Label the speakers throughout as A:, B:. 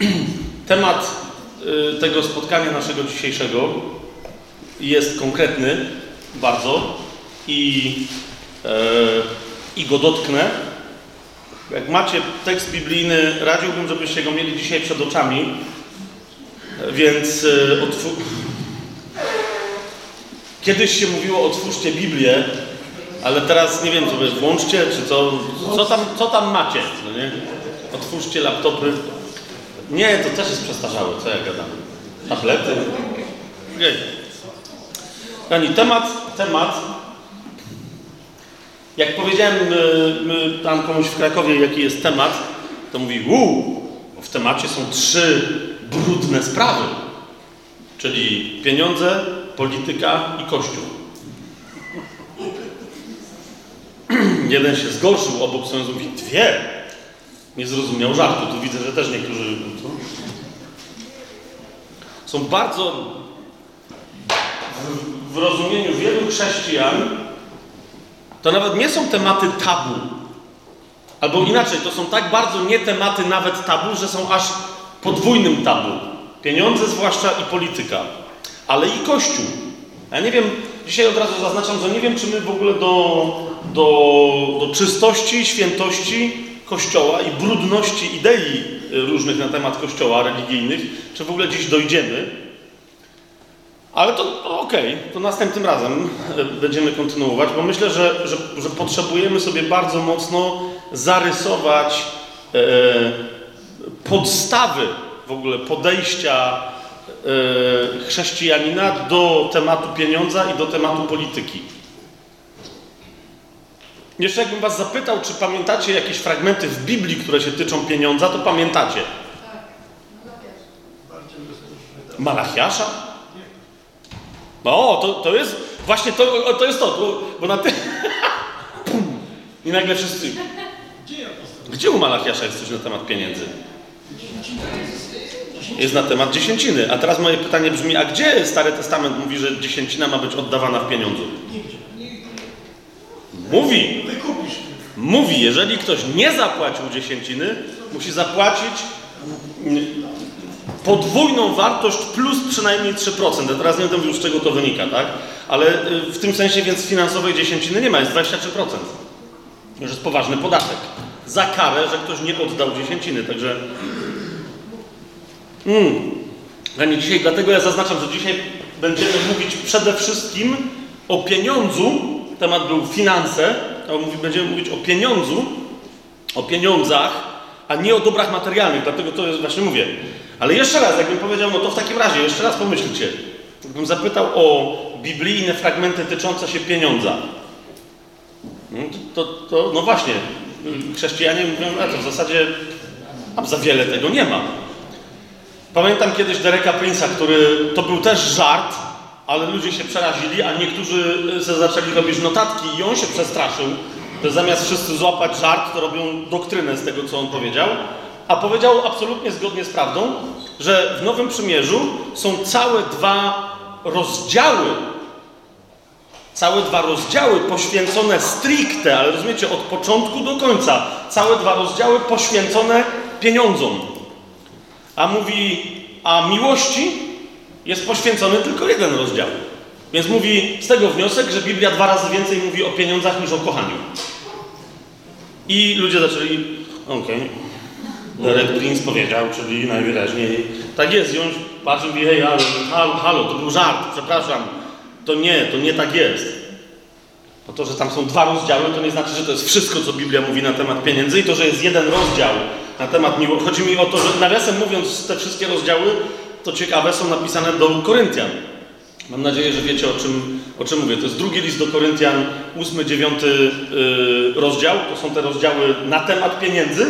A: Temat y, tego spotkania naszego dzisiejszego jest konkretny bardzo i, e, i go dotknę. Jak macie tekst biblijny, radziłbym, żebyście go mieli dzisiaj przed oczami, więc e. Kiedyś się mówiło otwórzcie Biblię, ale teraz nie wiem, co wy włączcie, czy co, co tam, co tam macie, no nie? Otwórzcie laptopy. Nie, to też jest przestarzałe, co ja gadam. Tablety. Okej. Kochani, temat, temat. Jak powiedziałem my, tam komuś w Krakowie, jaki jest temat, to mówi, uuu, w temacie są trzy brudne sprawy. Czyli pieniądze, polityka i kościół. Jeden się zgorszył, obok sobie mówi, dwie. Nie zrozumiał żartu. Tu widzę, że też niektórzy... Co? Są bardzo w, w rozumieniu wielu chrześcijan to nawet nie są tematy tabu. Albo inaczej, to są tak bardzo nie tematy nawet tabu, że są aż podwójnym tabu. Pieniądze zwłaszcza i polityka. Ale i Kościół. Ja nie wiem, dzisiaj od razu zaznaczam, że nie wiem, czy my w ogóle do, do, do czystości, świętości Kościoła i brudności idei różnych na temat Kościoła religijnych, czy w ogóle dziś dojdziemy. Ale to, okej, okay. to następnym razem e, będziemy kontynuować, bo myślę, że, że, że potrzebujemy sobie bardzo mocno zarysować e, podstawy w ogóle podejścia e, chrześcijanina do tematu pieniądza i do tematu polityki. Jeszcze jakbym was zapytał, czy pamiętacie jakieś fragmenty w Biblii, które się tyczą pieniądza, to pamiętacie. Malachiasza? No, to, to jest właśnie to, to jest to, bo na tym... I nagle wszyscy... Gdzie u Malachiasza jest coś na temat pieniędzy? Jest na temat dziesięciny. A teraz moje pytanie brzmi, a gdzie Stary Testament mówi, że dziesięcina ma być oddawana w pieniądzu? Mówi. Mówi, jeżeli ktoś nie zapłacił dziesięciny, musi zapłacić podwójną wartość plus przynajmniej 3%. Ja teraz nie wiem już z czego to wynika, tak? Ale y, w tym sensie więc finansowej dziesięciny nie ma, jest 23%. Już jest poważny podatek. Za karę, że ktoś nie oddał dziesięciny, także... Mm. dzisiaj, dlatego ja zaznaczam, że dzisiaj będziemy mówić przede wszystkim o pieniądzu. Temat był finanse, a będziemy mówić o pieniądzu, o pieniądzach, a nie o dobrach materialnych, dlatego to jest, właśnie mówię. Ale jeszcze raz, jakbym powiedział, no to w takim razie, jeszcze raz pomyślcie. Gdybym zapytał o biblijne fragmenty tyczące się pieniądza. No, to, to, to no właśnie, chrześcijanie mówią, a to w zasadzie tam za wiele tego nie ma. Pamiętam kiedyś Dereka Prince'a, który to był też żart, ale ludzie się przerazili, a niektórzy se zaczęli robić notatki i on się przestraszył, że zamiast wszyscy złapać żart, to robią doktrynę z tego, co on powiedział. A powiedział absolutnie zgodnie z prawdą, że w Nowym Przymierzu są całe dwa rozdziały, całe dwa rozdziały poświęcone stricte, ale rozumiecie, od początku do końca, całe dwa rozdziały poświęcone pieniądzom. A mówi, a miłości jest poświęcony tylko jeden rozdział. Więc mówi z tego wniosek, że Biblia dwa razy więcej mówi o pieniądzach niż o kochaniu. I ludzie zaczęli, okej, okay. Derek Prince powiedział, czyli najwyraźniej, tak jest, i on i mówi, hej, halo, halo, to był żart, przepraszam, to nie, to nie tak jest. Bo to, że tam są dwa rozdziały, to nie znaczy, że to jest wszystko, co Biblia mówi na temat pieniędzy i to, że jest jeden rozdział na temat miłości. Chodzi mi o to, że nawiasem mówiąc, te wszystkie rozdziały, to ciekawe, są napisane do Koryntian. Mam nadzieję, że wiecie o czym, o czym mówię. To jest drugi list do Koryntian, ósmy, dziewiąty yy, rozdział. To są te rozdziały na temat pieniędzy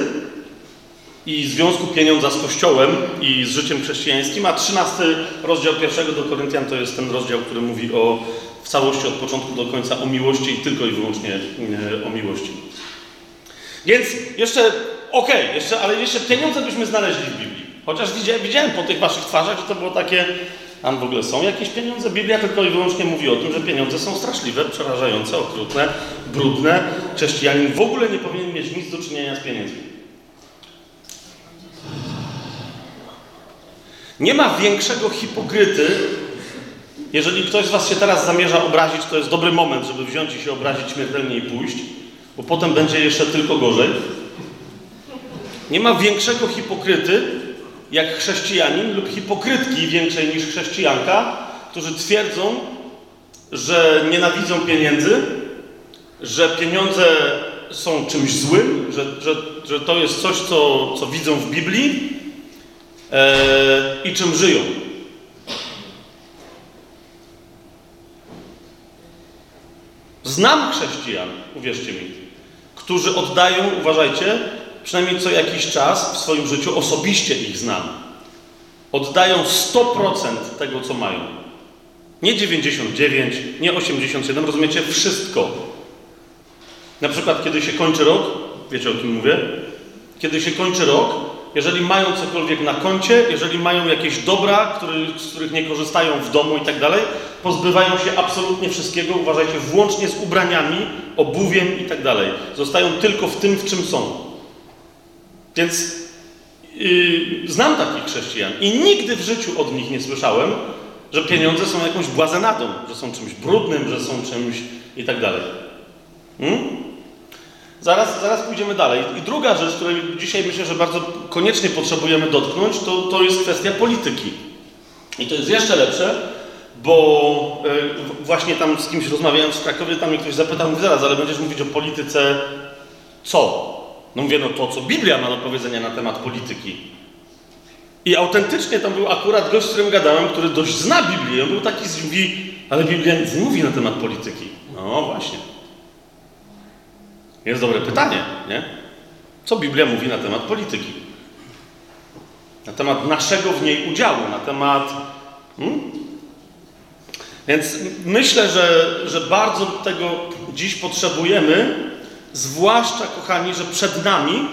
A: i związku pieniądza z Kościołem i z życiem chrześcijańskim, a trzynasty rozdział pierwszego do Koryntian to jest ten rozdział, który mówi o w całości od początku do końca o miłości i tylko i wyłącznie yy, o miłości. Więc jeszcze, okej, okay, jeszcze, ale jeszcze pieniądze byśmy znaleźli w Biblii. Chociaż widziałem, widziałem po tych waszych twarzach, że to było takie tam w ogóle są jakieś pieniądze? Biblia tylko i wyłącznie mówi o tym, że pieniądze są straszliwe, przerażające, okrutne, brudne. Chrześcijanin w ogóle nie powinien mieć nic do czynienia z pieniędzmi. Nie ma większego hipokryty, jeżeli ktoś z Was się teraz zamierza obrazić, to jest dobry moment, żeby wziąć i się obrazić śmiertelnie i pójść, bo potem będzie jeszcze tylko gorzej. Nie ma większego hipokryty, jak chrześcijanin lub hipokrytki większej niż chrześcijanka, którzy twierdzą, że nienawidzą pieniędzy, że pieniądze są czymś złym, że, że, że to jest coś, co, co widzą w Biblii e, i czym żyją. Znam chrześcijan, uwierzcie mi, którzy oddają, uważajcie, przynajmniej co jakiś czas w swoim życiu, osobiście ich znam, oddają 100% tego, co mają. Nie 99, nie 87, rozumiecie? Wszystko. Na przykład, kiedy się kończy rok, wiecie o kim mówię? Kiedy się kończy rok, jeżeli mają cokolwiek na koncie, jeżeli mają jakieś dobra, który, z których nie korzystają w domu i tak dalej, pozbywają się absolutnie wszystkiego, uważajcie, włącznie z ubraniami, obuwiem i tak dalej. Zostają tylko w tym, w czym są. Więc yy, znam takich chrześcijan i nigdy w życiu od nich nie słyszałem, że pieniądze są jakąś błazenadą, że są czymś brudnym, że są czymś i tak dalej. Hmm? Zaraz, zaraz pójdziemy dalej. I druga rzecz, której dzisiaj myślę, że bardzo koniecznie potrzebujemy dotknąć, to, to jest kwestia polityki. I to jest jeszcze lepsze, bo y, właśnie tam z kimś rozmawiając w Krakowie, tam mnie ktoś zapytał, mówi zaraz, ale będziesz mówić o polityce co? No mówię, no to, co Biblia ma do powiedzenia na temat polityki. I autentycznie tam był akurat gość, z którym gadałem, który dość zna Biblię. On był taki z mówi, ale Biblia nic nie mówi na temat polityki. No właśnie. Jest dobre pytanie, nie? Co Biblia mówi na temat polityki? Na temat naszego w niej udziału, na temat. Hmm? Więc myślę, że, że bardzo tego dziś potrzebujemy, zwłaszcza, kochani, że przed nami.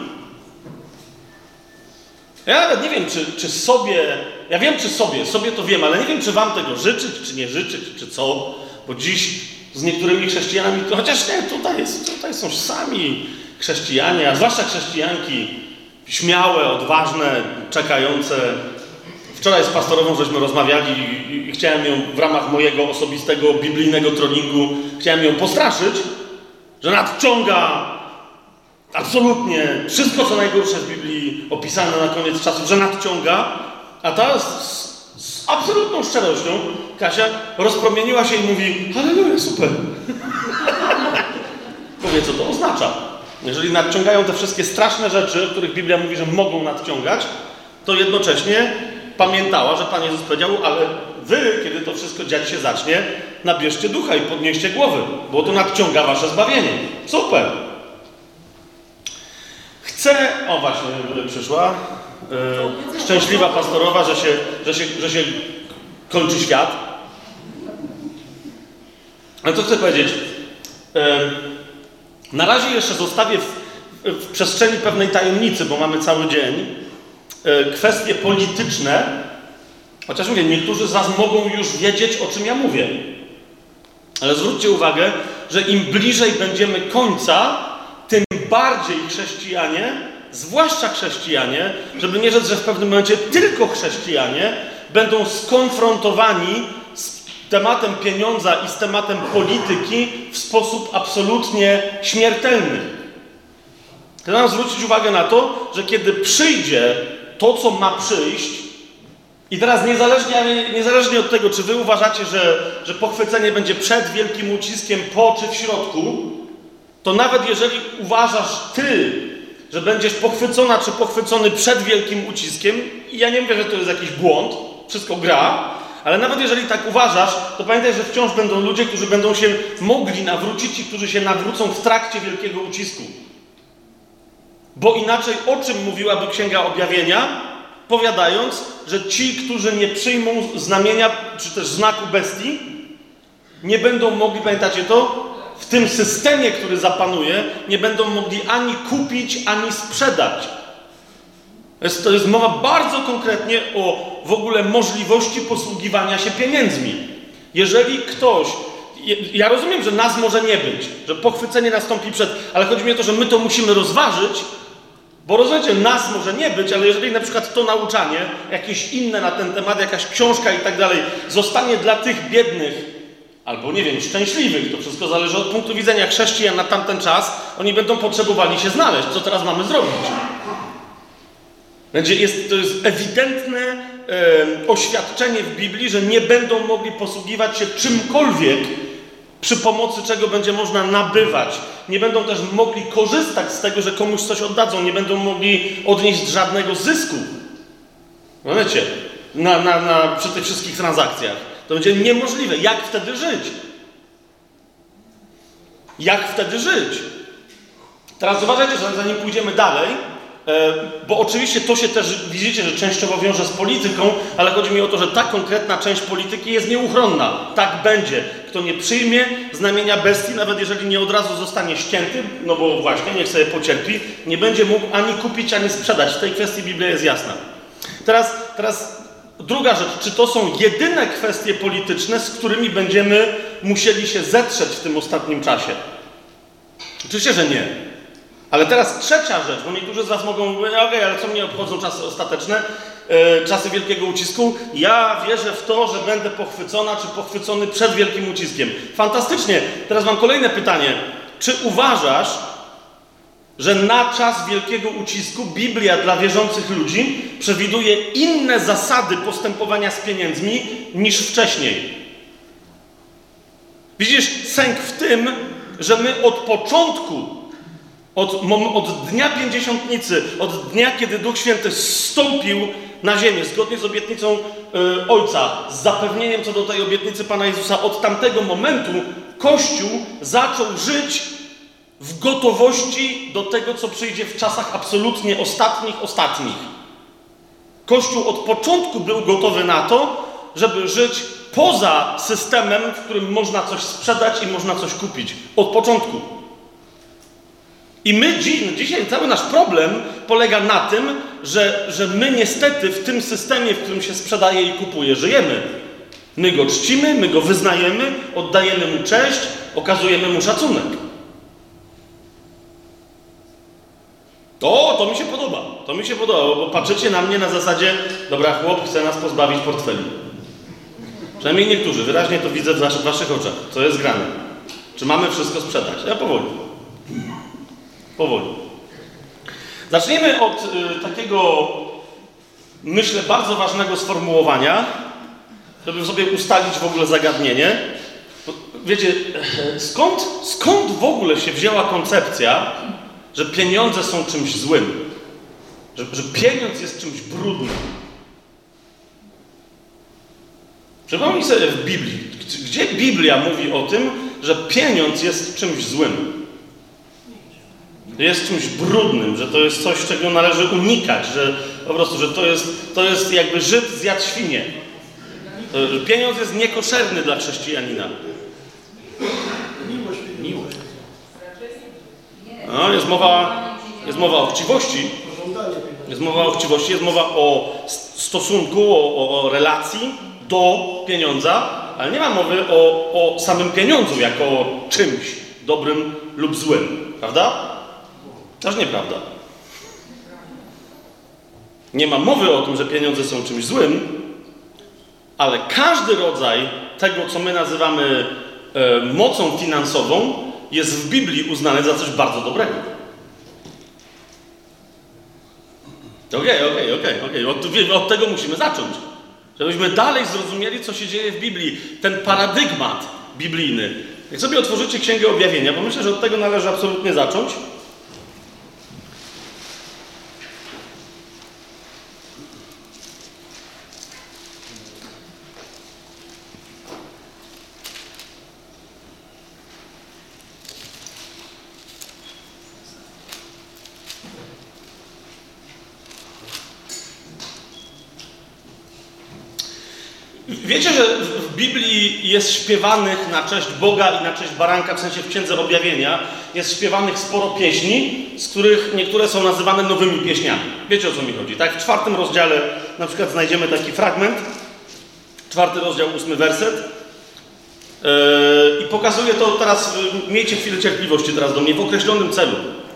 A: Ja nawet nie wiem, czy, czy sobie. Ja wiem, czy sobie, sobie to wiem, ale nie wiem, czy Wam tego życzyć, czy nie życzyć, czy co, bo dziś z niektórymi chrześcijanami, chociaż nie, tutaj, jest, tutaj są sami chrześcijanie, a zwłaszcza chrześcijanki śmiałe, odważne, czekające. Wczoraj z pastorową żeśmy rozmawiali i, i chciałem ją w ramach mojego osobistego biblijnego trollingu, chciałem ją postraszyć, że nadciąga absolutnie wszystko, co najgorsze w Biblii opisane na koniec czasów, że nadciąga, a ta z, z absolutną szczerością Kasia rozpromieniła się i mówi Halleluja, super. Powie, co to oznacza. Jeżeli nadciągają te wszystkie straszne rzeczy, o których Biblia mówi, że mogą nadciągać, to jednocześnie pamiętała, że Pan Jezus powiedział, ale wy, kiedy to wszystko dziać się zacznie, nabierzcie ducha i podnieście głowy, bo to nadciąga wasze zbawienie. Super. Chcę, o właśnie przyszła, yy, szczęśliwa pastorowa, że się, że, się, że się kończy świat. Ale co chcę powiedzieć? Na razie jeszcze zostawię w, w przestrzeni pewnej tajemnicy, bo mamy cały dzień, e, kwestie polityczne, chociaż mówię, niektórzy z mogą już wiedzieć, o czym ja mówię. Ale zwróćcie uwagę, że im bliżej będziemy końca, tym bardziej chrześcijanie, zwłaszcza chrześcijanie, żeby nie rzec, że w pewnym momencie tylko chrześcijanie, będą skonfrontowani tematem pieniądza i z tematem polityki w sposób absolutnie śmiertelny. Chcę nam zwrócić uwagę na to, że kiedy przyjdzie to, co ma przyjść, i teraz niezależnie, niezależnie od tego, czy wy uważacie, że, że pochwycenie będzie przed wielkim uciskiem, po czy w środku, to nawet jeżeli uważasz ty, że będziesz pochwycona czy pochwycony przed wielkim uciskiem, i ja nie mówię, że to jest jakiś błąd, wszystko gra, ale nawet jeżeli tak uważasz, to pamiętaj, że wciąż będą ludzie, którzy będą się mogli nawrócić i którzy się nawrócą w trakcie wielkiego ucisku. Bo inaczej o czym mówiłaby Księga Objawienia, powiadając, że ci, którzy nie przyjmą znamienia czy też znaku bestii, nie będą mogli, pamiętacie to? W tym systemie, który zapanuje, nie będą mogli ani kupić, ani sprzedać. To jest mowa bardzo konkretnie o w ogóle możliwości posługiwania się pieniędzmi. Jeżeli ktoś, ja rozumiem, że nas może nie być, że pochwycenie nastąpi przed, ale chodzi mi o to, że my to musimy rozważyć, Bo rozumiecie, nas może nie być, ale jeżeli na przykład to nauczanie, jakieś inne na ten temat, jakaś książka i tak dalej, zostanie dla tych biednych, albo nie wiem, szczęśliwych, to wszystko zależy od punktu widzenia chrześcijan na tamten czas, oni będą potrzebowali się znaleźć. Co teraz mamy zrobić? Będzie, jest, to jest ewidentne e, oświadczenie w Biblii, że nie będą mogli posługiwać się czymkolwiek, przy pomocy czego będzie można nabywać. Nie będą też mogli korzystać z tego, że komuś coś oddadzą, nie będą mogli odnieść żadnego zysku. No wiecie, na, na, na, przy tych wszystkich transakcjach. To będzie niemożliwe. Jak wtedy żyć? Jak wtedy żyć? Teraz uważajcie, że zanim pójdziemy dalej, e, bo oczywiście to się też, widzicie, że częściowo wiąże z polityką, ale chodzi mi o to, że ta konkretna część polityki jest nieuchronna. Tak będzie. Kto nie przyjmie znamienia bestii, nawet jeżeli nie od razu zostanie ścięty, no bo właśnie, niech sobie pocierpi, nie będzie mógł ani kupić, ani sprzedać. W tej kwestii Biblia jest jasna. Teraz, teraz druga rzecz. Czy to są jedyne kwestie polityczne, z którymi będziemy musieli się zetrzeć w tym ostatnim czasie? Oczywiście, że nie. Ale teraz trzecia rzecz, bo niektórzy z Was mogą mówić, okej, okay, ale co mnie obchodzą czasy ostateczne, czasy wielkiego ucisku? Ja wierzę w to, że będę pochwycona czy pochwycony przed wielkim uciskiem. Fantastycznie. Teraz mam kolejne pytanie. Czy uważasz, że na czas wielkiego ucisku Biblia dla wierzących ludzi przewiduje inne zasady postępowania z pieniędzmi niż wcześniej? Widzisz, sęk w tym, że my od początku od, od dnia pięćdziesiątnicy, od dnia, kiedy Duch Święty stąpił na ziemię, zgodnie z obietnicą y, Ojca, z zapewnieniem co do tej obietnicy Pana Jezusa, od tamtego momentu Kościół zaczął żyć w gotowości do tego, co przyjdzie w czasach absolutnie ostatnich, ostatnich. Kościół od początku był gotowy na to, żeby żyć poza systemem, w którym można coś sprzedać i można coś kupić. Od początku. I my dzisiaj cały nasz problem polega na tym, że, że my niestety w tym systemie, w którym się sprzedaje i kupuje, żyjemy. My go czcimy, my go wyznajemy, oddajemy mu cześć, okazujemy mu szacunek. O, to mi się podoba. To mi się podoba, bo patrzycie na mnie na zasadzie, dobra, chłop chce nas pozbawić portfeli. Przynajmniej niektórzy. Wyraźnie to widzę w waszych oczach. Co jest grane? Czy mamy wszystko sprzedać? Ja powoli. Powoli. Zaczniemy od y, takiego, myślę, bardzo ważnego sformułowania, żeby sobie ustalić w ogóle zagadnienie. Wiecie, skąd, skąd w ogóle się wzięła koncepcja, że pieniądze są czymś złym? Że, że pieniądz jest czymś brudnym? Przypomnij sobie w Biblii. Gdzie Biblia mówi o tym, że pieniądz jest czymś złym? Jest czymś brudnym, że to jest coś, czego należy unikać, że po prostu, że to jest, to jest jakby Żyd zjadł świnie. To, pieniądz jest niekoszerny dla chrześcijanina. Miłość. No, jest mowa, jest mowa o chciwości. Jest mowa o chciwości, jest mowa o stosunku, o, o relacji do pieniądza, ale nie ma mowy o, o samym pieniądzu jako czymś dobrym lub złym. Prawda? Też nieprawda. Nie ma mowy o tym, że pieniądze są czymś złym, ale każdy rodzaj tego, co my nazywamy e, mocą finansową, jest w Biblii uznany za coś bardzo dobrego. Okej, okej, okej, okej. Od tego musimy zacząć. Żebyśmy dalej zrozumieli, co się dzieje w Biblii. Ten paradygmat biblijny. Jak sobie otworzycie Księgę Objawienia, bo myślę, że od tego należy absolutnie zacząć. Wiecie, że w Biblii jest śpiewanych na cześć Boga i na cześć baranka, w sensie w Księdze Objawienia, jest śpiewanych sporo pieśni, z których niektóre są nazywane nowymi pieśniami. Wiecie o co mi chodzi, tak? W czwartym rozdziale na przykład znajdziemy taki fragment, czwarty rozdział, ósmy werset. Yy, I pokazuje to teraz, miejcie chwilę cierpliwości teraz do mnie, w określonym celu.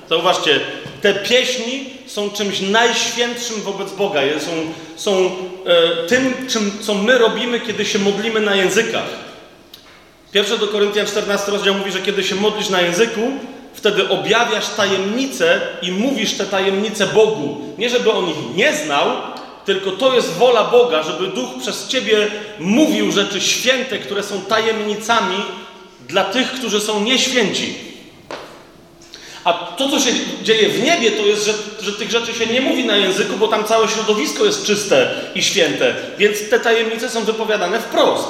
A: Zauważcie, te pieśni są czymś najświętszym wobec Boga. Są, są tym, czym, co my robimy, kiedy się modlimy na językach. Pierwsze do Koryntian 14 rozdział mówi, że kiedy się modlisz na języku, wtedy objawiasz tajemnice i mówisz te tajemnice Bogu. Nie żeby on ich nie znał, tylko to jest wola Boga, żeby Duch przez ciebie mówił rzeczy święte, które są tajemnicami dla tych, którzy są nieświęci. A to, co się dzieje w niebie, to jest, że, że tych rzeczy się nie mówi na języku, bo tam całe środowisko jest czyste i święte, więc te tajemnice są wypowiadane wprost.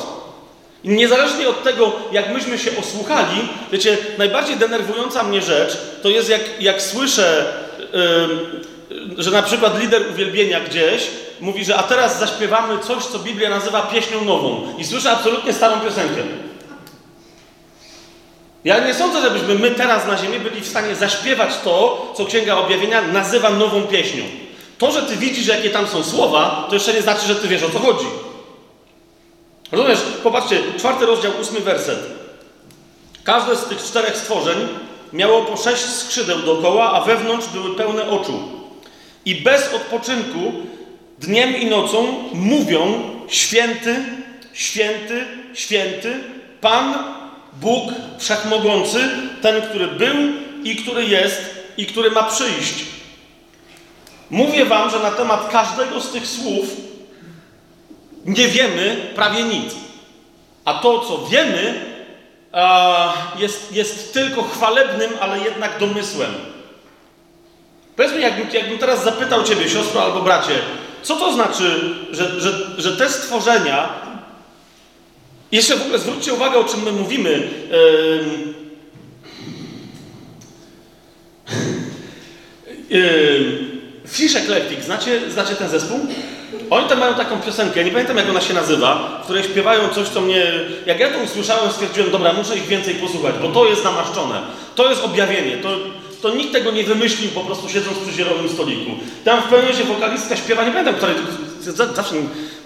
A: I niezależnie od tego, jak myśmy się osłuchali, wiecie, najbardziej denerwująca mnie rzecz to jest, jak, jak słyszę, yy, że na przykład lider uwielbienia gdzieś mówi, że a teraz zaśpiewamy coś, co Biblia nazywa pieśnią nową. I słyszę absolutnie starą piosenkę. Ja nie sądzę, żebyśmy my teraz na ziemi byli w stanie zaśpiewać to, co Księga Objawienia nazywa nową pieśnią. To, że ty widzisz, jakie tam są słowa, to jeszcze nie znaczy, że ty wiesz, o co chodzi. Rozumiesz? Popatrzcie, czwarty rozdział, ósmy werset. Każde z tych czterech stworzeń miało po sześć skrzydeł dookoła, a wewnątrz były pełne oczu. I bez odpoczynku, dniem i nocą mówią: Święty, święty, święty, Pan Bóg wszechmogący, ten, który był i który jest i który ma przyjść. Mówię Wam, że na temat każdego z tych słów nie wiemy prawie nic. A to, co wiemy, jest, jest tylko chwalebnym, ale jednak domysłem. Powiedz mi, jakbym, jakbym teraz zapytał Ciebie, siostro albo bracie, co to znaczy, że, że, że te stworzenia jeszcze w ogóle zwróćcie uwagę, o czym my mówimy. Fish Eclectic, znacie, znacie ten zespół? Oni tam mają taką piosenkę, nie pamiętam jak ona się nazywa, w której śpiewają coś, co mnie... Jak ja to usłyszałem, stwierdziłem, dobra, muszę ich więcej posłuchać, bo to jest namaszczone. To jest objawienie. To, to nikt tego nie wymyślił po prostu siedząc przy zielonym stoliku. Tam w pewnym momencie wokalistka śpiewa, nie pamiętam, której... Zawsze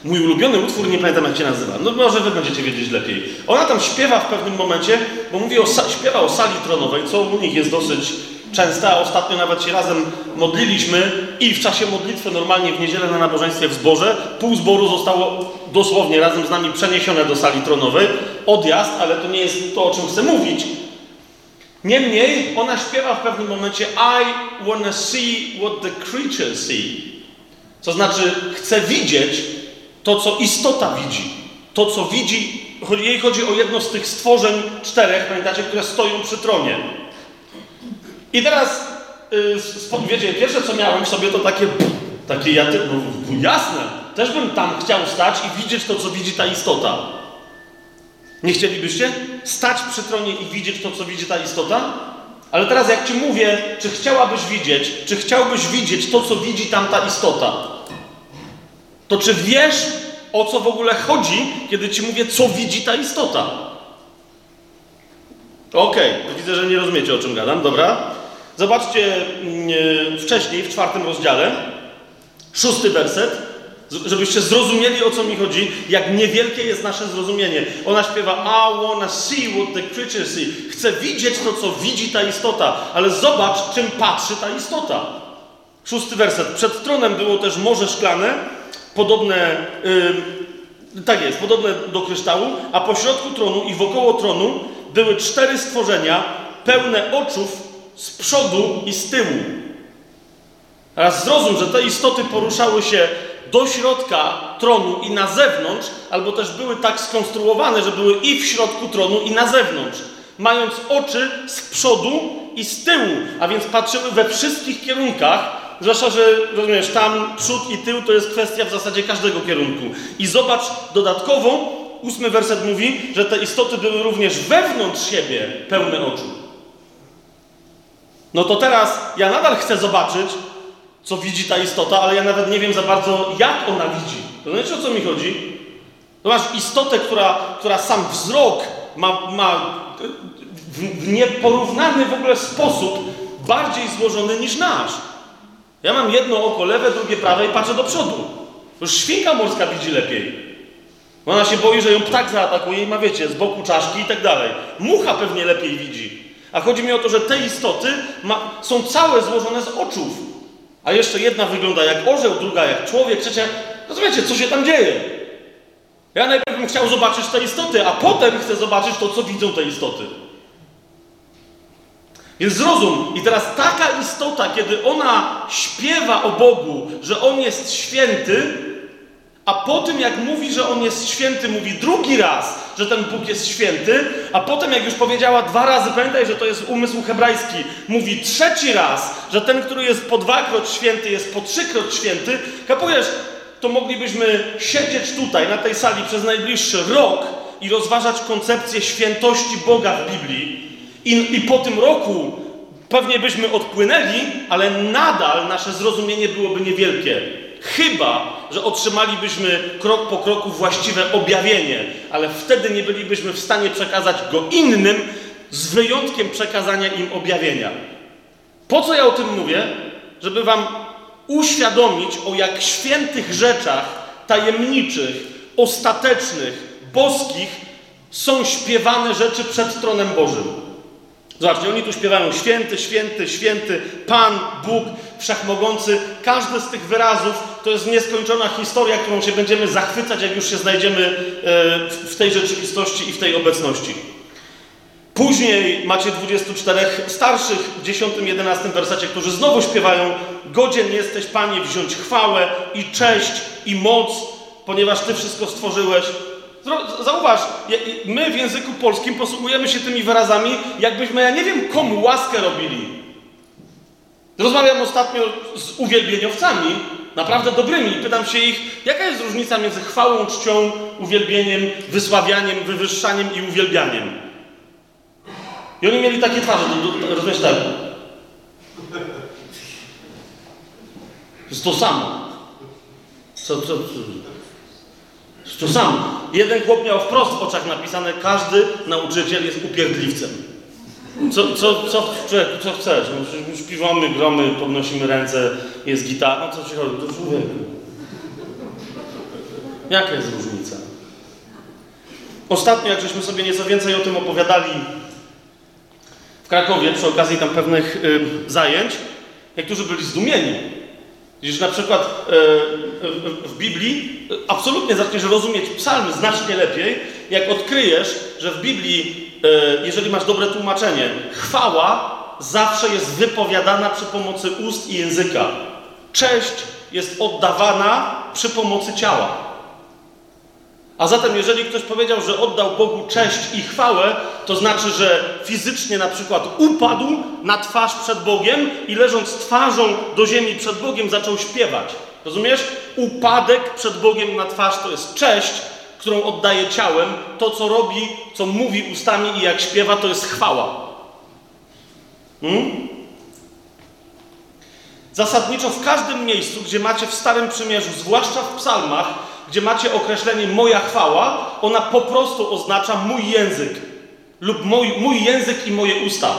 A: Mój ulubiony utwór, nie pamiętam jak się nazywa. No może wy będziecie wiedzieć lepiej. Ona tam śpiewa w pewnym momencie, bo mówi o, śpiewa o sali tronowej, co u nich jest dosyć częste, a ostatnio nawet się razem modliliśmy i w czasie modlitwy normalnie w niedzielę na nabożeństwie w zborze pół zboru zostało dosłownie razem z nami przeniesione do sali tronowej. Odjazd, ale to nie jest to, o czym chcę mówić. Niemniej ona śpiewa w pewnym momencie I wanna see what the creatures see. To znaczy, chcę widzieć to, co istota widzi. To, co widzi, jej chodzi o jedno z tych stworzeń czterech, pamiętacie, które stoją przy tronie. I teraz, yy, wiecie, pierwsze co miałem w sobie to takie, takie ja, no, jasne, też bym tam chciał stać i widzieć to, co widzi ta istota. Nie chcielibyście stać przy tronie i widzieć to, co widzi ta istota? Ale teraz jak Ci mówię, czy chciałabyś widzieć, czy chciałbyś widzieć to, co widzi tam ta istota? To czy wiesz, o co w ogóle chodzi, kiedy ci mówię, co widzi ta istota? Okej, okay, widzę, że nie rozumiecie, o czym gadam, dobra? Zobaczcie yy, wcześniej, w czwartym rozdziale, szósty werset, żebyście zrozumieli, o co mi chodzi, jak niewielkie jest nasze zrozumienie. Ona śpiewa I wanna see what the creatures see. Chcę widzieć to, co widzi ta istota, ale zobacz, czym patrzy ta istota. Szósty werset. Przed tronem było też morze szklane, podobne, yy, tak jest, podobne do kryształu, a pośrodku tronu i wokoło tronu były cztery stworzenia pełne oczów z przodu i z tyłu. Teraz zrozum, że te istoty poruszały się do środka tronu i na zewnątrz, albo też były tak skonstruowane, że były i w środku tronu, i na zewnątrz, mając oczy z przodu i z tyłu, a więc patrzyły we wszystkich kierunkach, Zwłaszcza, że rozumiesz, tam przód i tył to jest kwestia w zasadzie każdego kierunku. I zobacz dodatkowo, ósmy werset mówi, że te istoty były również wewnątrz siebie pełne oczu. No to teraz ja nadal chcę zobaczyć, co widzi ta istota, ale ja nawet nie wiem za bardzo, jak ona widzi. Rozumiecie, o co mi chodzi? To masz istotę, która, która sam wzrok ma, ma w nieporównany w ogóle sposób bardziej złożony niż nasz. Ja mam jedno oko lewe, drugie prawe i patrzę do przodu. Już świnka morska widzi lepiej. Ona się boi, że ją ptak zaatakuje i ma, wiecie, z boku czaszki i tak dalej. Mucha pewnie lepiej widzi. A chodzi mi o to, że te istoty ma, są całe złożone z oczów. A jeszcze jedna wygląda jak orzeł, druga jak człowiek, trzecia. Rozumiecie, co się tam dzieje? Ja najpierw bym chciał zobaczyć te istoty, a potem chcę zobaczyć to, co widzą te istoty. Więc zrozum, i teraz taka istota, kiedy ona śpiewa o Bogu, że On jest święty, a po tym jak mówi, że On jest święty, mówi drugi raz, że ten Bóg jest święty, a potem jak już powiedziała dwa razy, pamiętaj, że to jest umysł hebrajski, mówi trzeci raz, że ten, który jest po dwakroć święty, jest po trzykroć święty, kapujesz, to moglibyśmy siedzieć tutaj, na tej sali przez najbliższy rok i rozważać koncepcję świętości Boga w Biblii. I, I po tym roku pewnie byśmy odpłynęli, ale nadal nasze zrozumienie byłoby niewielkie. Chyba, że otrzymalibyśmy krok po kroku właściwe objawienie, ale wtedy nie bylibyśmy w stanie przekazać go innym, z wyjątkiem przekazania im objawienia. Po co ja o tym mówię? Żeby Wam uświadomić, o jak świętych rzeczach, tajemniczych, ostatecznych, boskich są śpiewane rzeczy przed tronem Bożym. Zobaczcie, oni tu śpiewają święty, święty, święty, Pan, Bóg, Wszechmogący. Każdy z tych wyrazów to jest nieskończona historia, którą się będziemy zachwycać, jak już się znajdziemy e, w tej rzeczywistości i w tej obecności. Później macie 24 starszych w 10-11 wersecie, którzy znowu śpiewają Godzien jesteś, Panie, wziąć chwałę i cześć i moc, ponieważ Ty wszystko stworzyłeś. Zauważ, my w języku polskim posługujemy się tymi wyrazami, jakbyśmy, ja nie wiem, komu łaskę robili. Rozmawiam ostatnio z uwielbieniowcami, naprawdę dobrymi, pytam się ich, jaka jest różnica między chwałą, czcią, uwielbieniem, wysławianiem, wywyższaniem i uwielbianiem. I oni mieli takie twarze, rozumiesz tak? Jest to samo. Co, co, co? To samo. Jeden chłop miał wprost w oczach napisane, każdy nauczyciel jest upierdliwcem. Co, co, co, co chcesz? No, śpiewamy, gromy, podnosimy ręce, jest gitara. No co ci chodzi? To człowieku. Jaka jest różnica? Ostatnio, jak żeśmy sobie nieco więcej o tym opowiadali w Krakowie, przy okazji tam pewnych y, zajęć, niektórzy byli zdumieni. Widzisz, na przykład e, w Biblii absolutnie zaczniesz rozumieć psalmy znacznie lepiej, jak odkryjesz, że w Biblii, e, jeżeli masz dobre tłumaczenie, chwała zawsze jest wypowiadana przy pomocy ust i języka. Cześć jest oddawana przy pomocy ciała. A zatem, jeżeli ktoś powiedział, że oddał Bogu cześć i chwałę, to znaczy, że fizycznie na przykład upadł na twarz przed Bogiem i leżąc twarzą do ziemi przed Bogiem zaczął śpiewać. Rozumiesz? Upadek przed Bogiem na twarz to jest cześć, którą oddaje ciałem. To, co robi, co mówi ustami i jak śpiewa, to jest chwała. Hmm? Zasadniczo w każdym miejscu, gdzie macie w Starym Przymierzu, zwłaszcza w psalmach, gdzie macie określenie moja chwała, ona po prostu oznacza mój język lub mój, mój język i moje usta.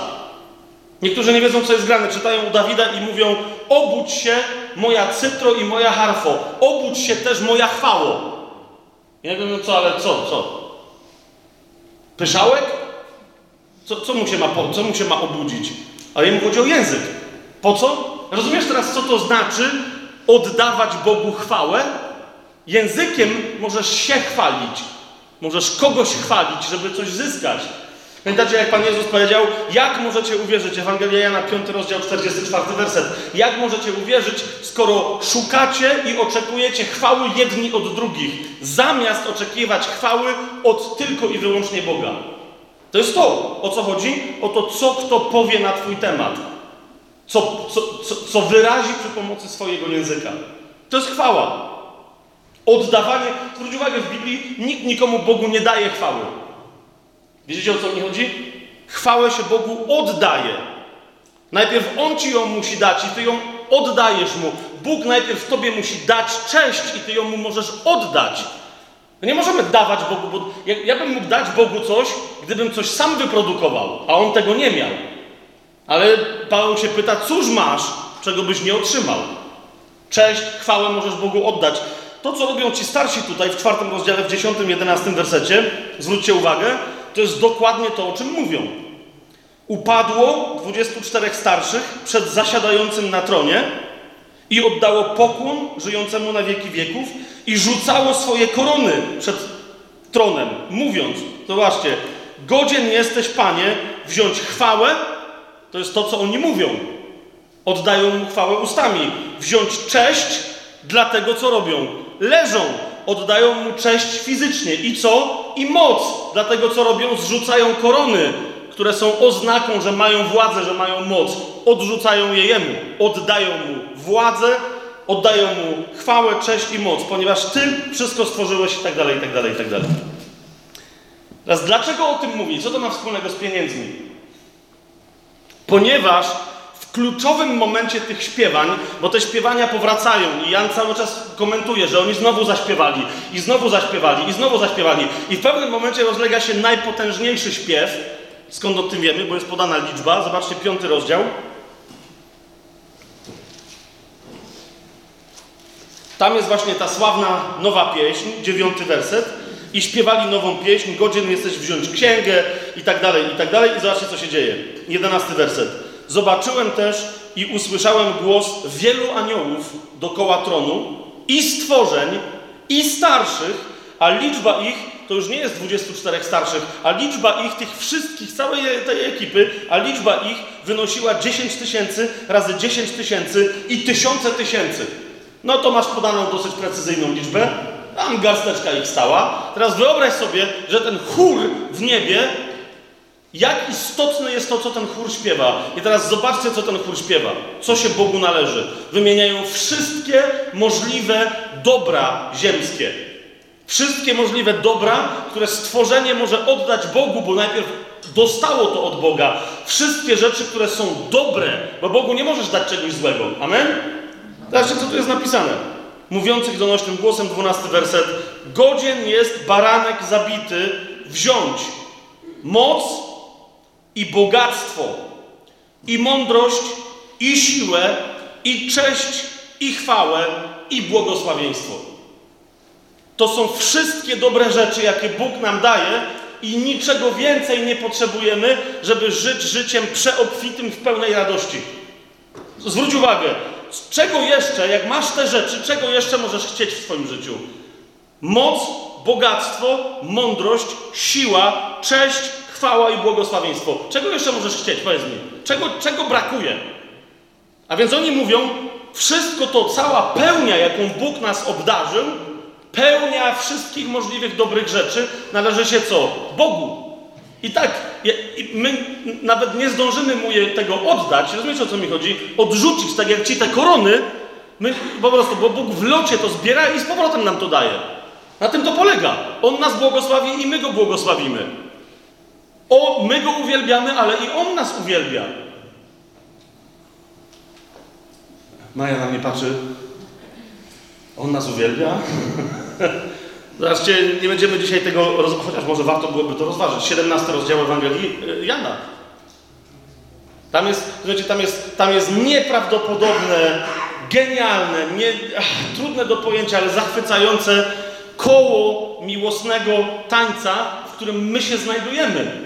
A: Niektórzy nie wiedzą, co jest grane. Czytają u Dawida i mówią: Obudź się, moja cytro i moja harfo. Obudź się też, moja chwało. Ja wiem, no co, ale co, co? Pyszałek? Co, co, mu się ma, co mu się ma obudzić? Ale jemu chodzi o język. Po co? Rozumiesz teraz, co to znaczy oddawać Bogu chwałę? Językiem możesz się chwalić, możesz kogoś chwalić, żeby coś zyskać. Pamiętacie, jak Pan Jezus powiedział, jak możecie uwierzyć, Ewangelia Jana, 5 rozdział, 44 werset, jak możecie uwierzyć, skoro szukacie i oczekujecie chwały jedni od drugich, zamiast oczekiwać chwały od tylko i wyłącznie Boga. To jest to, o co chodzi, o to, co kto powie na Twój temat, co, co, co, co wyrazi przy pomocy swojego języka. To jest chwała. Oddawanie, zwróć uwagę, w Biblii nikt nikomu Bogu nie daje chwały. Wiecie o co mi chodzi? Chwałę się Bogu oddaje. Najpierw On ci ją musi dać i ty ją oddajesz Mu. Bóg najpierw Tobie musi dać cześć i ty ją Mu możesz oddać. My nie możemy dawać Bogu, bo ja, ja bym mógł dać Bogu coś, gdybym coś sam wyprodukował, a On tego nie miał. Ale Paweł się pyta, cóż masz, czego byś nie otrzymał? Cześć, chwałę możesz Bogu oddać. To, co robią ci starsi tutaj w czwartym rozdziale, w dziesiątym, jedenastym wersecie, zwróćcie uwagę, to jest dokładnie to, o czym mówią. Upadło 24 starszych przed zasiadającym na tronie i oddało pokłon żyjącemu na wieki wieków i rzucało swoje korony przed tronem, mówiąc, zobaczcie, godzien jesteś, Panie, wziąć chwałę, to jest to, co oni mówią. Oddają mu chwałę ustami. Wziąć cześć dla tego, co robią. Leżą, oddają mu cześć fizycznie. I co? I moc dla tego, co robią. Zrzucają korony, które są oznaką, że mają władzę, że mają moc. Odrzucają je jemu. Oddają mu władzę, oddają mu chwałę, cześć i moc, ponieważ Ty wszystko stworzyłeś i tak dalej, i tak dalej, i tak dalej. Teraz dlaczego o tym mówi? Co to ma wspólnego z pieniędzmi? Ponieważ kluczowym momencie tych śpiewań, bo te śpiewania powracają i Jan cały czas komentuje, że oni znowu zaśpiewali i znowu zaśpiewali i znowu zaśpiewali i w pewnym momencie rozlega się najpotężniejszy śpiew. Skąd o tym wiemy? Bo jest podana liczba. Zobaczcie piąty rozdział. Tam jest właśnie ta sławna nowa pieśń, dziewiąty werset. I śpiewali nową pieśń, godzien jesteś wziąć księgę i tak dalej, i tak dalej. I zobaczcie, co się dzieje. Jedenasty werset. Zobaczyłem też i usłyszałem głos wielu aniołów dokoła tronu i stworzeń, i starszych, a liczba ich to już nie jest 24 starszych, a liczba ich, tych wszystkich, całej tej ekipy, a liczba ich wynosiła 10 tysięcy razy 10 tysięcy i tysiące tysięcy. No to masz podaną dosyć precyzyjną liczbę. Tam garsteczka ich stała. Teraz wyobraź sobie, że ten chór w niebie, jak istotne jest to, co ten chór śpiewa. I teraz zobaczcie, co ten chór śpiewa. Co się Bogu należy. Wymieniają wszystkie możliwe dobra ziemskie. Wszystkie możliwe dobra, które stworzenie może oddać Bogu, bo najpierw dostało to od Boga. Wszystkie rzeczy, które są dobre, bo Bogu nie możesz dać czegoś złego. Amen? Zobaczcie, co tu jest napisane. Mówiących donośnym głosem, dwunasty werset. Godzien jest baranek zabity wziąć moc i bogactwo, i mądrość, i siłę, i cześć, i chwałę, i błogosławieństwo. To są wszystkie dobre rzeczy, jakie Bóg nam daje, i niczego więcej nie potrzebujemy, żeby żyć życiem przeobfitym w pełnej radości. Zwróć uwagę, czego jeszcze, jak masz te rzeczy, czego jeszcze możesz chcieć w swoim życiu? Moc, bogactwo, mądrość, siła, cześć, chwała i błogosławieństwo. Czego jeszcze możesz chcieć? Powiedz mi. Czego, czego brakuje? A więc oni mówią, wszystko to, cała pełnia, jaką Bóg nas obdarzył, pełnia wszystkich możliwych dobrych rzeczy, należy się co? Bogu. I tak, my nawet nie zdążymy mu tego oddać, rozumiecie o co mi chodzi? Odrzucić, tak jak ci te korony, my po prostu, bo Bóg w locie to zbiera i z powrotem nam to daje. Na tym to polega. On nas błogosławi i my go błogosławimy. O, my go uwielbiamy, ale i on nas uwielbia. Maja na mnie patrzy. On nas uwielbia? Zobaczcie, nie będziemy dzisiaj tego, chociaż może warto byłoby to rozważyć. 17 rozdział Ewangelii y, Jana. Tam jest, słuchajcie, tam jest, tam jest nieprawdopodobne, genialne, nie, ach, trudne do pojęcia, ale zachwycające koło miłosnego tańca, w którym my się znajdujemy.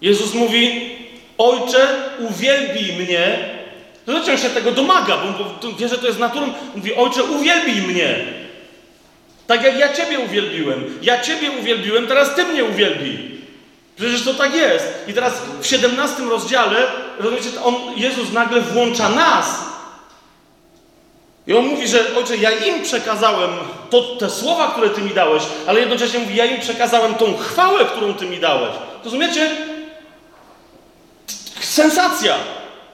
A: Jezus mówi, Ojcze, uwielbij mnie. Zobaczcie, on się tego domaga, bo wie, że to jest naturą. Mówi, Ojcze, uwielbij mnie. Tak jak ja Ciebie uwielbiłem. Ja Ciebie uwielbiłem, teraz Ty mnie uwielbij. Przecież to tak jest. I teraz w 17 rozdziale, rozumiecie, on, Jezus nagle włącza nas. I on mówi, że ojcze, ja im przekazałem to, te słowa, które Ty mi dałeś, ale jednocześnie mówi, ja im przekazałem tą chwałę, którą Ty mi dałeś. Rozumiecie? Sensacja!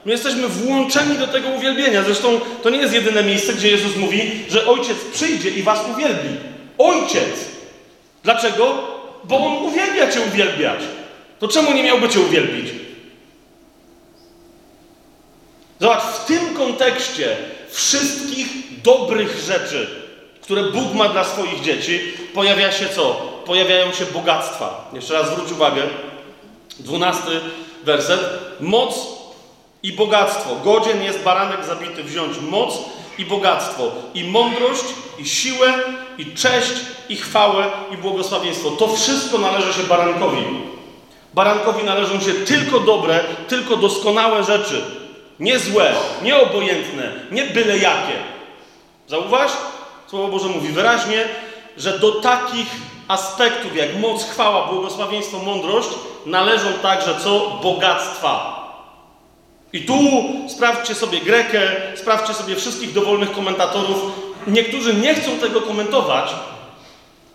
A: My jesteśmy włączeni do tego uwielbienia. Zresztą to nie jest jedyne miejsce, gdzie Jezus mówi, że Ojciec przyjdzie i was uwielbi. Ojciec! Dlaczego? Bo On uwielbia Cię uwielbiać. To czemu nie miałby Cię uwielbić? Zobacz, w tym kontekście wszystkich dobrych rzeczy, które Bóg ma dla swoich dzieci, pojawia się co? Pojawiają się bogactwa. Jeszcze raz zwróć uwagę. Dwunasty werset. Moc i bogactwo. Godzien jest baranek zabity wziąć moc i bogactwo, i mądrość, i siłę, i cześć, i chwałę, i błogosławieństwo. To wszystko należy się barankowi. Barankowi należą się tylko dobre, tylko doskonałe rzeczy. Nie złe, nie obojętne, nie byle jakie. Zauważ? Słowo Boże mówi wyraźnie, że do takich aspektów jak moc, chwała, błogosławieństwo, mądrość należą także co? Bogactwa. I tu sprawdźcie sobie Grekę, sprawdźcie sobie wszystkich dowolnych komentatorów. Niektórzy nie chcą tego komentować,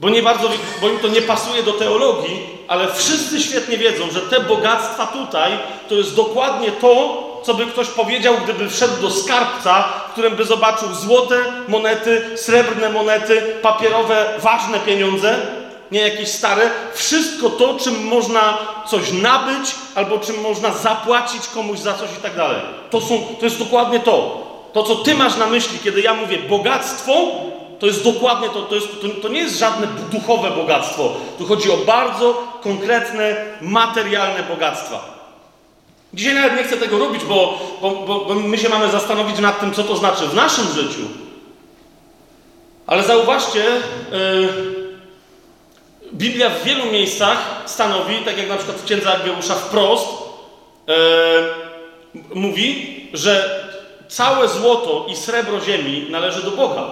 A: bo, nie bardzo, bo im to nie pasuje do teologii, ale wszyscy świetnie wiedzą, że te bogactwa tutaj to jest dokładnie to, co by ktoś powiedział, gdyby wszedł do skarbca, w którym by zobaczył złote monety, srebrne monety, papierowe, ważne pieniądze, nie jakieś stare. Wszystko to, czym można coś nabyć, albo czym można zapłacić komuś za coś i tak dalej. To, są, to jest dokładnie to. To, co ty masz na myśli, kiedy ja mówię bogactwo, to jest dokładnie to, to, jest, to, to, nie jest żadne duchowe bogactwo. Tu chodzi o bardzo konkretne, materialne bogactwa. Dzisiaj nawet nie chcę tego robić, bo, bo, bo, bo my się mamy zastanowić nad tym, co to znaczy w naszym życiu. Ale zauważcie, yy, Biblia w wielu miejscach stanowi, tak jak na przykład w księdze Aggeusza wprost, yy, mówi, że całe złoto i srebro ziemi należy do Boga.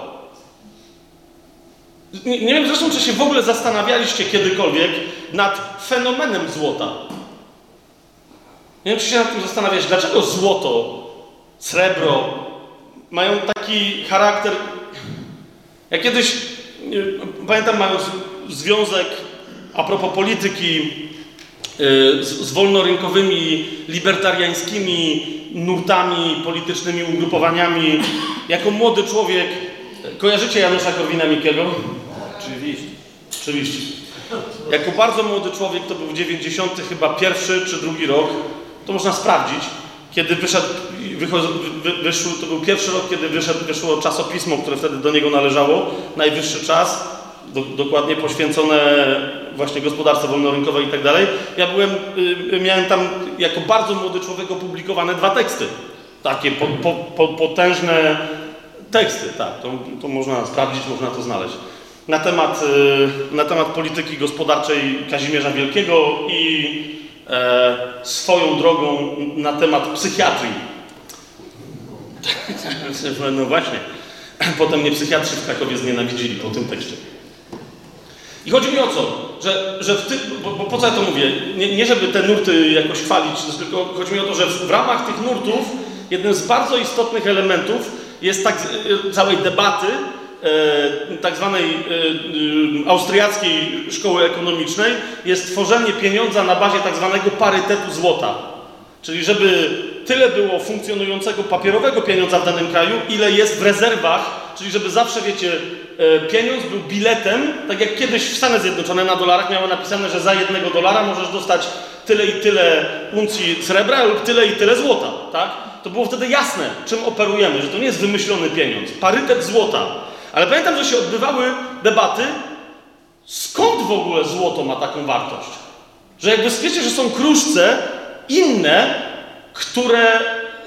A: Nie, nie wiem zresztą, czy się w ogóle zastanawialiście kiedykolwiek nad fenomenem złota. Nie wiem, czy się nad tym zastanawiać, dlaczego złoto, srebro mają taki charakter. Ja kiedyś, pamiętam, mając związek a propos polityki y, z, z wolnorynkowymi, libertariańskimi nurtami, politycznymi ugrupowaniami, jako młody człowiek, kojarzycie Janusza Korwina-Mikkego?
B: Oczywiście.
A: Oczywiście. Jako bardzo młody człowiek, to był 90 chyba pierwszy czy drugi rok, to można sprawdzić, kiedy wyszedł, wyszło, to był pierwszy rok, kiedy wyszedł, wyszło czasopismo, które wtedy do niego należało, najwyższy czas, do, dokładnie poświęcone właśnie gospodarce wolnorynkowej i tak dalej. Ja byłem, y, miałem tam jako bardzo młody człowiek opublikowane dwa teksty, takie po, po, po, potężne teksty, tak, to, to można sprawdzić, można to znaleźć na temat, y, na temat polityki gospodarczej Kazimierza Wielkiego i e, swoją drogą na temat psychiatrii. No właśnie. Potem mnie psychiatrzy w Krakowie znienawidzili po tym tekście. I chodzi mi o co? Że, że w ty, bo, bo po co ja to mówię? Nie, nie, żeby te nurty jakoś chwalić, tylko chodzi mi o to, że w ramach tych nurtów jednym z bardzo istotnych elementów jest tak y, całej debaty e, tak zwanej e, austriackiej szkoły ekonomicznej jest tworzenie pieniądza na bazie tak zwanego parytetu złota. Czyli żeby tyle było funkcjonującego papierowego pieniądza w danym kraju, ile jest w rezerwach, czyli żeby zawsze, wiecie, e, pieniądz był biletem, tak jak kiedyś w Stanach Zjednoczonych na dolarach miało napisane, że za jednego dolara możesz dostać tyle i tyle uncji srebra lub tyle i tyle złota, tak? To było wtedy jasne, czym operujemy, że to nie jest wymyślony pieniądz. Parytet złota. Ale pamiętam, że się odbywały debaty, skąd w ogóle złoto ma taką wartość. Że jakby wiecie, że są kruszce inne, które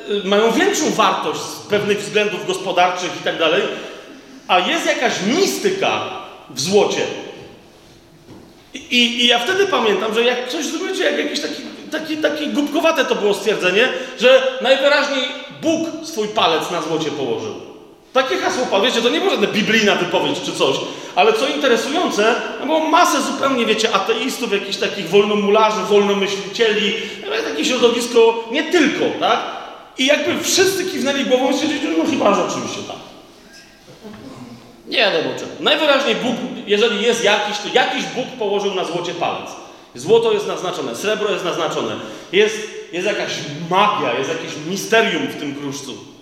A: y, mają większą wartość z pewnych względów gospodarczych i tak dalej, a jest jakaś mistyka w złocie. I, I, ja wtedy pamiętam, że jak coś zrobicie, jak jakiś taki, taki, taki głupkowate to było stwierdzenie, że najwyraźniej Bóg swój palec na złocie położył. Takie hasło, wiecie, to nie było żadna biblijna wypowiedź czy coś, ale co interesujące, no było masę zupełnie, wiecie, ateistów, jakichś takich wolnomularzy, wolnomyślicieli, takie środowisko, nie tylko, tak? I jakby wszyscy kiwnęli głową i stwierdzili, no chyba rzeczywiście tak. Nie wiadomo czemu. Najwyraźniej Bóg, jeżeli jest jakiś, to jakiś Bóg położył na złocie palec. Złoto jest naznaczone, srebro jest naznaczone. Jest, jest jakaś magia, jest jakieś misterium w tym kruszcu.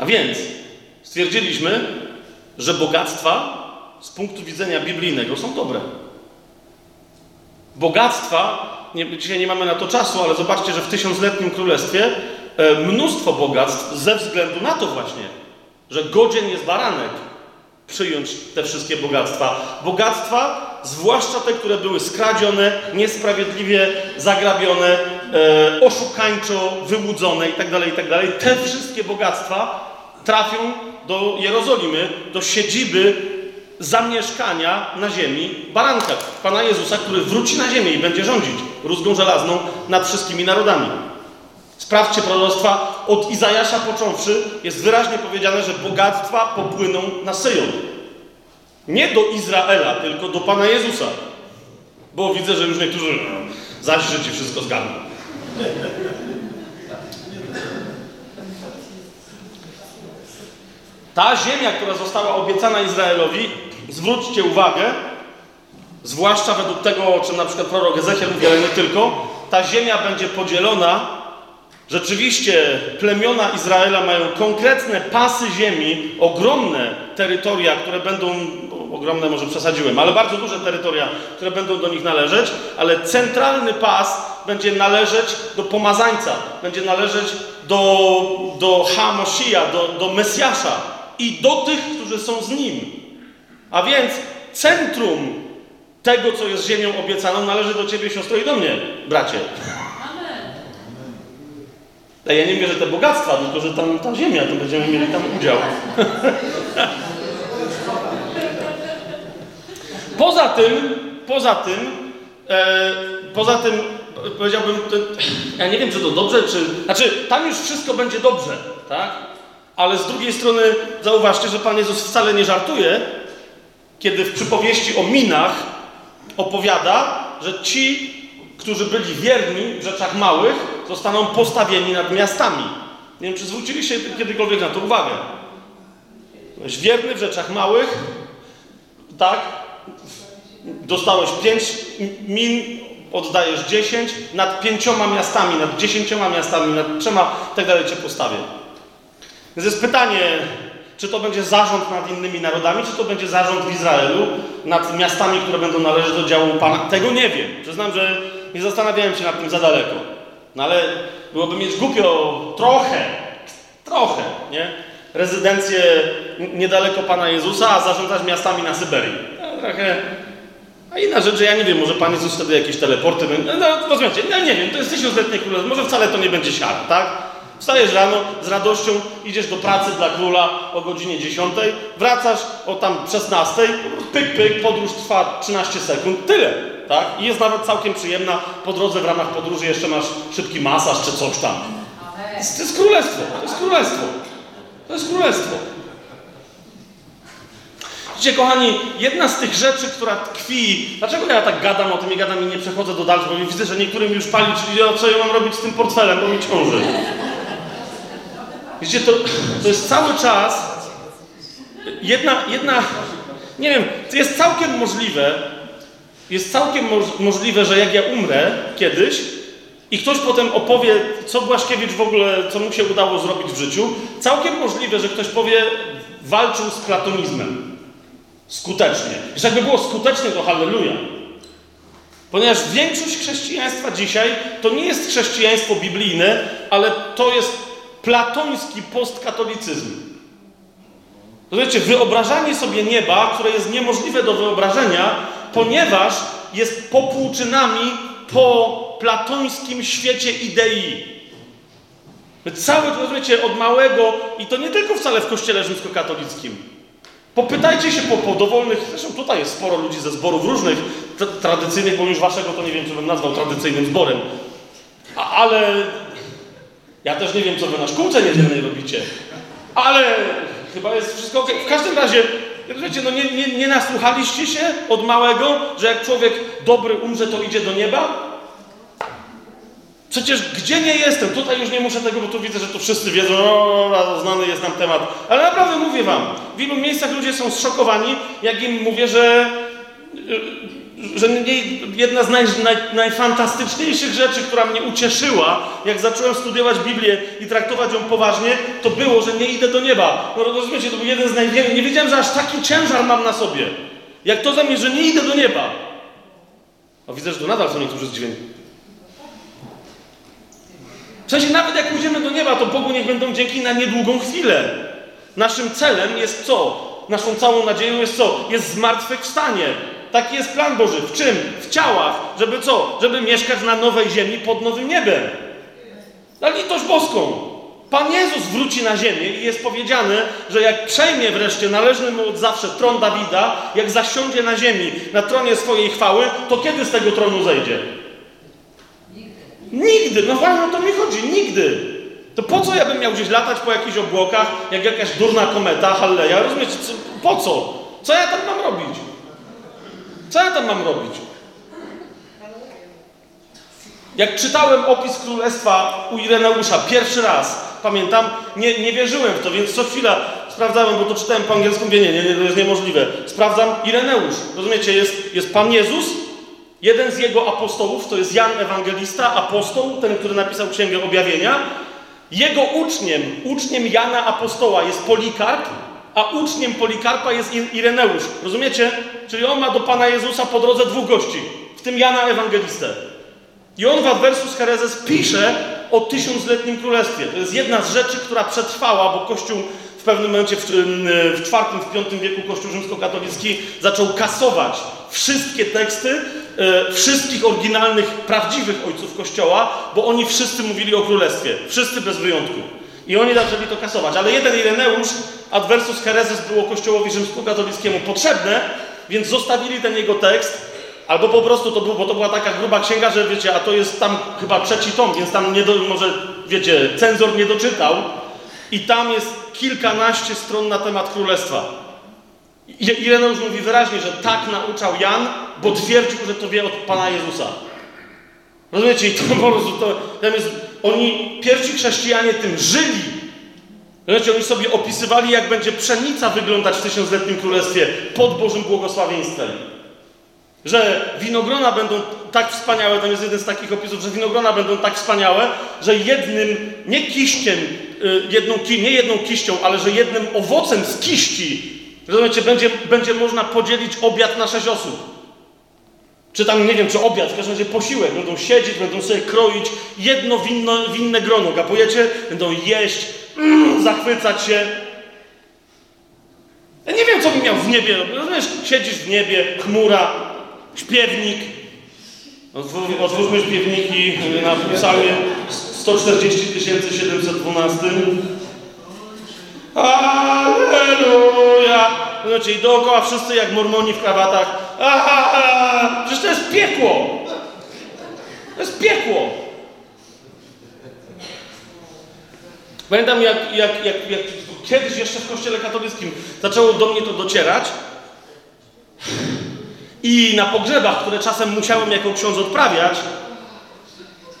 A: A więc stwierdziliśmy, że bogactwa z punktu widzenia biblijnego są dobre. Bogactwa, nie, dzisiaj nie mamy na to czasu, ale zobaczcie, że w tysiącletnim królestwie e, mnóstwo bogactw ze względu na to właśnie, że godzien jest baranek przyjąć te wszystkie bogactwa. Bogactwa, zwłaszcza te, które były skradzione, niesprawiedliwie zagrabione, e, oszukańczo wyłudzone itd., tak itd., tak te wszystkie bogactwa trafią do Jerozolimy, do siedziby zamieszkania na ziemi baranka, Pana Jezusa, który wróci na ziemię i będzie rządzić rózgą żelazną nad wszystkimi narodami. Sprawdźcie proroctwa od Izajasza począwszy, jest wyraźnie powiedziane, że bogactwa popłyną na Syjon. Nie do Izraela, tylko do Pana Jezusa. Bo widzę, że już niektórzy zaś, że ci wszystko zgadną. Ta ziemia, która została obiecana Izraelowi, zwróćcie uwagę, zwłaszcza według tego, o czym na przykład prorok Ezechiel mówi, ale nie tylko, ta ziemia będzie podzielona. Rzeczywiście plemiona Izraela mają konkretne pasy ziemi, ogromne terytoria, które będą, ogromne może przesadziłem, ale bardzo duże terytoria, które będą do nich należeć, ale centralny pas będzie należeć do pomazańca, będzie należeć do, do Hamosia, do, do Mesjasza i do tych, którzy są z nim. A więc centrum tego, co jest ziemią obiecaną, należy do ciebie, siostro, i do mnie, bracie. A ja nie wierzę te bogactwa, tylko że tam ta ziemia, to będziemy mieli tam udział. poza tym, poza tym, e, poza tym powiedziałbym, ja nie wiem, czy to dobrze, czy. Znaczy, tam już wszystko będzie dobrze, tak? Ale z drugiej strony zauważcie, że Pan Jezus wcale nie żartuje, kiedy w przypowieści o minach opowiada, że ci, którzy byli wierni w rzeczach małych, zostaną postawieni nad miastami. Nie wiem, czy zwróciliście kiedykolwiek na to uwagę. Byłeś wierny w rzeczach małych, tak? Dostałeś pięć min, oddajesz dziesięć, nad pięcioma miastami, nad dziesięcioma miastami, nad trzema, tak dalej cię postawię. Więc jest pytanie, czy to będzie zarząd nad innymi narodami, czy to będzie zarząd w Izraelu nad miastami, które będą należeć do działu Pana? Tego nie wiem. Przyznam, że nie zastanawiałem się nad tym za daleko. No ale byłoby mieć głupio trochę, trochę, nie? Rezydencję niedaleko Pana Jezusa, a zarządzać miastami na Syberii. No, trochę... A inna rzecz, że ja nie wiem, może Pan Jezus wtedy jakieś teleporty... No, no rozumiecie, no nie wiem, to jest tysiącletnie królestwo, może wcale to nie będzie siara, tak? Wstajesz rano z radością, idziesz do pracy dla króla o godzinie 10, wracasz o tam 16, pyk, pyk, podróż trwa 13 sekund, tyle, tak? I jest nawet całkiem przyjemna, po drodze w ramach podróży jeszcze masz szybki masaż czy coś tam. To jest królestwo, to jest królestwo. To jest królestwo. Widzicie, kochani, jedna z tych rzeczy, która tkwi, dlaczego ja tak gadam o tym i gadam i nie przechodzę do dalszego, bo widzę, że niektórym już pali, czyli co ja mam robić z tym portfelem, bo mi ciąży. Widzicie, to, to jest cały czas jedna, jedna, nie wiem, to jest całkiem możliwe, jest całkiem możliwe, że jak ja umrę kiedyś i ktoś potem opowie, co Błaszkiewicz w ogóle, co mu się udało zrobić w życiu, całkiem możliwe, że ktoś powie, walczył z platonizmem. Skutecznie. Że jakby było skutecznie, to halleluja. Ponieważ większość chrześcijaństwa dzisiaj to nie jest chrześcijaństwo biblijne, ale to jest platoński postkatolicyzm. Rozumiecie, wyobrażanie sobie nieba, które jest niemożliwe do wyobrażenia, ponieważ jest popłuczynami po platońskim świecie idei. Cały, rozumiecie, od małego, i to nie tylko wcale w kościele rzymskokatolickim. Popytajcie się po, po dowolnych, zresztą tutaj jest sporo ludzi ze zborów różnych, tradycyjnych, bo już waszego to nie wiem, czy bym nazwał tradycyjnym zborem. A, ale ja też nie wiem, co wy na szkółce niedzielnej robicie, ale chyba jest wszystko ok. W każdym razie, wiecie, no nie, nie, nie nasłuchaliście się od małego, że jak człowiek dobry umrze, to idzie do nieba? Przecież gdzie nie jestem? Tutaj już nie muszę tego, bo tu widzę, że tu wszyscy wiedzą, o, znany jest nam temat. Ale naprawdę mówię wam, w wielu miejscach ludzie są zszokowani, jak im mówię, że że jedna z naj, naj, najfantastyczniejszych rzeczy, która mnie ucieszyła, jak zacząłem studiować Biblię i traktować ją poważnie, to było, że nie idę do nieba. No rozumiecie, to był jeden z największych. Nie wiedziałem, że aż taki ciężar mam na sobie. Jak to za mnie, że nie idę do nieba. A widzę, że tu nadal są niektórzy zdziwieni. W sensie, nawet jak pójdziemy do nieba, to Bogu niech będą dzięki na niedługą chwilę. Naszym celem jest co? Naszą całą nadzieją jest co? Jest zmartwychwstanie. Taki jest plan Boży. W czym? W ciałach. Żeby co? Żeby mieszkać na nowej ziemi pod nowym niebem. Na litość boską. Pan Jezus wróci na ziemię i jest powiedziane, że jak przejmie wreszcie należny mu od zawsze tron Dawida, jak zasiądzie na ziemi, na tronie swojej chwały, to kiedy z tego tronu zejdzie? Nigdy. No właśnie o to mi chodzi. Nigdy. To po co ja bym miał gdzieś latać po jakichś obłokach, jak jakaś durna kometa, halleja? Rozumiecie? Po co? Co ja tam mam robić? Co ja tam mam robić? Jak czytałem opis królestwa u Ireneusza pierwszy raz, pamiętam, nie, nie wierzyłem w to, więc co chwila sprawdzałem, bo to czytałem po angielsku, mówię, nie, nie, nie, to jest niemożliwe. Sprawdzam Ireneusz. Rozumiecie, jest, jest Pan Jezus, jeden z jego apostołów, to jest Jan Ewangelista, apostoł, ten, który napisał Księgę Objawienia. Jego uczniem, uczniem Jana Apostoła jest Polikarp, a uczniem Polikarpa jest Ireneusz. Rozumiecie? Czyli on ma do Pana Jezusa po drodze dwóch gości, w tym Jana Ewangelistę. I on w Adversus Herezes pisze o tysiącletnim królestwie. To jest jedna z rzeczy, która przetrwała, bo Kościół w pewnym momencie w, w czwartym, w piątym wieku Kościół rzymskokatolicki zaczął kasować wszystkie teksty e, wszystkich oryginalnych, prawdziwych ojców Kościoła, bo oni wszyscy mówili o królestwie. Wszyscy bez wyjątku. I oni zaczęli to kasować. Ale jeden Ireneusz, Adversus Herezes było Kościołowi rzymskokatolickiemu potrzebne, więc zostawili ten jego tekst Albo po prostu to było, bo to była taka gruba księga, że wiecie, a to jest tam chyba trzeci tom, więc tam nie do, może, wiecie, cenzor nie doczytał. I tam jest kilkanaście stron na temat królestwa. Ireneusz mówi wyraźnie, że tak nauczał Jan, bo twierdził, że to wie od Pana Jezusa. Rozumiecie? I to po prostu, to, tam jest, oni, pierwsi chrześcijanie tym żyli. Rozumiecie? Oni sobie opisywali, jak będzie pszenica wyglądać w tysiącletnim królestwie pod Bożym błogosławieństwem. Że winogrona będą tak wspaniałe, to jest jeden z takich opisów, że winogrona będą tak wspaniałe, że jednym, nie kiściem, y, jedną, nie jedną kiścią, ale że jednym owocem z kiści, rozumiecie, będzie, będzie można podzielić obiad na sześć osób. Czy tam, nie wiem, czy obiad, w każdym razie posiłek. Będą siedzieć, będą sobie kroić jedno winno, winne grono. Gapujecie? Będą jeść, mm, zachwycać się. Ja nie wiem, co bym miał w niebie Rozumiesz, siedzisz w niebie, chmura, Śpiewnik. Otwórzmy śpiewniki na psalmie 140 712. Aleluja! Znaczy, dookoła wszyscy jak mormoni w krawatach. Aha! Przecież to jest piekło! To jest piekło! Pamiętam, jak, jak, jak, jak kiedyś jeszcze w kościele katolickim zaczęło do mnie to docierać. I na pogrzebach, które czasem musiałem jako ksiądz odprawiać,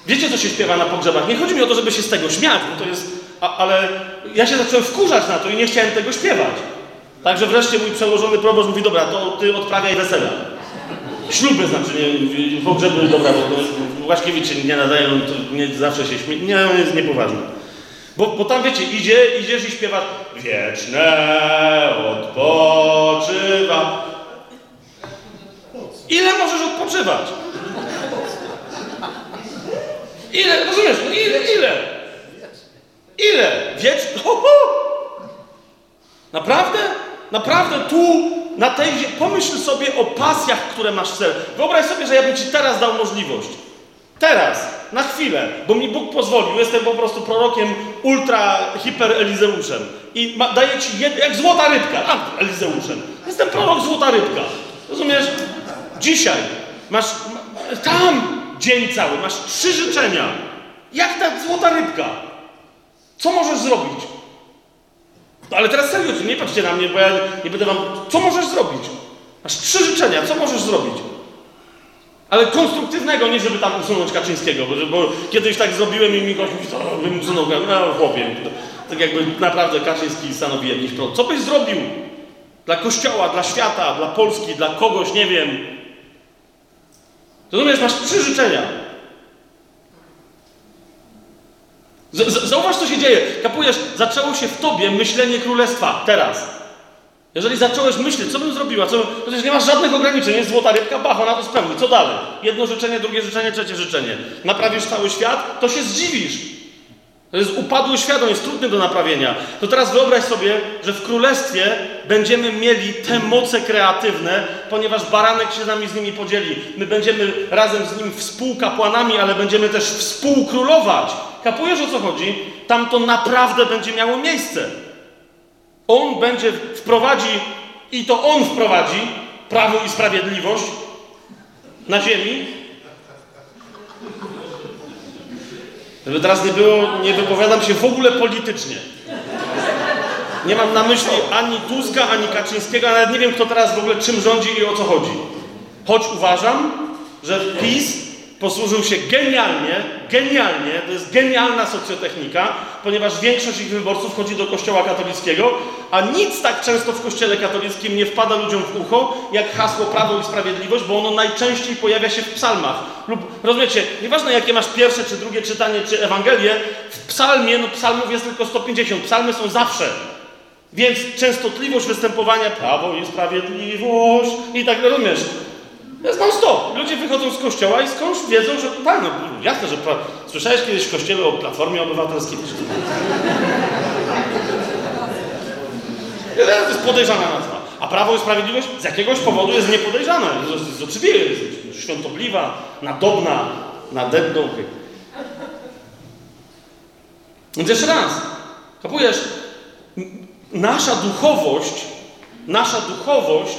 A: wiecie, co się śpiewa na pogrzebach? Nie chodzi mi o to, żeby się z tego śmiać, bo to jest... A, ale ja się zacząłem wkurzać na to i nie chciałem tego śpiewać. Także wreszcie mój przełożony proboszcz mówi, dobra, to ty odprawiaj wesela. Śluby znaczy, nie, pogrzeby, dobra, bo Łaszkiewicz się nie nadają, to nie, zawsze się śmie... Nie, on jest niepoważny. Bo, bo tam, wiecie, idzie, idziesz i śpiewasz Wieczne odpoczywa. Ile możesz odpoczywać? Ile, rozumiesz? No ile, ile? Ile? Wiecz... Naprawdę? Naprawdę tu, na tej pomyśl sobie o pasjach, które masz w sercu. Wyobraź sobie, że ja bym Ci teraz dał możliwość. Teraz, na chwilę, bo mi Bóg pozwolił. Jestem po prostu prorokiem ultra, hiper Elizeuszem. I ma, daję Ci, jed, jak złota rybka, a, Elizeuszem. Jestem prorok złota rybka. Rozumiesz? Dzisiaj masz tam dzień cały, masz trzy życzenia. Jak ta złota rybka? Co możesz zrobić? Ale teraz serio, nie patrzcie na mnie, bo ja nie będę wam. Co możesz zrobić? Masz trzy życzenia, co możesz zrobić? Ale konstruktywnego, nie żeby tam usunąć Kaczyńskiego, bo, bo kiedyś tak zrobiłem i mi gość mówi, co bym usunął, no chłopie, tak jakby naprawdę Kaczyński stanowi jakiś problem. Co byś zrobił? Dla Kościoła, dla świata, dla Polski, dla kogoś, nie wiem, Rozumiesz, masz trzy życzenia. Zauważ, co się dzieje. Kapujesz, zaczęło się w tobie myślenie królestwa. Teraz. Jeżeli zacząłeś myśleć, co bym zrobiła, co przecież nie masz żadnych ograniczeń, jest złota rybka, bach, ona to spełni. Co dalej? Jedno życzenie, drugie życzenie, trzecie życzenie. Naprawisz cały świat, to się zdziwisz. To jest upadły świat, on jest trudny do naprawienia. To teraz wyobraź sobie, że w królestwie będziemy mieli te moce kreatywne, ponieważ baranek się z nami z nimi podzieli. My będziemy razem z nim współkapłanami, ale będziemy też współkrólować. kapujesz o co chodzi? Tam to naprawdę będzie miało miejsce. On będzie wprowadzi i to on wprowadzi prawo i sprawiedliwość na ziemi. Żeby teraz nie było, nie wypowiadam się w ogóle politycznie. Nie mam na myśli ani Tuska, ani Kaczyńskiego, nawet nie wiem, kto teraz w ogóle czym rządzi i o co chodzi. Choć uważam, że PiS posłużył się genialnie, genialnie, to jest genialna socjotechnika, ponieważ większość ich wyborców chodzi do kościoła katolickiego, a nic tak często w kościele katolickim nie wpada ludziom w ucho, jak hasło Prawo i Sprawiedliwość, bo ono najczęściej pojawia się w psalmach. Lub, rozumiecie, nieważne jakie masz pierwsze, czy drugie czytanie, czy Ewangelię, w psalmie, no psalmów jest tylko 150, psalmy są zawsze. Więc częstotliwość występowania Prawo i Sprawiedliwość i tak rozumiesz, jest non stop. Ludzie wychodzą z kościoła i skądś wiedzą, że tak, no jasne, że pra... słyszałeś kiedyś w kościele o Platformie Obywatelskiej? To jest podejrzana nazwa. A Prawo i Sprawiedliwość z jakiegoś powodu jest niepodejrzane. Jest, jest oczywiście jest świątobliwa, nadobna, nadebną. Więc jeszcze raz, kapujesz? Nasza duchowość, nasza duchowość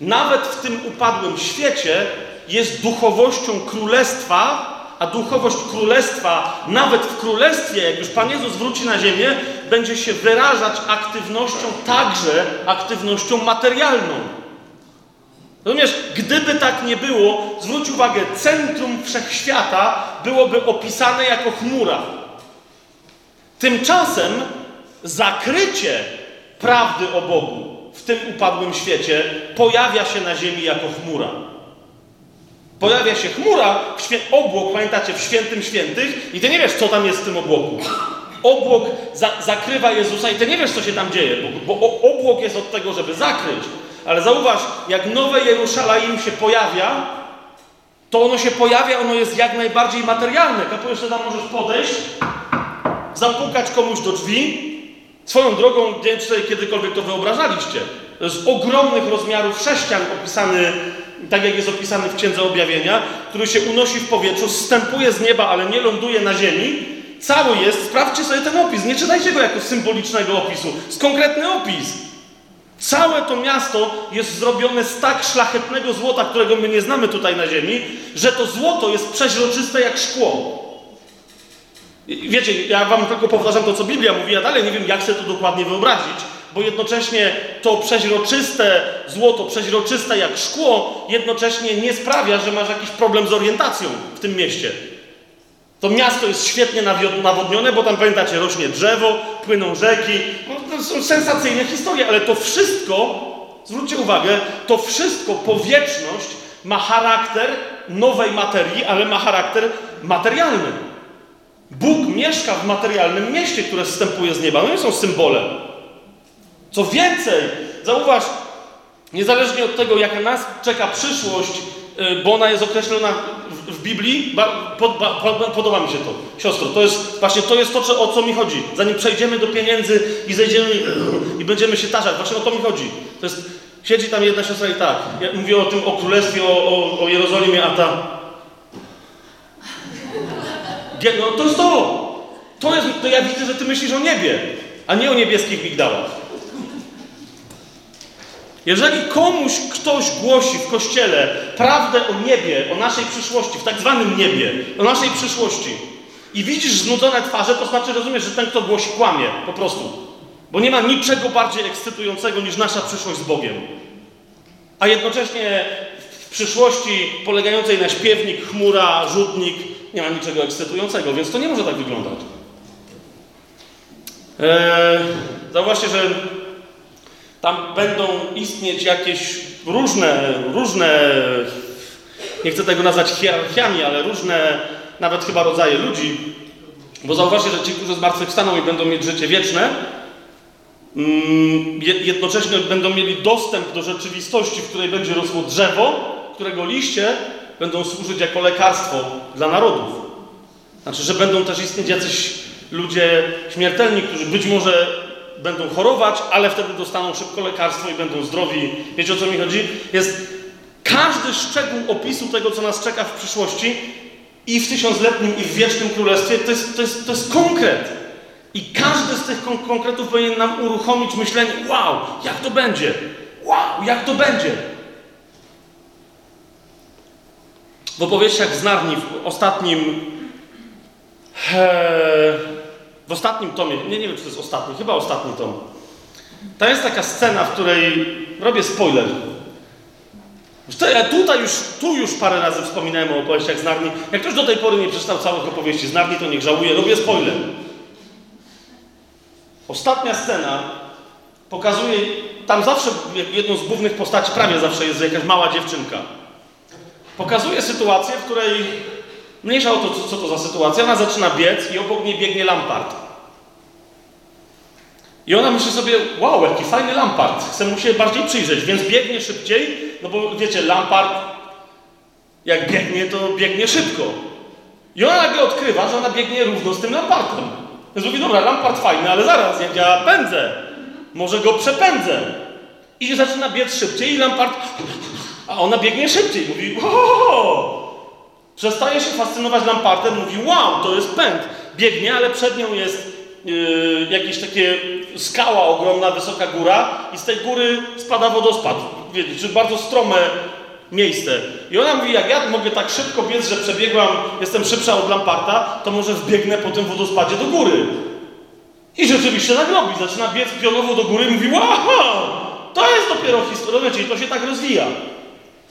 A: nawet w tym upadłym świecie jest duchowością królestwa, a duchowość królestwa, nawet w królestwie, jak już Pan Jezus wróci na ziemię, będzie się wyrażać aktywnością, także aktywnością materialną. Rozumiesz, gdyby tak nie było, zwróć uwagę, centrum wszechświata byłoby opisane jako chmura. Tymczasem zakrycie prawdy o Bogu w tym upadłym świecie pojawia się na ziemi jako chmura. Pojawia się chmura, obłok, pamiętacie, w świętym świętych i ty nie wiesz, co tam jest w tym obłoku. Obłok za zakrywa Jezusa i ty nie wiesz, co się tam dzieje, bo, bo obłok jest od tego, żeby zakryć. Ale zauważ, jak nowe Jerusalem się pojawia, to ono się pojawia, ono jest jak najbardziej materialne. Kapujesz, że tam możesz podejść, zapukać komuś do drzwi, Swoją drogą, nie wiem, czy sobie kiedykolwiek to wyobrażaliście. Jest ogromnych rozmiarów sześcian opisany, tak jak jest opisany w Księdze Objawienia, który się unosi w powietrzu, zstępuje z nieba, ale nie ląduje na ziemi. Cały jest, sprawdźcie sobie ten opis, nie czytajcie go jako symbolicznego opisu, jest konkretny opis. Całe to miasto jest zrobione z tak szlachetnego złota, którego my nie znamy tutaj na ziemi, że to złoto jest przeźroczyste jak szkło. Wiecie, ja wam tylko powtarzam to, co Biblia mówi, a dalej nie wiem, jak sobie to dokładnie wyobrazić, bo jednocześnie to przeźroczyste złoto, przeźroczyste jak szkło, jednocześnie nie sprawia, że masz jakiś problem z orientacją w tym mieście. To miasto jest świetnie nawodnione, bo tam pamiętacie, rośnie drzewo, płyną rzeki. No, to są sensacyjne historie, ale to wszystko, zwróćcie uwagę, to wszystko, powietrzność ma charakter nowej materii, ale ma charakter materialny. Bóg mieszka w materialnym mieście, które zstępuje z nieba. No nie są symbolem. Co więcej, zauważ, niezależnie od tego, jaka nas czeka przyszłość, y, bo ona jest określona w, Biblii, pod, pod, podoba mi się to. Siostro, to jest właśnie to jest to, o co mi chodzi. Zanim przejdziemy do pieniędzy i zejdziemy i będziemy się tarzać, właśnie o to mi chodzi. To jest, siedzi tam jedna siostra i tak, ja mówię o tym, o królestwie, o, o, o Jerozolimie, a ta no to jest to. To, jest, to ja widzę, że ty myślisz o niebie, a nie o niebieskich migdałach. Jeżeli komuś ktoś głosi w kościele prawdę o niebie, o naszej przyszłości, w tak zwanym niebie, o naszej przyszłości i widzisz znudzone twarze, to znaczy rozumiesz, że ten, kto głosi, kłamie po prostu. Bo nie ma niczego bardziej ekscytującego niż nasza przyszłość z Bogiem. A jednocześnie w przyszłości polegającej na śpiewnik, chmura, rzutnik, nie ma niczego ekscytującego, więc to nie może tak wyglądać. Eee, zauważcie, że tam będą istnieć jakieś różne, różne, nie chcę tego nazwać hierarchiami, ale różne nawet chyba rodzaje ludzi, bo zauważcie, że ci, którzy zmartwychwstaną i będą mieć życie wieczne, mm, jednocześnie będą mieli dostęp do rzeczywistości, w której będzie rosło drzewo, którego liście będą służyć jako lekarstwo dla narodów. Znaczy, że będą też istnieć jacyś ludzie śmiertelni, którzy być może będą chorować, ale wtedy dostaną szybko lekarstwo i będą zdrowi. Wiecie o co mi chodzi? Jest każdy szczegół opisu tego, co nas czeka w przyszłości, i w tysiącletnim, i w wiecznym królestwie, to jest, to jest, to jest konkret. I każdy z tych kon konkretów powinien nam uruchomić myślenie, wow, jak to będzie? Wow, jak to będzie? W opowieściach z Narni, w ostatnim e, w ostatnim tomie, nie, nie wiem czy to jest ostatni, chyba ostatni tom. To jest taka scena, w której robię spoiler. Ja tutaj już, tu już parę razy wspominałem o opowieściach z Narni. Jak ktoś do tej pory nie przeczytał całych opowieści z Narni, to niech żałuje. Robię spoiler. Ostatnia scena pokazuje, tam zawsze jedną z głównych postaci, prawie zawsze jest jakaś mała dziewczynka. Pokazuje sytuację, w której mniejsza o to, co, to za sytuacja, ona zaczyna biec i obok niej biegnie Lampart. I ona myśli sobie, wow, jaki fajny Lampart, chcę mu się bardziej przyjrzeć, więc biegnie szybciej, no bo wiecie, Lampart jak biegnie, to biegnie szybko. I ona nagle odkrywa, że ona biegnie równo z tym Lampartem. Więc mówi, dobra, Lampart fajny, ale zaraz, jak ja pędzę, może go przepędzę. I zaczyna biec szybciej i Lampart, a ona biegnie szybciej. Mówi, wow! Przestaje się fascynować Lampartem, mówi, wow, to jest pęd. Biegnie, ale przed nią jest yy, jakieś takie skała ogromna, wysoka góra i z tej góry spada wodospad. Wiecie, czy bardzo strome miejsce. I ona mówi, jak ja mogę tak szybko biec, że przebiegłam, jestem szybsza od Lamparta, to może wbiegnę po tym wodospadzie do góry. I rzeczywiście tak robi. Zaczyna biec pionowo do góry i mówi, wow, to jest dopiero historia, czyli to się tak rozwija.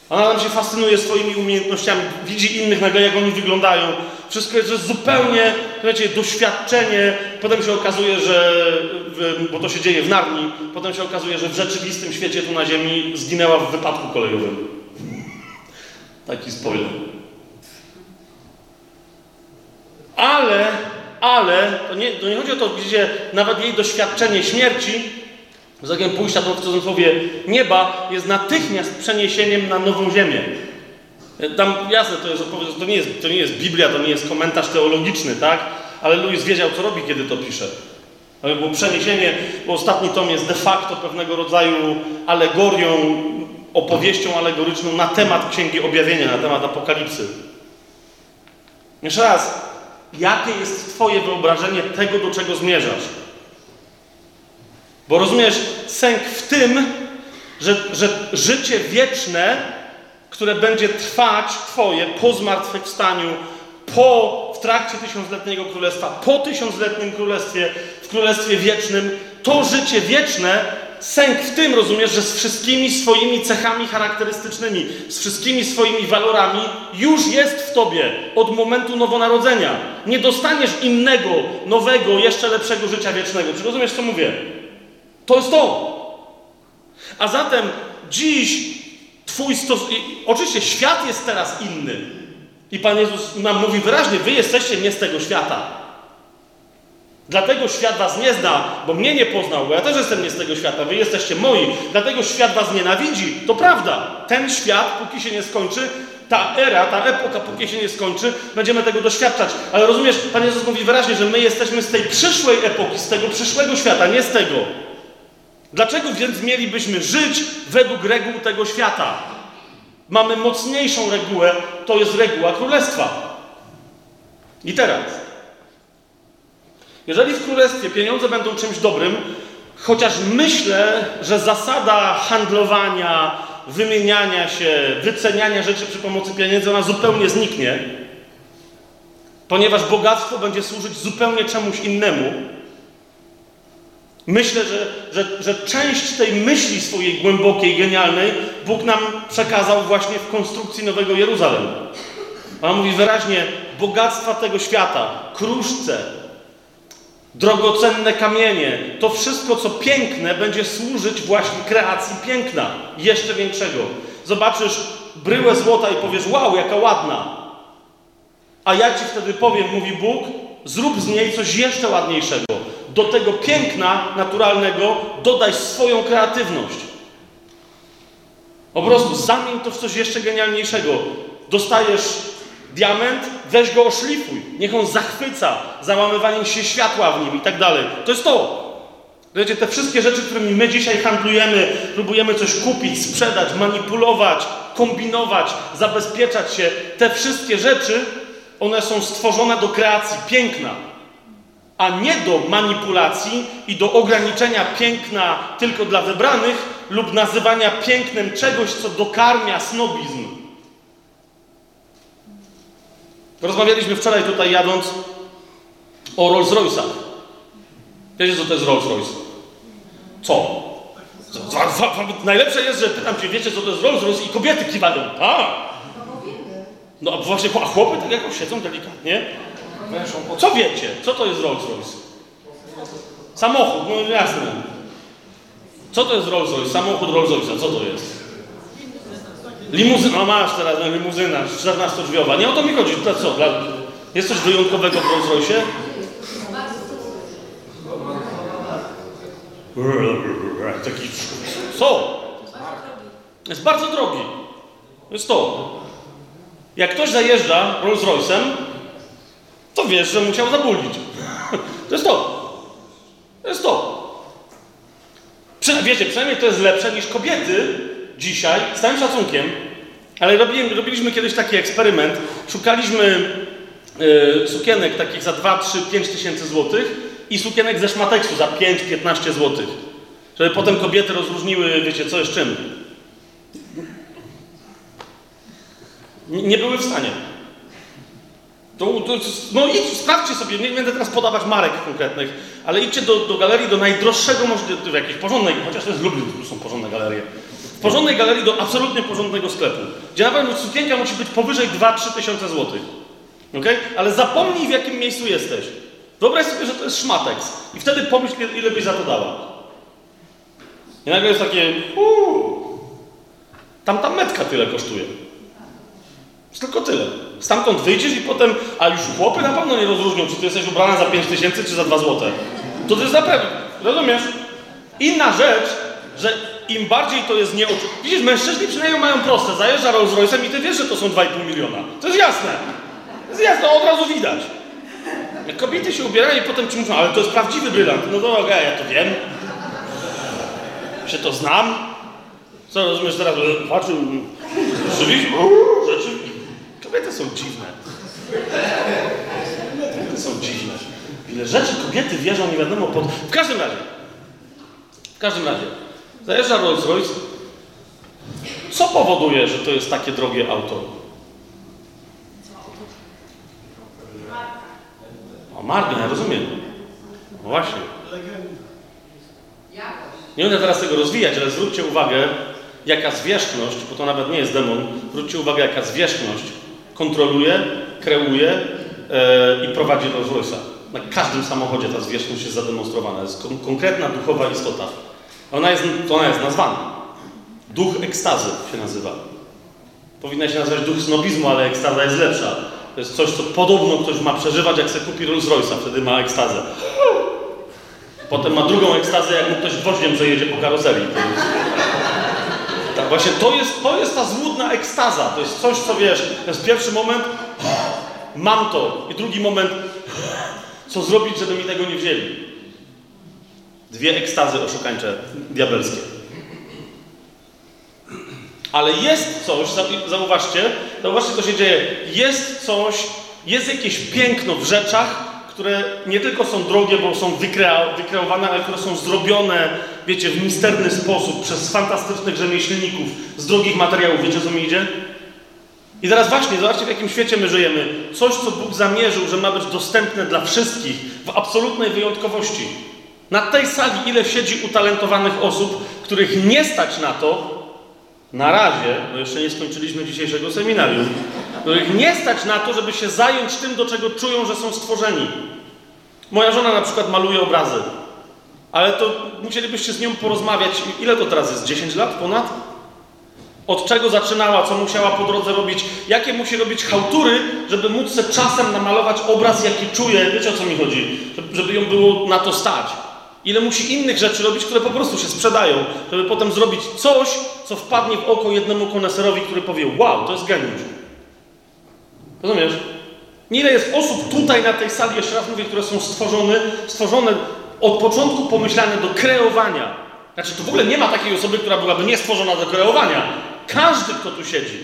A: Ona nam się fascynuje swoimi umiejętnościami, widzi innych nagle, jak oni wyglądają. Wszystko jest, jest zupełnie, wiecie, doświadczenie. Potem się okazuje, że, bo to się dzieje w Narni, potem się okazuje, że w rzeczywistym świecie tu na Ziemi zginęła w wypadku kolejowym. Taki spoiler. Ale, ale, to nie, to nie chodzi o to, widzicie, nawet jej doświadczenie śmierci Wzrokiem pójścia w cudzysłowie nieba jest natychmiast przeniesieniem na nową ziemię. Tam jasne, to, jest, to, nie jest, to nie jest Biblia, to nie jest komentarz teologiczny, tak? Ale Louis wiedział, co robi, kiedy to pisze. Bo przeniesienie, bo ostatni tom jest de facto pewnego rodzaju alegorią, opowieścią alegoryczną na temat Księgi Objawienia, na temat Apokalipsy. Jeszcze raz, jakie jest Twoje wyobrażenie tego, do czego zmierzasz? Bo rozumiesz, sęk w tym, że, że życie wieczne, które będzie trwać Twoje po zmartwychwstaniu, po, w trakcie tysiącletniego królestwa, po tysiącletnim królestwie, w królestwie wiecznym, to życie wieczne, sęk w tym, rozumiesz, że z wszystkimi swoimi cechami charakterystycznymi, z wszystkimi swoimi walorami już jest w Tobie od momentu nowonarodzenia. Nie dostaniesz innego, nowego, jeszcze lepszego życia wiecznego. Czy rozumiesz, co mówię? To jest to. A zatem dziś Twój stosunek. Oczywiście świat jest teraz inny. I Pan Jezus nam mówi wyraźnie: Wy jesteście nie z tego świata. Dlatego świat was nie zna, bo mnie nie poznał, bo ja też jestem nie z tego świata, wy jesteście moi. Dlatego świat was nienawidzi. To prawda. Ten świat, póki się nie skończy, ta era, ta epoka, póki się nie skończy, będziemy tego doświadczać. Ale rozumiesz, Pan Jezus mówi wyraźnie, że my jesteśmy z tej przyszłej epoki, z tego przyszłego świata, nie z tego. Dlaczego więc mielibyśmy żyć według reguł tego świata? Mamy mocniejszą regułę, to jest reguła królestwa. I teraz, jeżeli w królestwie pieniądze będą czymś dobrym, chociaż myślę, że zasada handlowania, wymieniania się, wyceniania rzeczy przy pomocy pieniędzy, ona zupełnie zniknie, ponieważ bogactwo będzie służyć zupełnie czemuś innemu, Myślę, że, że, że część tej myśli swojej głębokiej, genialnej Bóg nam przekazał właśnie w konstrukcji Nowego Jeruzalem. On mówi wyraźnie, bogactwa tego świata, kruszce, drogocenne kamienie, to wszystko, co piękne, będzie służyć właśnie kreacji piękna, jeszcze większego. Zobaczysz bryłę złota i powiesz, wow, jaka ładna. A ja ci wtedy powiem, mówi Bóg, zrób z niej coś jeszcze ładniejszego do tego piękna naturalnego dodaj swoją kreatywność. Po prostu zamień to w coś jeszcze genialniejszego. Dostajesz diament, weź go oszlifuj. Niech on zachwyca załamywaniem się światła w nim i tak dalej. To jest to. Wiecie, te wszystkie rzeczy, którymi my dzisiaj handlujemy, próbujemy coś kupić, sprzedać, manipulować, kombinować, zabezpieczać się, te wszystkie rzeczy one są stworzone do kreacji piękna, a nie do manipulacji i do ograniczenia piękna tylko dla wybranych lub nazywania pięknem czegoś, co dokarmia snobizm. Rozmawialiśmy wczoraj tutaj jadąc o Rolls Royce'ach. Wiecie, co to jest Rolls Royce? Co? Najlepsze jest, że pytam cię, wiecie, co to jest Rolls Royce i kobiety kiwają. A! No a właśnie, a chłopy tak jakoś siedzą delikatnie. Co wiecie? Co to jest Rolls Royce? Samochód, no jasne. Co to jest Rolls Royce? Samochód Rolls Royce'a, co to jest? Limuzyna, no masz teraz no, limuzyna 14-drzwiowa. Nie o to mi chodzi. To co? Dla... Jest coś wyjątkowego w Rolls Royce? Taki... Co? Jest bardzo drogi. Jest to. Jak ktoś zajeżdża Rolls Royce'em, to wiesz, że musiał zabulić. To jest to. To jest to. Przy, wiecie, przynajmniej to jest lepsze niż kobiety dzisiaj, z całym szacunkiem, ale robili, robiliśmy kiedyś taki eksperyment. Szukaliśmy y, sukienek takich za 2, 3, 5 tysięcy złotych i sukienek ze szmateksu za 5-15 złotych. Żeby potem kobiety rozróżniły, wiecie, co jest czym. Nie były w stanie. To, to, no idź, sprawdźcie sobie, nie będę teraz podawać marek konkretnych, ale idźcie do, do galerii, do najdroższego możliwego, jakiejś porządnej, chociaż to jest Lublin, tu są porządne galerie. W porządnej galerii do absolutnie porządnego sklepu, gdzie na pewno sukienka musi być powyżej 2-3 tysiące złotych. ok? Ale zapomnij w jakim miejscu jesteś. Wyobraź sobie, że to jest szmateks i wtedy pomyśl, ile byś za to dała. I nagle jest takie, uuu, tam ta metka tyle kosztuje. Tylko tyle. Stamtąd wyjdziesz i potem, a już chłopy na pewno nie rozróżnią, czy ty jesteś ubrana za 5 tysięcy, czy za 2 złote. To to jest na pewno. Rozumiesz? Inna rzecz, że im bardziej to jest nieoczywiste. Widzisz, mężczyźni przynajmniej mają proste. Zajeżdża Rolls Royce'em i ty wiesz, że to są 2,5 miliona. To jest jasne. To jest jasne, od razu widać. Jak kobiety się ubierają i potem ci mówią, ale to jest prawdziwy brylant. No to okej, okay, ja to wiem. Się to znam. Co rozumiesz teraz? Patrzył. Rzeczywiście? Rzeczywiście. Kobiety są dziwne. Kobiety są dziwne. Ile rzeczy kobiety wierzą, nie wiadomo pod... W każdym razie. W każdym razie. Zajeżdża Rolls Royce. Co powoduje, że to jest takie drogie auto? O, markę, ja rozumiem. No właśnie. Nie będę teraz tego rozwijać, ale zwróćcie uwagę, jaka zwierzchność, bo to nawet nie jest demon, zwróćcie uwagę, jaka zwierzchność kontroluje, kreuje e, i prowadzi Rolls Royce'a. Na każdym samochodzie ta zwierzchność jest zademonstrowana. Jest kon konkretna duchowa istota. Ona jest, ona jest nazwana. Duch ekstazy się nazywa. Powinna się nazywać duch snobizmu, ale ekstaza jest lepsza. To jest coś, co podobno ktoś ma przeżywać, jak se kupi Rolls Royce'a. Wtedy ma ekstazę. Potem ma drugą ekstazę, jak mu ktoś gwoździem przejedzie po karoserii. Tak, właśnie to jest, to jest ta złudna ekstaza. To jest coś, co wiesz, to jest pierwszy moment, mam to. I drugi moment, co zrobić, żeby mi tego nie wzięli. Dwie ekstazy oszukańcze, diabelskie. Ale jest coś, zauważcie, zauważcie, co się dzieje. Jest coś, jest jakieś piękno w rzeczach, które nie tylko są drogie, bo są wykreowane, ale które są zrobione, wiecie, w misterny sposób przez fantastycznych rzemieślników z drogich materiałów. Wiecie, co mi idzie? I teraz właśnie, zobaczcie, w jakim świecie my żyjemy. Coś, co Bóg zamierzył, że ma być dostępne dla wszystkich w absolutnej wyjątkowości. Na tej sali ile siedzi utalentowanych osób, których nie stać na to, na razie, bo jeszcze nie skończyliśmy dzisiejszego seminarium, których nie stać na to, żeby się zająć tym, do czego czują, że są stworzeni. Moja żona na przykład maluje obrazy, ale to musielibyście z nią porozmawiać. Ile to teraz jest? 10 lat ponad? Od czego zaczynała, co musiała po drodze robić, jakie musi robić hałtury, żeby móc sobie czasem namalować obraz, jaki czuje. Wiecie o co mi chodzi? Żeby ją było na to stać. Ile musi innych rzeczy robić, które po prostu się sprzedają, żeby potem zrobić coś, co wpadnie w oko jednemu koneserowi, który powie: Wow, to jest geniusz. Rozumiesz? Ile jest osób tutaj na tej sali, jeszcze raz mówię, które są stworzone, stworzone od początku pomyślane do kreowania. Znaczy, to w ogóle nie ma takiej osoby, która byłaby niestworzona do kreowania. Każdy, kto tu siedzi,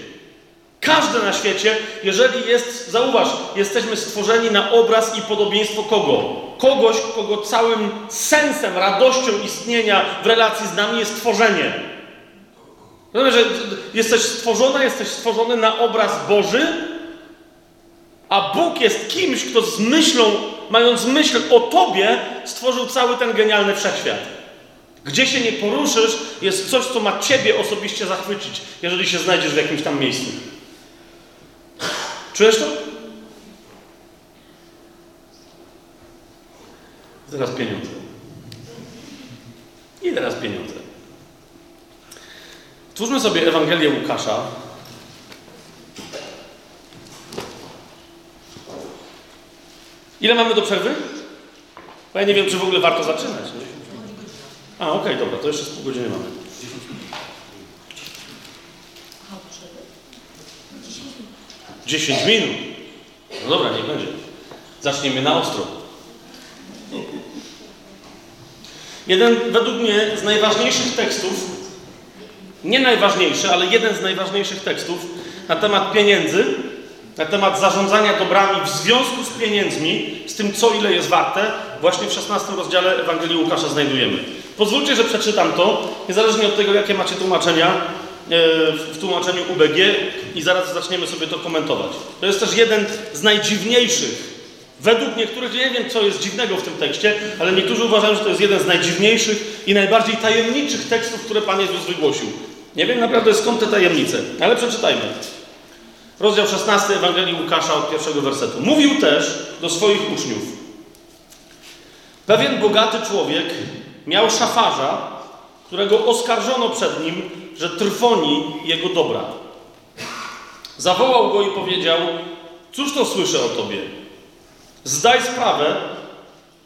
A: Każdy na świecie, jeżeli jest, zauważ, jesteśmy stworzeni na obraz i podobieństwo kogo? Kogoś, kogo całym sensem, radością istnienia w relacji z nami jest tworzenie. Rozumiesz, że jesteś stworzona, jesteś stworzony na obraz Boży, a Bóg jest kimś, kto z myślą, mając myśl o Tobie, stworzył cały ten genialny wszechświat. Gdzie się nie poruszysz, jest coś, co ma Ciebie osobiście zachwycić, jeżeli się znajdziesz w jakimś tam miejscu. Czujesz to? Teraz pieniądze. I teraz pieniądze. Twórzmy sobie Ewangelię Łukasza. Ile mamy do przerwy? Bo ja nie wiem, czy w ogóle warto zaczynać. A, okej, okay, dobra, to jeszcze z pół godziny mamy. 10 minut. No dobra, niech będzie. Zaczniemy na ostro. Jeden według mnie z najważniejszych tekstów, nie najważniejszy, ale jeden z najważniejszych tekstów na temat pieniędzy, na temat zarządzania dobrami w związku z pieniędzmi, z tym co ile jest warte, właśnie w 16 rozdziale Ewangelii Łukasza znajdujemy. Pozwólcie, że przeczytam to, niezależnie od tego, jakie macie tłumaczenia, E, w tłumaczeniu UBG i zaraz zaczniemy sobie to komentować. To jest też jeden z najdziwniejszych, według niektórych, nie wiem co jest dziwnego w tym tekście, ale niektórzy uważają, że to jest jeden z najdziwniejszych i najbardziej tajemniczych tekstów, które Pan Jezus wygłosił. Nie wiem naprawdę skąd te tajemnice, ale przeczytajmy. Rozdział 16 Ewangelii Łukasza od pierwszego wersetu. Mówił też do swoich uczniów. Pewien bogaty człowiek miał szafarza, którego oskarżono przed nim, że trwoni jego dobra. Zawołał go i powiedział: Cóż to słyszę o tobie? Zdaj sprawę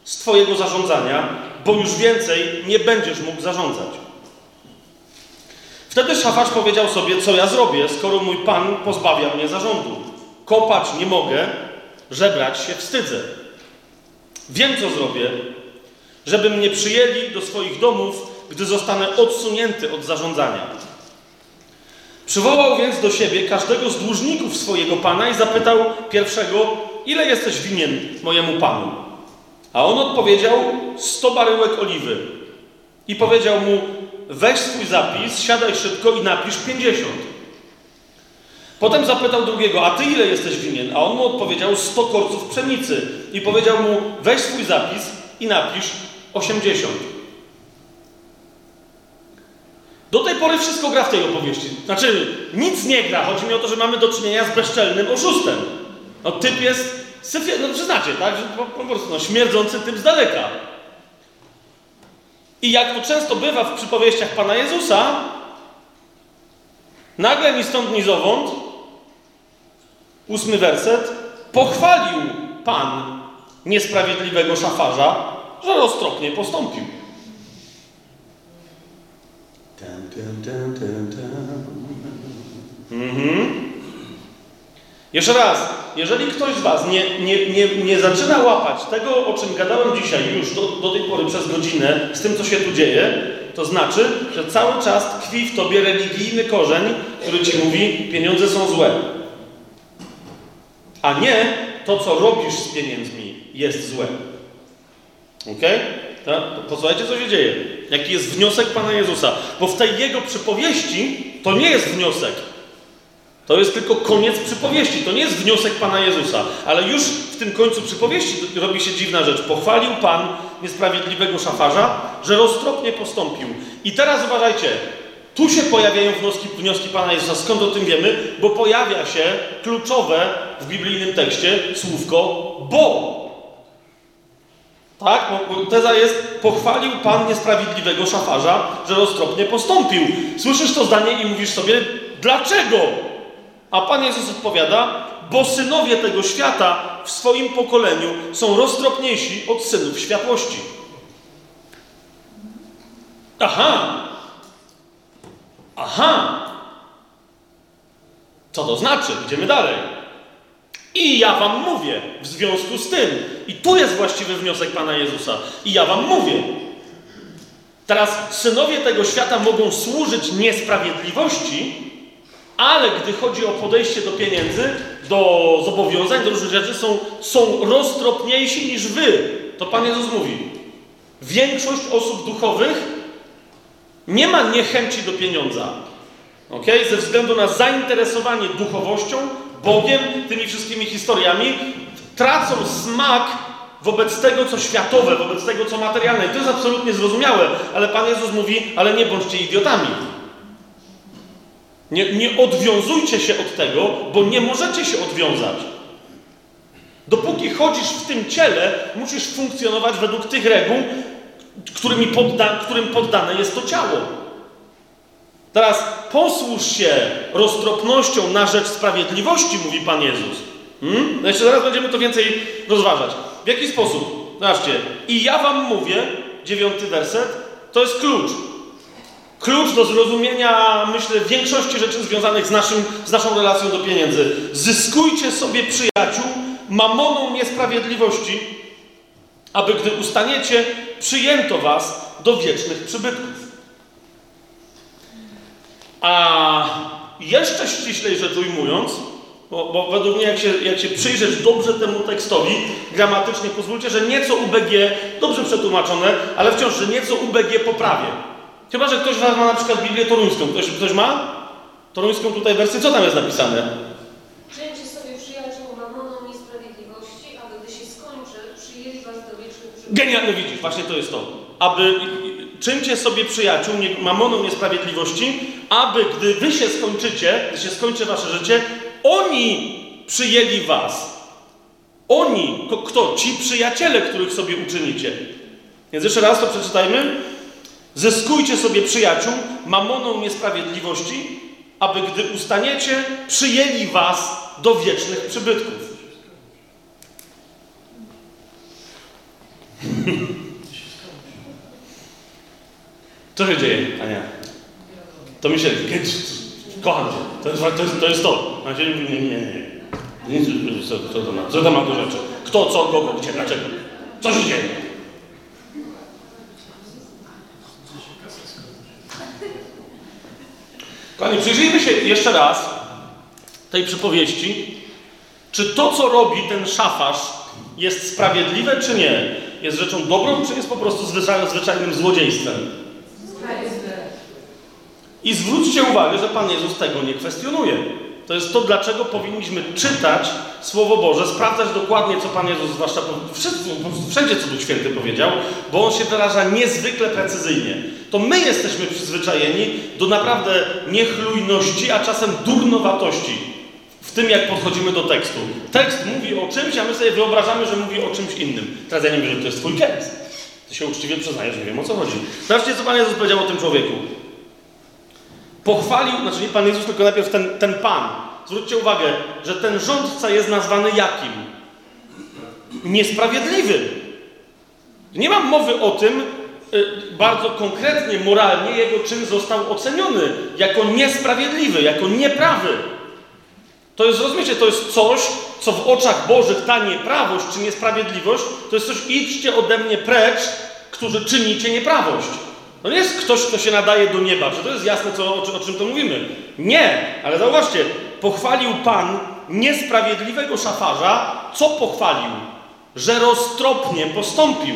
A: z twojego zarządzania, bo już więcej nie będziesz mógł zarządzać. Wtedy szafarz powiedział sobie: Co ja zrobię, skoro mój pan pozbawia mnie zarządu? Kopać nie mogę, żebrać się wstydzę. Wiem, co zrobię, żeby mnie przyjęli do swoich domów gdy zostanę odsunięty od zarządzania. Przywołał więc do siebie każdego z dłużników swojego pana i zapytał pierwszego, ile jesteś winien mojemu panu? A on odpowiedział, sto baryłek oliwy. I powiedział mu, weź swój zapis, siadaj szybko i napisz pięćdziesiąt. Potem zapytał drugiego, a ty ile jesteś winien? A on mu odpowiedział, sto korców pszenicy. I powiedział mu, weź swój zapis i napisz osiemdziesiąt. Do tej pory wszystko gra w tej opowieści. Znaczy, nic nie gra. Chodzi mi o to, że mamy do czynienia z bezczelnym oszustem. No typ jest, syfie, no przyznacie, tak? Że po, po prostu no, śmierdzący typ z daleka. I jak to często bywa w przypowieściach Pana Jezusa, nagle ni stąd, ni zowąd, ósmy werset, pochwalił Pan niesprawiedliwego szafarza, że roztropnie postąpił. Mhm. Jeszcze raz, jeżeli ktoś z Was nie, nie, nie, nie zaczyna łapać tego, o czym gadałem dzisiaj już do, do tej pory przez godzinę, z tym, co się tu dzieje, to znaczy, że cały czas tkwi w tobie religijny korzeń, który ci mówi, pieniądze są złe. A nie to, co robisz z pieniędzmi, jest złe. Ok? Tak? Posłuchajcie, co się dzieje. Jaki jest wniosek Pana Jezusa. Bo w tej Jego przypowieści to nie jest wniosek. To jest tylko koniec przypowieści. To nie jest wniosek Pana Jezusa. Ale już w tym końcu przypowieści robi się dziwna rzecz. Pochwalił Pan niesprawiedliwego szafarza, że roztropnie postąpił. I teraz uważajcie. Tu się pojawiają wnioski, wnioski Pana Jezusa. Skąd o tym wiemy? Bo pojawia się kluczowe w biblijnym tekście słówko bo. Tak? Teza jest, pochwalił Pan niesprawiedliwego szafarza, że roztropnie postąpił. Słyszysz to zdanie i mówisz sobie, dlaczego? A Pan Jezus odpowiada, bo synowie tego świata w swoim pokoleniu są roztropniejsi od synów światłości. Aha! Aha! Co to znaczy? Idziemy dalej. I ja wam mówię w związku z tym. I tu jest właściwy wniosek Pana Jezusa. I ja wam mówię. Teraz synowie tego świata mogą służyć niesprawiedliwości, ale gdy chodzi o podejście do pieniędzy, do zobowiązań, do różnych rzeczy, są, są roztropniejsi niż wy. To Pan Jezus mówi. Większość osób duchowych nie ma niechęci do pieniądza. Okay? Ze względu na zainteresowanie duchowością, Bogiem, tymi wszystkimi historiami, tracą smak wobec tego, co światowe, wobec tego, co materialne. I to jest absolutnie zrozumiałe, ale Pan Jezus mówi, ale nie bądźcie idiotami. Nie, nie odwiązujcie się od tego, bo nie możecie się odwiązać. Dopóki chodzisz w tym ciele, musisz funkcjonować według tych reguł, którymi podda, którym poddane jest to ciało. Teraz posłuż się roztropnością na rzecz sprawiedliwości, mówi Pan Jezus. Hmm? No jeszcze zaraz będziemy to więcej rozważać. W jaki sposób? Zobaczcie. I ja wam mówię, dziewiąty werset, to jest klucz. Klucz do zrozumienia, myślę, większości rzeczy związanych z, naszym, z naszą relacją do pieniędzy. Zyskujcie sobie przyjaciół mamoną niesprawiedliwości, aby gdy ustaniecie, przyjęto was do wiecznych przybytków. A jeszcze ściślej rzecz ujmując, bo, bo, według mnie, jak się, jak się przyjrzeć dobrze temu tekstowi, gramatycznie, pozwólcie, że nieco UBG, dobrze przetłumaczone, ale wciąż, że nieco UBG poprawię. Chyba, że ktoś ma na przykład Biblię toruńską. Ktoś, ktoś ma? Toruńską tutaj wersję. Co tam jest napisane?
B: Przyjęcie sobie przyjaciół mamoną niesprawiedliwości, aby gdy się skończy, przyjęli was do wiecznych życia.
A: Genialnie widzisz, właśnie to jest to. Aby czyńcie sobie przyjaciół mamoną niesprawiedliwości, aby gdy wy się skończycie, gdy się skończy wasze życie, oni przyjęli was. Oni, kto? Ci przyjaciele, których sobie uczynicie. Więc jeszcze raz to przeczytajmy. Zyskujcie sobie przyjaciół mamoną niesprawiedliwości, aby gdy ustaniecie, przyjęli was do wiecznych przybytków. Co się dzieje, Ania? To mi się... Kocham cię. To jest to. Jest, to, jest to. Nie, nie, nie. co, to ma? Co to ma do rzeczy? Kto, co, kogo, gdzie, dlaczego? Co się dzieje? Kochani, przyjrzyjmy się jeszcze raz tej przypowieści. Czy to, co robi ten szafarz, jest sprawiedliwe, czy nie? Jest rzeczą dobrą, czy jest po prostu zwyczajnym złodziejstwem? I zwróćcie uwagę, że Pan Jezus tego nie kwestionuje. To jest to, dlaczego powinniśmy czytać Słowo Boże, sprawdzać dokładnie, co Pan Jezus, zwłaszcza wszędzie, co Duch Święty powiedział, bo On się wyraża niezwykle precyzyjnie. To my jesteśmy przyzwyczajeni do naprawdę niechlujności, a czasem durnowatości w tym, jak podchodzimy do tekstu. Tekst mówi o czymś, a my sobie wyobrażamy, że mówi o czymś innym. Teraz ja nie wiem, że to jest Twój tekst. Ty się uczciwie przyznajesz, nie wiem o co chodzi. Zobaczcie, co Pan Jezus powiedział o tym człowieku. Pochwalił, znaczy nie Pan Jezus, tylko najpierw ten, ten Pan. Zwróćcie uwagę, że ten rządca jest nazwany jakim? Niesprawiedliwym. Nie mam mowy o tym, y, bardzo konkretnie, moralnie, jego czyn został oceniony jako niesprawiedliwy, jako nieprawy. To jest, rozumiecie, to jest coś, co w oczach Bożych ta nieprawość czy niesprawiedliwość, to jest coś, idźcie ode mnie precz, którzy czynicie nieprawość. To nie jest ktoś, kto się nadaje do nieba. Czy to jest jasne, co, o, o czym to mówimy? Nie, ale zauważcie, pochwalił Pan niesprawiedliwego szafarza. Co pochwalił? Że roztropnie postąpił.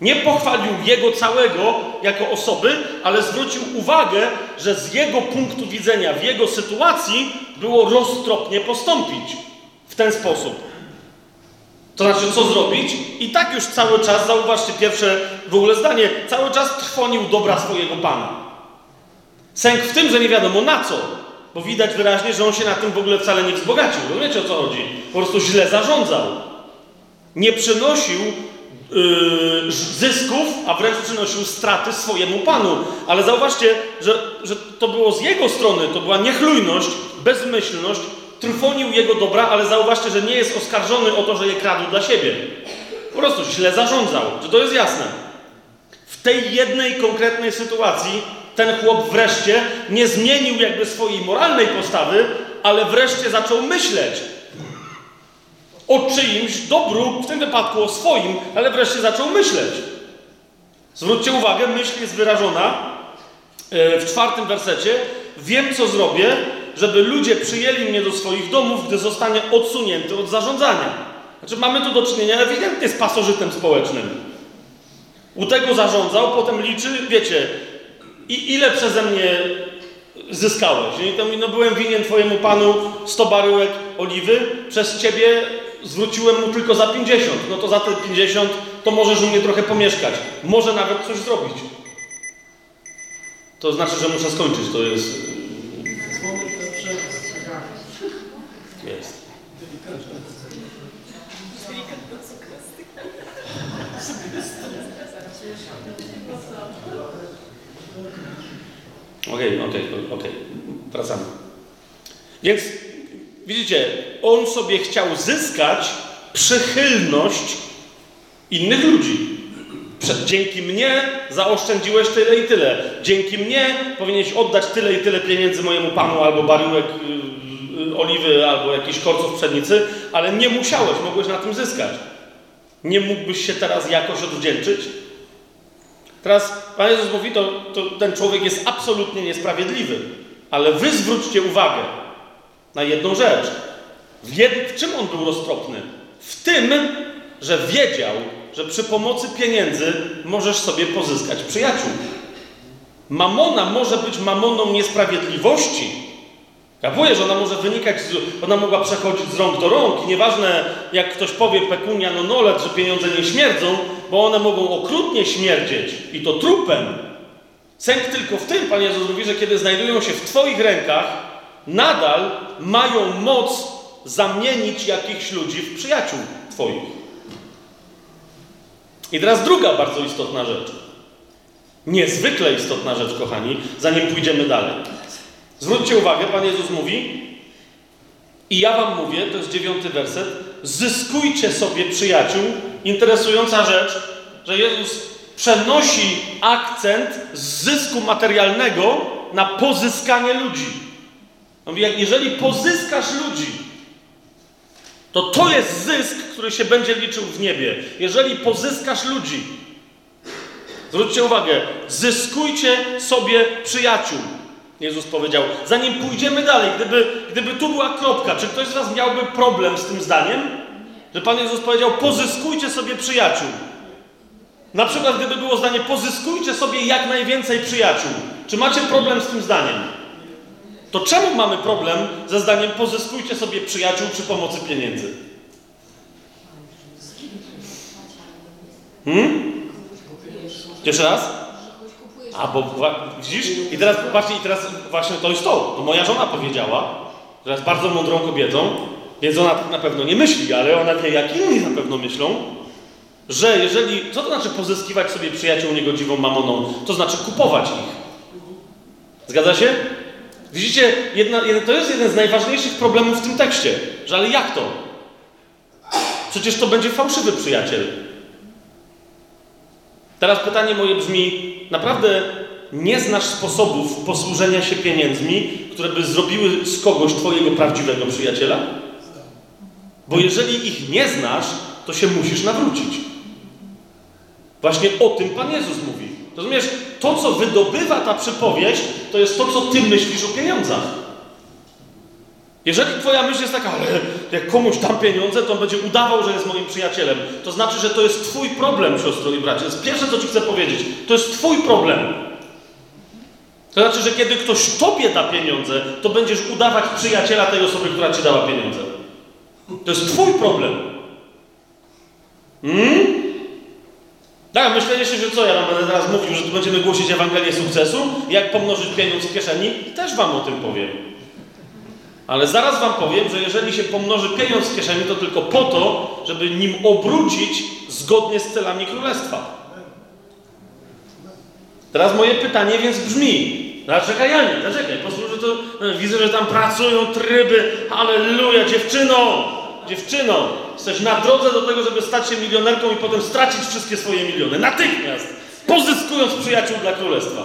A: Nie pochwalił jego całego jako osoby, ale zwrócił uwagę, że z jego punktu widzenia, w jego sytuacji było roztropnie postąpić w ten sposób. To znaczy, co zrobić? I tak już cały czas, zauważcie pierwsze w ogóle zdanie, cały czas trwonił dobra swojego Pana. Sęk w tym, że nie wiadomo na co, bo widać wyraźnie, że on się na tym w ogóle wcale nie wzbogacił. Rozumiecie o co chodzi? Po prostu źle zarządzał. Nie przynosił yy, zysków, a wręcz przynosił straty swojemu Panu. Ale zauważcie, że, że to było z jego strony, to była niechlujność, bezmyślność, trwonił jego dobra, ale zauważcie, że nie jest oskarżony o to, że je kradł dla siebie. Po prostu źle zarządzał. Czy to jest jasne? W tej jednej konkretnej sytuacji ten chłop wreszcie nie zmienił jakby swojej moralnej postawy, ale wreszcie zaczął myśleć o czyimś dobru, w tym wypadku o swoim, ale wreszcie zaczął myśleć. Zwróćcie uwagę, myśl jest wyrażona e, w czwartym wersecie. Wiem, co zrobię, żeby ludzie przyjęli mnie do swoich domów, gdy zostanie odsunięty od zarządzania. Znaczy, mamy tu do czynienia ewidentnie z pasożytem społecznym. U tego zarządzał, potem liczy, wiecie, i ile przeze mnie zyskałeś? I to no byłem winien twojemu panu 100 baryłek oliwy, przez ciebie zwróciłem mu tylko za 50. No to za te 50 to możesz u mnie trochę pomieszkać. Może nawet coś zrobić. To znaczy, że muszę skończyć. To. Jest. Okej, okej, okej. Wracamy. Więc widzicie, on sobie chciał zyskać przychylność innych ludzi. Przed, dzięki mnie zaoszczędziłeś tyle i tyle. Dzięki mnie powinieneś oddać tyle i tyle pieniędzy mojemu panu, albo baryłek y, y, oliwy, albo jakiś korców pszenicy, ale nie musiałeś, mogłeś na tym zyskać. Nie mógłbyś się teraz jakoś odwdzięczyć? Teraz Pan Jezus mówi, to, to ten człowiek jest absolutnie niesprawiedliwy. Ale wy zwróćcie uwagę na jedną rzecz. W, jed... w czym on był roztropny? W tym, że wiedział, że przy pomocy pieniędzy możesz sobie pozyskać przyjaciół. Mamona może być mamoną niesprawiedliwości. Że ona może wynikać, z, ona mogła przechodzić z rąk do rąk i nieważne jak ktoś powie pekunia no nolet, że pieniądze nie śmierdzą, bo one mogą okrutnie śmierdzieć i to trupem. Sęk tylko w tym, Pan Jezus mówi, że kiedy znajdują się w Twoich rękach, nadal mają moc zamienić jakichś ludzi w przyjaciół Twoich. I teraz druga bardzo istotna rzecz. Niezwykle istotna rzecz, kochani, zanim pójdziemy dalej. Zwróćcie uwagę, Pan Jezus mówi, i ja wam mówię, to jest dziewiąty werset, zyskujcie sobie przyjaciół. Interesująca rzecz, że Jezus przenosi akcent z zysku materialnego na pozyskanie ludzi. Mówi, jak jeżeli pozyskasz ludzi, to to jest zysk, który się będzie liczył w niebie. Jeżeli pozyskasz ludzi, zwróćcie uwagę, zyskujcie sobie przyjaciół. Jezus powiedział, zanim pójdziemy dalej, gdyby, gdyby tu była kropka, czy ktoś z Was miałby problem z tym zdaniem? Że Pan Jezus powiedział, pozyskujcie sobie przyjaciół. Na przykład, gdyby było zdanie, pozyskujcie sobie jak najwięcej przyjaciół. Czy macie problem z tym zdaniem? To czemu mamy problem ze zdaniem, pozyskujcie sobie przyjaciół przy pomocy pieniędzy? Hmm? Jeszcze raz? A, bo widzisz? I teraz, patrzcie, i teraz właśnie to jest to. To moja żona powiedziała, jest bardzo mądrą kobietą, więc ona tak na pewno nie myśli, ale ona wie, jak inni na pewno myślą, że jeżeli, co to znaczy pozyskiwać sobie przyjaciół niegodziwą mamoną? To znaczy kupować ich. Zgadza się? Widzicie, jedna, to jest jeden z najważniejszych problemów w tym tekście, że ale jak to? Przecież to będzie fałszywy przyjaciel. Teraz pytanie moje brzmi: naprawdę nie znasz sposobów posłużenia się pieniędzmi, które by zrobiły z kogoś Twojego prawdziwego przyjaciela? Bo jeżeli ich nie znasz, to się musisz nawrócić. Właśnie o tym Pan Jezus mówi. Rozumiesz, to co wydobywa ta przypowieść, to jest to, co Ty myślisz o pieniądzach. Jeżeli twoja myśl jest taka, ale jak komuś dam pieniądze, to on będzie udawał, że jest moim przyjacielem. To znaczy, że to jest twój problem, siostro i bracie. To jest pierwsze, co ci chcę powiedzieć. To jest twój problem. To znaczy, że kiedy ktoś tobie da pieniądze, to będziesz udawać przyjaciela tej osoby, która ci dała pieniądze. To jest twój problem. Hmm? Tak, się, że co, ja wam będę teraz mówił, że tu będziemy głosić Ewangelię sukcesu, jak pomnożyć pieniądz w kieszeni, też wam o tym powiem. Ale zaraz wam powiem, że jeżeli się pomnoży pieniądz w kieszeni, to tylko po to, żeby nim obrócić zgodnie z celami królestwa. Teraz moje pytanie więc brzmi. Zaczekaj, Janie, zaczekaj, że to no, widzę, że tam pracują tryby. Halleluja, dziewczyno! Dziewczyno, jesteś na drodze do tego, żeby stać się milionerką i potem stracić wszystkie swoje miliony. Natychmiast! Pozyskując przyjaciół dla królestwa.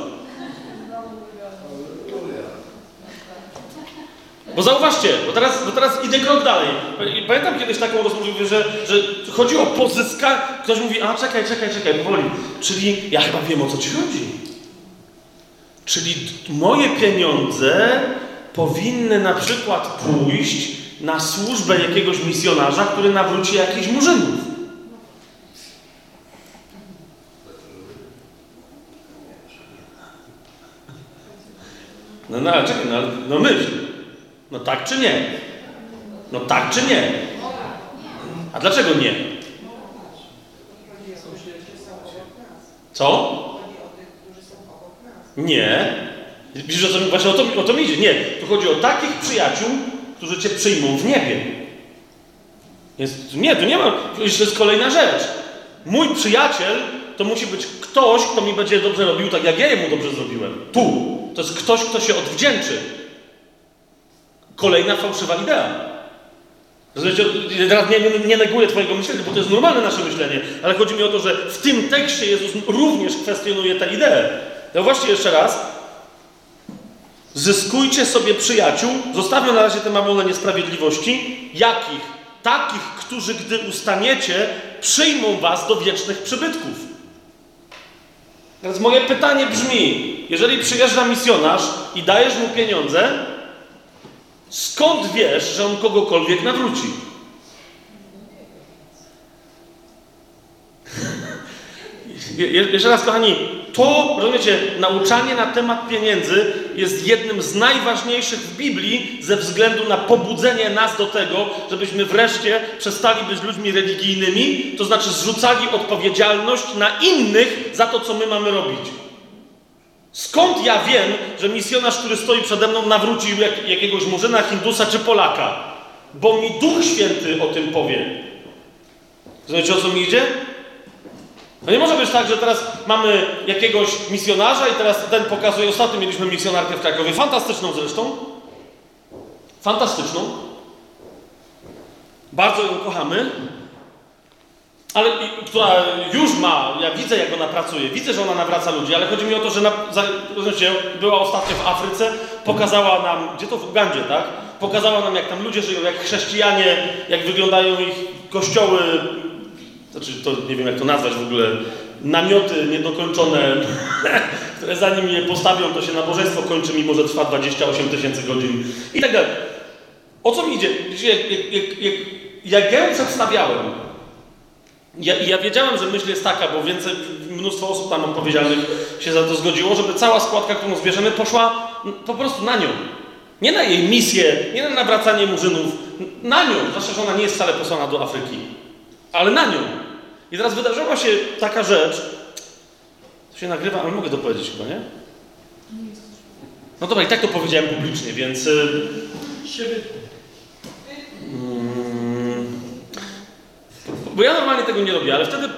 A: Bo zauważcie, bo teraz, bo teraz idę krok dalej. Pamiętam kiedyś taką rozmowę, że, że chodzi o pozyskanie. Ktoś mówi, a czekaj, czekaj, czekaj, powoli. Czyli ja chyba wiem o co ci chodzi. Czyli moje pieniądze powinny na przykład pójść na służbę jakiegoś misjonarza, który nawróci jakichś murzynów. No, no czekaj, no, no myśl. No tak czy nie? No tak czy nie? A dlaczego nie? Co? Nie. Widzisz, o co, właśnie o to, o to mi idzie. Nie. Tu chodzi o takich przyjaciół, którzy cię przyjmą w niebie. Więc nie, tu nie ma. To jest kolejna rzecz. Mój przyjaciel to musi być ktoś, kto mi będzie dobrze robił, tak jak ja jemu dobrze zrobiłem. Tu. To jest ktoś, kto się odwdzięczy. Kolejna fałszywa idea. Rozumiecie? Teraz nie, nie, nie neguję Twojego myślenia, bo to jest normalne nasze myślenie, ale chodzi mi o to, że w tym tekście Jezus również kwestionuje tę ideę. No właśnie jeszcze raz. Zyskujcie sobie przyjaciół, zostawmy na razie te mamone niesprawiedliwości. Jakich? Takich, którzy gdy ustaniecie, przyjmą was do wiecznych przybytków. Teraz moje pytanie brzmi: jeżeli przyjeżdża misjonarz i dajesz mu pieniądze, skąd wiesz, że on kogokolwiek nawróci? Je, je- jeszcze raz, kochani, to, rozumiecie, nauczanie na temat pieniędzy jest jednym z najważniejszych w Biblii ze względu na pobudzenie nas do tego, żebyśmy wreszcie przestali być ludźmi religijnymi, to znaczy zrzucali odpowiedzialność na innych za to, co my mamy robić. Skąd ja wiem, że misjonarz, który stoi przede mną, nawrócił jak, jakiegoś murzyna, hindusa czy Polaka? Bo mi Duch Święty o tym powie. Rozumiecie, o co mi idzie? No nie może być tak, że teraz mamy jakiegoś misjonarza i teraz ten pokazuje. Ostatnio mieliśmy misjonarkę w Krakowie, fantastyczną zresztą. Fantastyczną. Bardzo ją kochamy. Ale która już ma, ja widzę jak ona pracuje, widzę, że ona nawraca ludzi, ale chodzi mi o to, że na, za, rozumiecie, była ostatnio w Afryce, pokazała nam, gdzie to w Ugandzie, tak? Pokazała nam jak tam ludzie żyją, jak chrześcijanie, jak wyglądają ich kościoły, znaczy to nie wiem jak to nazwać w ogóle, namioty niedokończone, które zanim je postawią, to się nabożeństwo kończy, mimo że trwa 28 tysięcy godzin i tak dalej. O co mi idzie? Jak, jak, jak, jak, ja ją przedstawiałem, ja, ja wiedziałem, że myśl jest taka, bo więcej, mnóstwo osób tam odpowiedzialnych się za to zgodziło, żeby cała składka, którą zbierzemy, poszła po prostu na nią. Nie na jej misję, nie na nawracanie murzynów, na nią. Zwłaszcza, że ona nie jest wcale posłana do Afryki, ale na nią. I teraz wydarzyła się taka rzecz, to się nagrywa, ale mogę to powiedzieć chyba, nie? No dobra, i tak to powiedziałem publicznie, więc... y, Mm. Bo ja normalnie tego nie robię, ale wtedy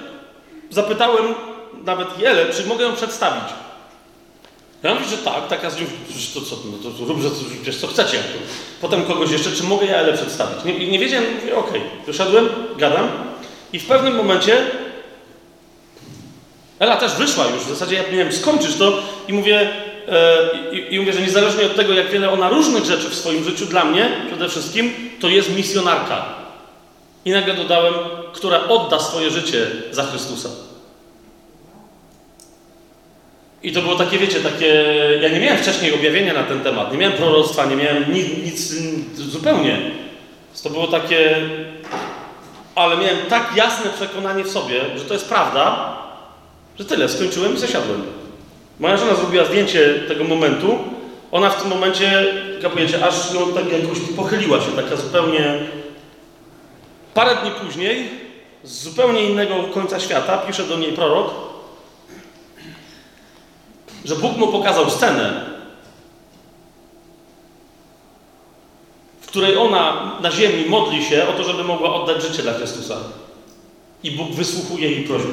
A: zapytałem nawet Jelę, czy mogę ją przedstawić. Ja mówię, że tak, taka z to co, no to rób, że wiesz, co chcecie. Potem kogoś jeszcze, czy mogę ja Elę przedstawić. Nie, nie wiedziałem, mówię, okej, wyszedłem, gadam i w pewnym momencie Ela też wyszła już, w zasadzie ja nie wiem, skończysz to i mówię, e, i, i mówię, że niezależnie od tego, jak wiele ona różnych rzeczy w swoim życiu dla mnie przede wszystkim, to jest misjonarka. I nagle dodałem, która odda swoje życie za Chrystusa. I to było takie, wiecie, takie. Ja nie miałem wcześniej objawienia na ten temat, nie miałem proroctwa, nie miałem nic, nic zupełnie. To było takie. Ale miałem tak jasne przekonanie w sobie, że to jest prawda, że tyle. Skończyłem i zasiadłem. Moja żona zrobiła zdjęcie tego momentu. Ona w tym momencie, kapujecie, aż no, tak jakoś pochyliła się, taka zupełnie. Parę dni później, z zupełnie innego końca świata, pisze do niej prorok, że Bóg mu pokazał scenę, której ona na ziemi modli się o to, żeby mogła oddać życie dla Chrystusa. I Bóg wysłuchuje jej prośby.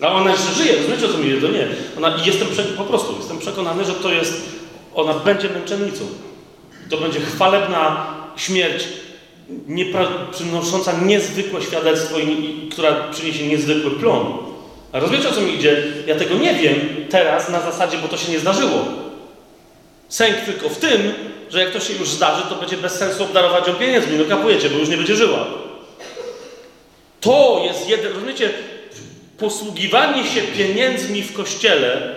A: A ona jeszcze żyje, rozumiecie o co mi? To nie. Ona, jestem po prostu, jestem przekonany, że to jest, ona będzie męczennicą. To będzie chwalebna śmierć, niepra, przynosząca niezwykłe świadectwo, i, i, która przyniesie niezwykły plon. A rozumiecie o co mi idzie? Ja tego nie wiem teraz na zasadzie, bo to się nie zdarzyło. Sęk tylko w tym, że jak to się już zdarzy, to będzie bez sensu obdarować ją pieniędzmi. No kapujecie, bo już nie będzie żyła. To jest jeden, rozumiecie, posługiwanie się pieniędzmi w kościele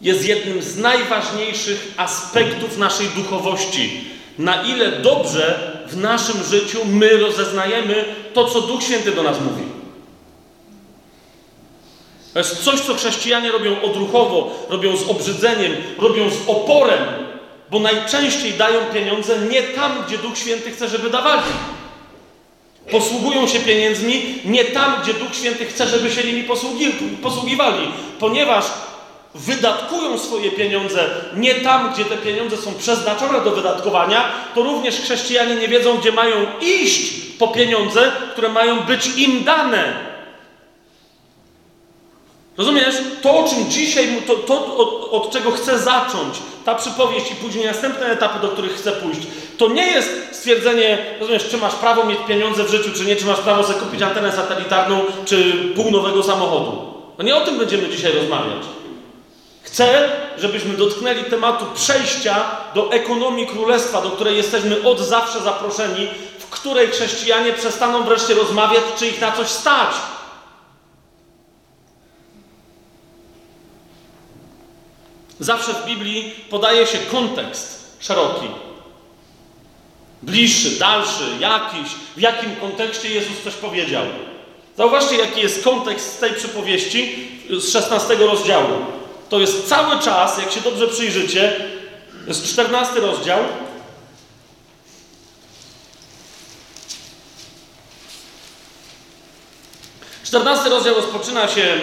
A: jest jednym z najważniejszych aspektów naszej duchowości. Na ile dobrze w naszym życiu my rozeznajemy to, co Duch Święty do nas mówi. To jest coś, co chrześcijanie robią odruchowo, robią z obrzydzeniem, robią z oporem, bo najczęściej dają pieniądze nie tam, gdzie Duch Święty chce, żeby dawali. Posługują się pieniędzmi nie tam, gdzie Duch Święty chce, żeby się nimi posługi posługiwali, ponieważ wydatkują swoje pieniądze nie tam, gdzie te pieniądze są przeznaczone do wydatkowania, to również chrześcijanie nie wiedzą, gdzie mają iść po pieniądze, które mają być im dane. Rozumiesz? To, o czym dzisiaj, to, to od, od, czego chcę zacząć, ta przypowieść i później następne etapy, do których chcę pójść, to nie jest stwierdzenie, rozumiesz, czy masz prawo mieć pieniądze w życiu, czy nie, czy masz prawo sobie kupić antenę satelitarną, czy pół nowego samochodu. No nie o tym będziemy dzisiaj rozmawiać. Chcę, żebyśmy dotknęli tematu przejścia do ekonomii królestwa, do której jesteśmy od zawsze zaproszeni, w której chrześcijanie przestaną wreszcie rozmawiać, czy ich na coś stać. Zawsze w Biblii podaje się kontekst szeroki. Bliższy, dalszy, jakiś, w jakim kontekście Jezus coś powiedział. Zauważcie, jaki jest kontekst tej przypowieści z 16 rozdziału. To jest cały czas, jak się dobrze przyjrzycie, jest 14 rozdział. Czternasty rozdział rozpoczyna się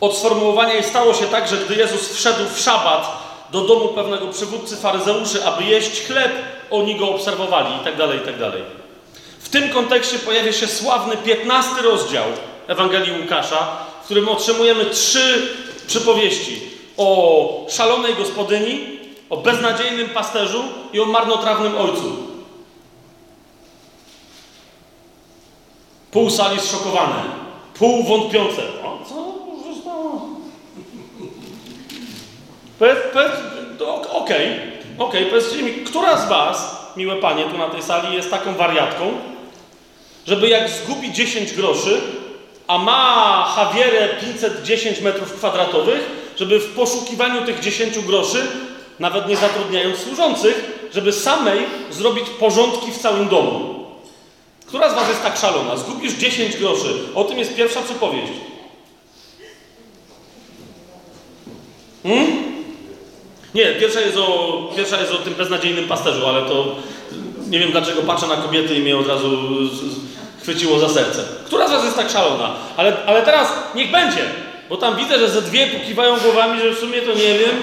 A: od sformułowania i stało się tak, że gdy Jezus wszedł w szabat do domu pewnego przywódcy faryzeuszy, aby jeść chleb, oni go obserwowali i tak dalej, i tak. W tym kontekście pojawia się sławny 15 rozdział Ewangelii Łukasza, w którym otrzymujemy trzy przypowieści o szalonej gospodyni, o beznadziejnym pasterzu i o marnotrawnym ojcu. Pół sali zszokowane, pół wątpiące. O, co? Powiedz, powiedz, okej, okay, okej, okay, powiedzcie mi, która z was, miłe panie tu na tej sali, jest taką wariatką, żeby jak zgubi 10 groszy, a ma Javierę 510 metrów kwadratowych, żeby w poszukiwaniu tych 10 groszy, nawet nie zatrudniając służących, żeby samej zrobić porządki w całym domu. Która z was jest tak szalona? Zgubisz 10 groszy. O tym jest pierwsza przypowieść. Hmm? Nie, pierwsza jest, o, pierwsza jest o tym beznadziejnym pasterzu, ale to nie wiem dlaczego patrzę na kobiety i mnie od razu chwyciło za serce. Która z was jest tak szalona? Ale, ale teraz niech będzie, bo tam widzę, że ze dwie pokiwają głowami, że w sumie to nie wiem.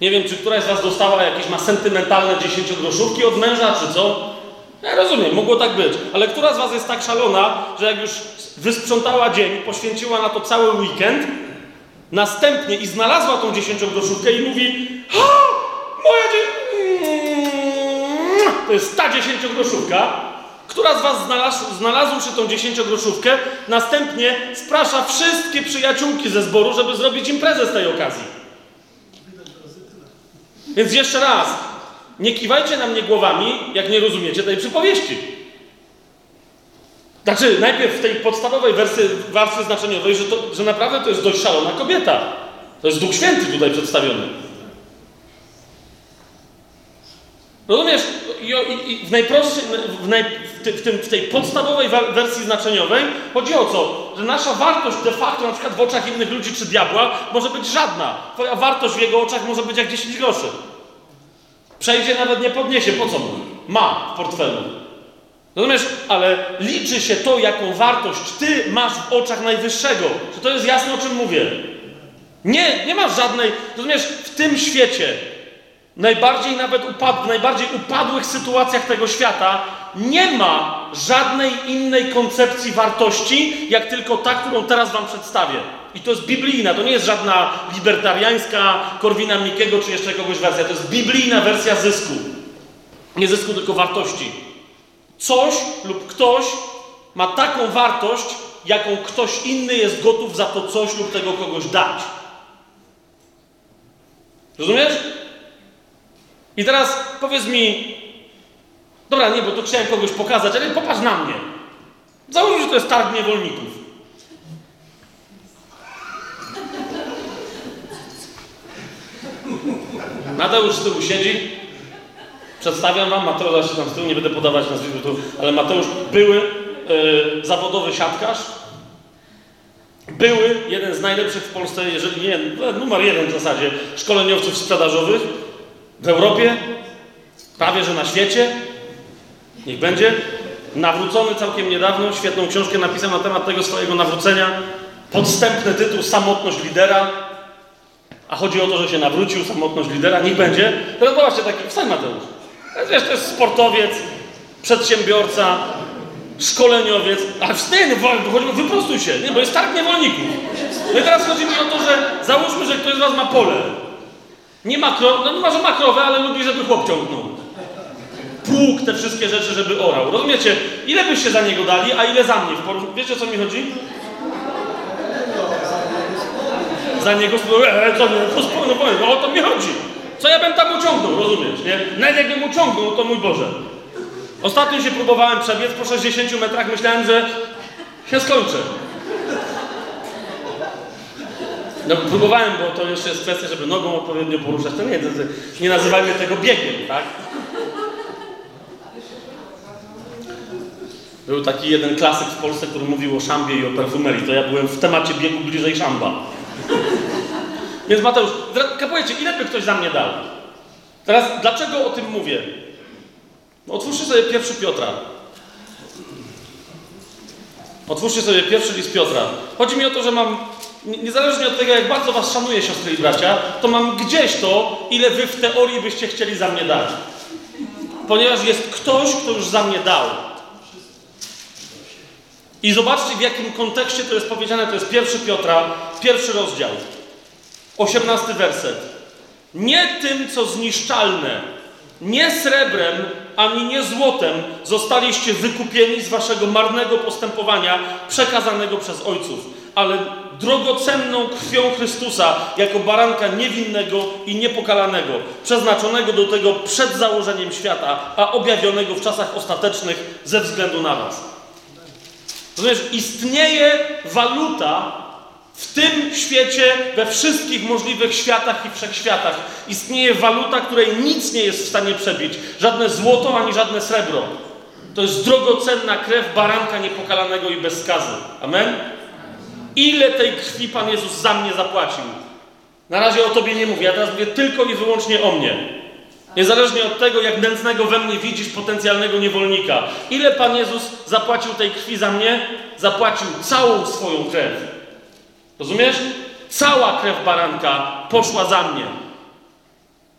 A: Nie wiem, czy któraś z was dostała jakieś ma sentymentalne dziesięciogroszówki od męża, czy co? Ja rozumiem, mogło tak być. Ale która z was jest tak szalona, że jak już wysprzątała dzień, poświęciła na to cały weekend, następnie i znalazła tą dziesięciogroszówkę i mówi ha, moja dzie... To jest ta dziesięciogroszówka, która z Was znalazł, znalazłszy tą dziesięciogroszówkę, następnie sprasza wszystkie przyjaciółki ze zboru, żeby zrobić imprezę z tej okazji. Więc jeszcze raz, nie kiwajcie na mnie głowami, jak nie rozumiecie tej przypowieści. Znaczy, najpierw w tej podstawowej wersji, warstwie znaczeniowej, że, to, że naprawdę to jest dość szalona kobieta. To jest Duch Święty tutaj przedstawiony. Rozumiesz? I, i w najprostszej, w, naj, w, w, tym, w tej podstawowej wersji znaczeniowej chodzi o co? Że nasza wartość de facto, na przykład w oczach innych ludzi czy diabła, może być żadna. Twoja wartość w jego oczach może być jak 10 groszy. Przejdzie, nawet nie podniesie. Po co mu? Ma w portfelu. Rozumiesz? Ale liczy się to, jaką wartość ty masz w oczach najwyższego. Czy to jest jasne, o czym mówię? Nie, nie masz żadnej. Rozumiesz? W tym świecie najbardziej nawet upad, w najbardziej upadłych sytuacjach tego świata nie ma żadnej innej koncepcji wartości, jak tylko ta, którą teraz wam przedstawię. I to jest biblijna, to nie jest żadna libertariańska Korwina Mikiego czy jeszcze kogoś wersja. To jest biblijna wersja zysku. Nie zysku, tylko wartości. Coś lub ktoś ma taką wartość, jaką ktoś inny jest gotów za to coś lub tego kogoś dać. Rozumiesz? I teraz powiedz mi, dobra, nie, bo to chciałem kogoś pokazać, ale popatrz na mnie. Załóżmy, że to jest targ niewolników. Nadal już z tyłu siedzi. Przedstawiam wam, Mateusz się tam z tyłu, nie będę podawać nazwiska, tu, ale Mateusz były e, zawodowy siatkarz. Były jeden z najlepszych w Polsce, jeżeli nie, no, numer jeden w zasadzie, szkoleniowców sprzedażowych w Europie, prawie że na świecie. Niech będzie. Nawrócony całkiem niedawno, świetną książkę napisał na temat tego swojego nawrócenia. Podstępny tytuł Samotność lidera. A chodzi o to, że się nawrócił, samotność lidera. Niech będzie. Teraz zobaczcie taki, wstań Mateusz. Wiesz, to jest sportowiec, przedsiębiorca, szkoleniowiec. A wstań, no, chodzi, wyprostuj się, nie, bo jest targ niewolników. No i teraz chodzi mi o to, że załóżmy, że ktoś z was ma pole. Nie ma krowy, no nie ma, krowę, ale lubi, żeby chłop ciągnął pług, te wszystkie rzeczy, żeby orał. Rozumiecie? Ile byście za niego dali, a ile za mnie? Wiecie, o co mi chodzi? Za niego, e, co no powiem, no o to mi chodzi. Co ja bym tam uciągnął, rozumiesz, nie? Nawet jakbym uciągnął, to mój Boże. Ostatnio się próbowałem przebiec po 60 metrach, myślałem, że się skończę. No próbowałem, bo to jeszcze jest kwestia, żeby nogą odpowiednio poruszać. To nie, to, nie nazywajmy tego biegiem, tak? Był taki jeden klasyk w Polsce, który mówił o szambie i o perfumerii. To ja byłem w temacie biegu bliżej szamba. Więc Mateusz, kapujecie, ile by ktoś za mnie dał? Teraz, dlaczego o tym mówię? No, otwórzcie sobie pierwszy Piotra. Otwórzcie sobie pierwszy list Piotra. Chodzi mi o to, że mam, niezależnie od tego, jak bardzo was szanuję, siostry i bracia, to mam gdzieś to, ile wy w teorii byście chcieli za mnie dać. Ponieważ jest ktoś, kto już za mnie dał. I zobaczcie, w jakim kontekście to jest powiedziane. To jest pierwszy Piotra, pierwszy rozdział. Osiemnasty werset. Nie tym, co zniszczalne, nie srebrem, ani nie złotem zostaliście wykupieni z waszego marnego postępowania przekazanego przez ojców, ale drogocenną krwią Chrystusa jako baranka niewinnego i niepokalanego, przeznaczonego do tego przed założeniem świata, a objawionego w czasach ostatecznych ze względu na was. Rozumiesz, istnieje waluta w tym świecie, we wszystkich możliwych światach i wszechświatach. Istnieje waluta, której nic nie jest w stanie przebić. Żadne złoto ani żadne srebro. To jest drogocenna krew baranka niepokalanego i bez skazy. Amen? Ile tej krwi Pan Jezus za mnie zapłacił? Na razie o Tobie nie mówię, ja teraz mówię tylko i wyłącznie o mnie. Niezależnie od tego, jak nędznego we mnie widzisz potencjalnego niewolnika. Ile Pan Jezus zapłacił tej krwi za mnie? Zapłacił całą swoją krew. Rozumiesz? Cała krew baranka poszła za mnie.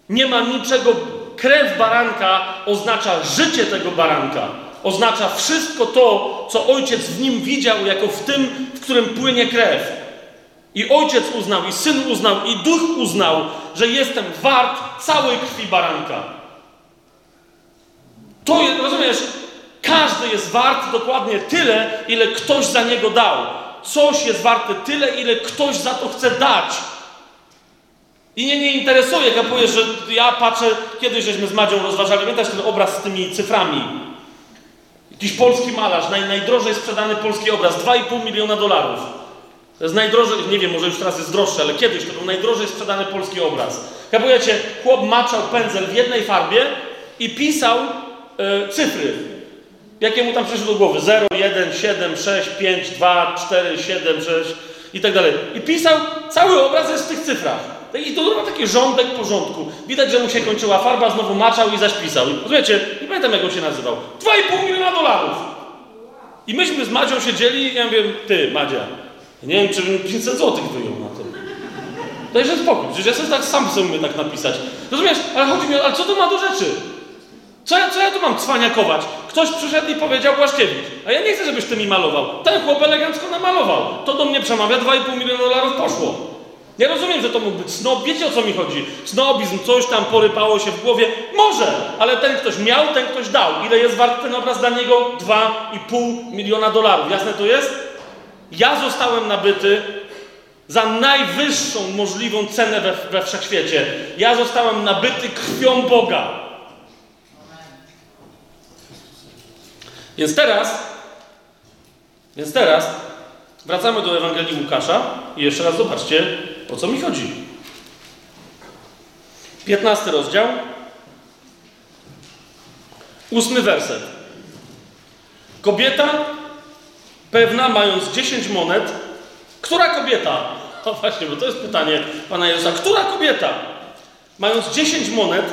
A: Nie ma niczego. Krew baranka oznacza życie tego baranka. Oznacza wszystko to, co ojciec w nim widział, jako w tym, w którym płynie krew. I ojciec uznał, i syn uznał, i duch uznał, że jestem wart całej krwi baranka. To jest, rozumiesz, każdy jest wart dokładnie tyle, ile ktoś za niego dał. Coś jest warte tyle, ile ktoś za to chce dać. I nie, nie interesuje, kapujesz, że ja patrzę, kiedyś żeśmy z Madzią rozważali, pamiętasz ten obraz z tymi cyframi? Jakiś polski malarz, naj, najdrożej sprzedany polski obraz, 2,5 miliona dolarów. To jest najdrożej, nie wiem, może już teraz jest droższy, ale kiedyś to był najdrożej sprzedany polski obraz. Kapujecie, chłop maczał pędzel w jednej farbie i pisał e, cyfry. Jakie mu tam przyszły do głowy? 0, 1, 7, 6, 5, 2, 4, 7, 6 i tak dalej. I pisał, cały obraz jest w tych cyfrach. I to ma taki rządek porządku. Widać, że mu się kończyła farba, znowu maczał i zaś pisał. Rozumiecie? Nie pamiętam, jak on się nazywał. 2,5 miliona dolarów. I myśmy z Madzią siedzieli i ja mówię, ty, Madzia, nie wiem, czy bym 500 złotych wyjął na to. Dajże spokój, przecież ja sobie tak sam sobie tak napisać. Rozumiesz? Ale chodzi mi o, ale co to ma do rzeczy? Co ja, co ja tu mam cwaniakować? Ktoś przyszedł i powiedział Błaszkiewicz, a ja nie chcę, żebyś ty mi malował. Ten chłop elegancko namalował. To do mnie przemawia, 2,5 miliona dolarów poszło. Ja rozumiem, że to mógł być snob. Wiecie o co mi chodzi? Snobizm, coś tam porypało się w głowie. Może, ale ten ktoś miał, ten ktoś dał. Ile jest wart ten obraz dla niego? 2,5 miliona dolarów. Jasne to jest? Ja zostałem nabyty za najwyższą możliwą cenę we, we wszechświecie. Ja zostałem nabyty krwią Boga. Więc teraz, więc teraz wracamy do Ewangelii Łukasza i jeszcze raz zobaczcie, o co mi chodzi. 15 rozdział. Ósmy werset. Kobieta pewna, mając 10 monet, która kobieta? No właśnie, bo to jest pytanie Pana Jezusa. Która kobieta, mając 10 monet,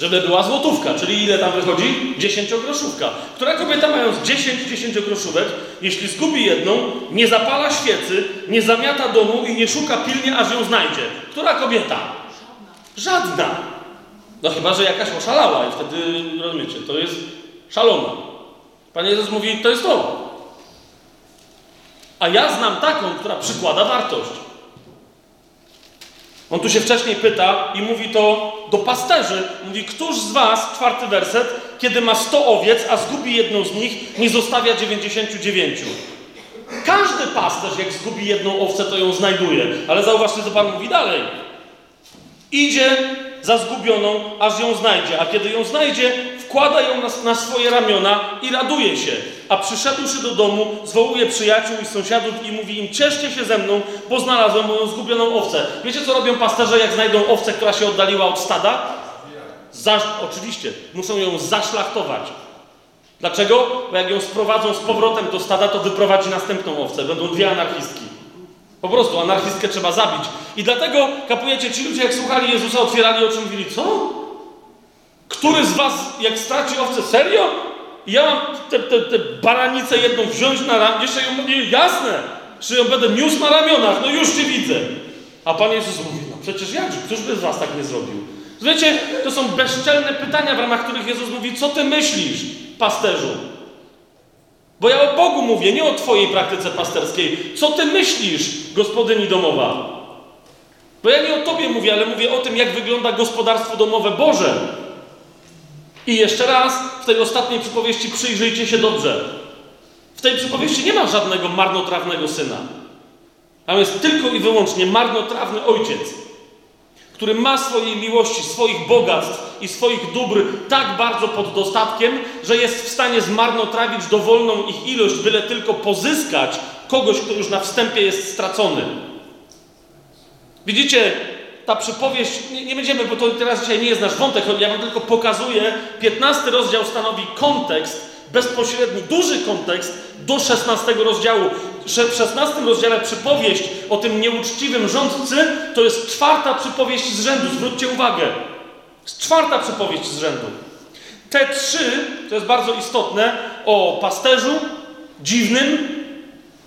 A: żeby była złotówka, czyli ile tam wychodzi? 10 groszówka. Która kobieta, mając 10 10-groszówek, jeśli zgubi jedną, nie zapala świecy, nie zamiata domu i nie szuka pilnie, aż ją znajdzie? Która kobieta? Żadna. No chyba, że jakaś oszalała i wtedy, rozumiecie, to jest szalona. Pan Jezus mówi, to jest to. A ja znam taką, która przykłada wartość. On tu się wcześniej pyta i mówi to do pasterzy. Mówi, któż z was, czwarty werset, kiedy ma 100 owiec, a zgubi jedną z nich, nie zostawia 99. Każdy pasterz, jak zgubi jedną owcę, to ją znajduje. Ale zauważcie, co Pan mówi dalej. Idzie za zgubioną, aż ją znajdzie, a kiedy ją znajdzie, wkłada ją na, na, swoje ramiona i raduje się. A przyszedłszy do domu, zwołuje przyjaciół i sąsiadów i mówi im: Cieszcie się ze mną, bo znalazłem moją zgubioną owcę. Wiecie, co robią pasterze, jak znajdą owcę, która się oddaliła od stada? Zaś, oczywiście, muszą ją zaszlachtować. Dlaczego? Bo jak ją sprowadzą z powrotem do stada, to wyprowadzi następną owcę. Będą dwie anarchistki. Po prostu anarchistkę trzeba zabić. I dlatego, kapujecie, ci ludzie jak słuchali Jezusa, otwierali oczy, mówili, co? Który z was, jak straci owcę, serio? I ja mam tę te, te, te baranicę jedną wziąć na ramię, jeszcze ją mówię, jasne, czy ją będę niósł na ramionach, no już cię widzę. A Pan Jezus mówi, no przecież jakże, któż by z was tak nie zrobił? Wiecie, to są bezczelne pytania, w ramach których Jezus mówi, co ty myślisz, pasterzu? Bo ja o Bogu mówię, nie o Twojej praktyce pasterskiej. Co Ty myślisz, gospodyni domowa? Bo ja nie o Tobie mówię, ale mówię o tym, jak wygląda gospodarstwo domowe Boże. I jeszcze raz, w tej ostatniej przypowieści przyjrzyjcie się dobrze. W tej przypowieści nie ma żadnego marnotrawnego syna. Tam jest tylko i wyłącznie marnotrawny ojciec który ma swojej miłości, swoich bogactw i swoich dóbr tak bardzo pod dostatkiem, że jest w stanie zmarnotrawić dowolną ich ilość, byle tylko pozyskać kogoś, kto już na wstępie jest stracony. Widzicie, ta przypowieść, nie, nie, będziemy, bo to teraz dzisiaj nie jest nasz wątek, ja wam tylko pokazuję, 15 rozdział stanowi kontekst, bezpośredni, duży kontekst do 16 rozdziału. W 16 rozdziale przypowieść o tym nieuczciwym rządcy to jest czwarta przypowieść z rzędu. Zwróćcie uwagę. Jest czwarta przypowieść z rzędu. Te trzy, to jest bardzo istotne, o pasterzu dziwnym,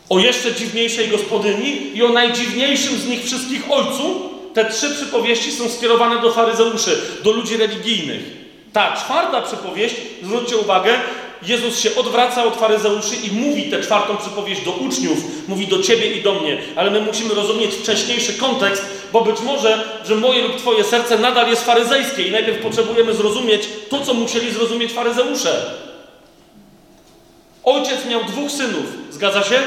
A: o jeszcze dziwniejszej gospodyni i o najdziwniejszym z nich wszystkich ojcu. Te trzy przypowieści są skierowane do faryzeuszy, do ludzi religijnych. Ta czwarta przypowieść, zwróćcie uwagę, Jezus się odwraca od faryzeuszy i mówi tę czwartą przypowieść do uczniów, mówi do ciebie i do mnie, ale my musimy rozumieć wcześniejszy kontekst, bo być może, że moje lub twoje serce nadal jest faryzejskie i najpierw potrzebujemy zrozumieć to, co musieli zrozumieć faryzeusze. Ojciec miał dwóch synów, zgadza się?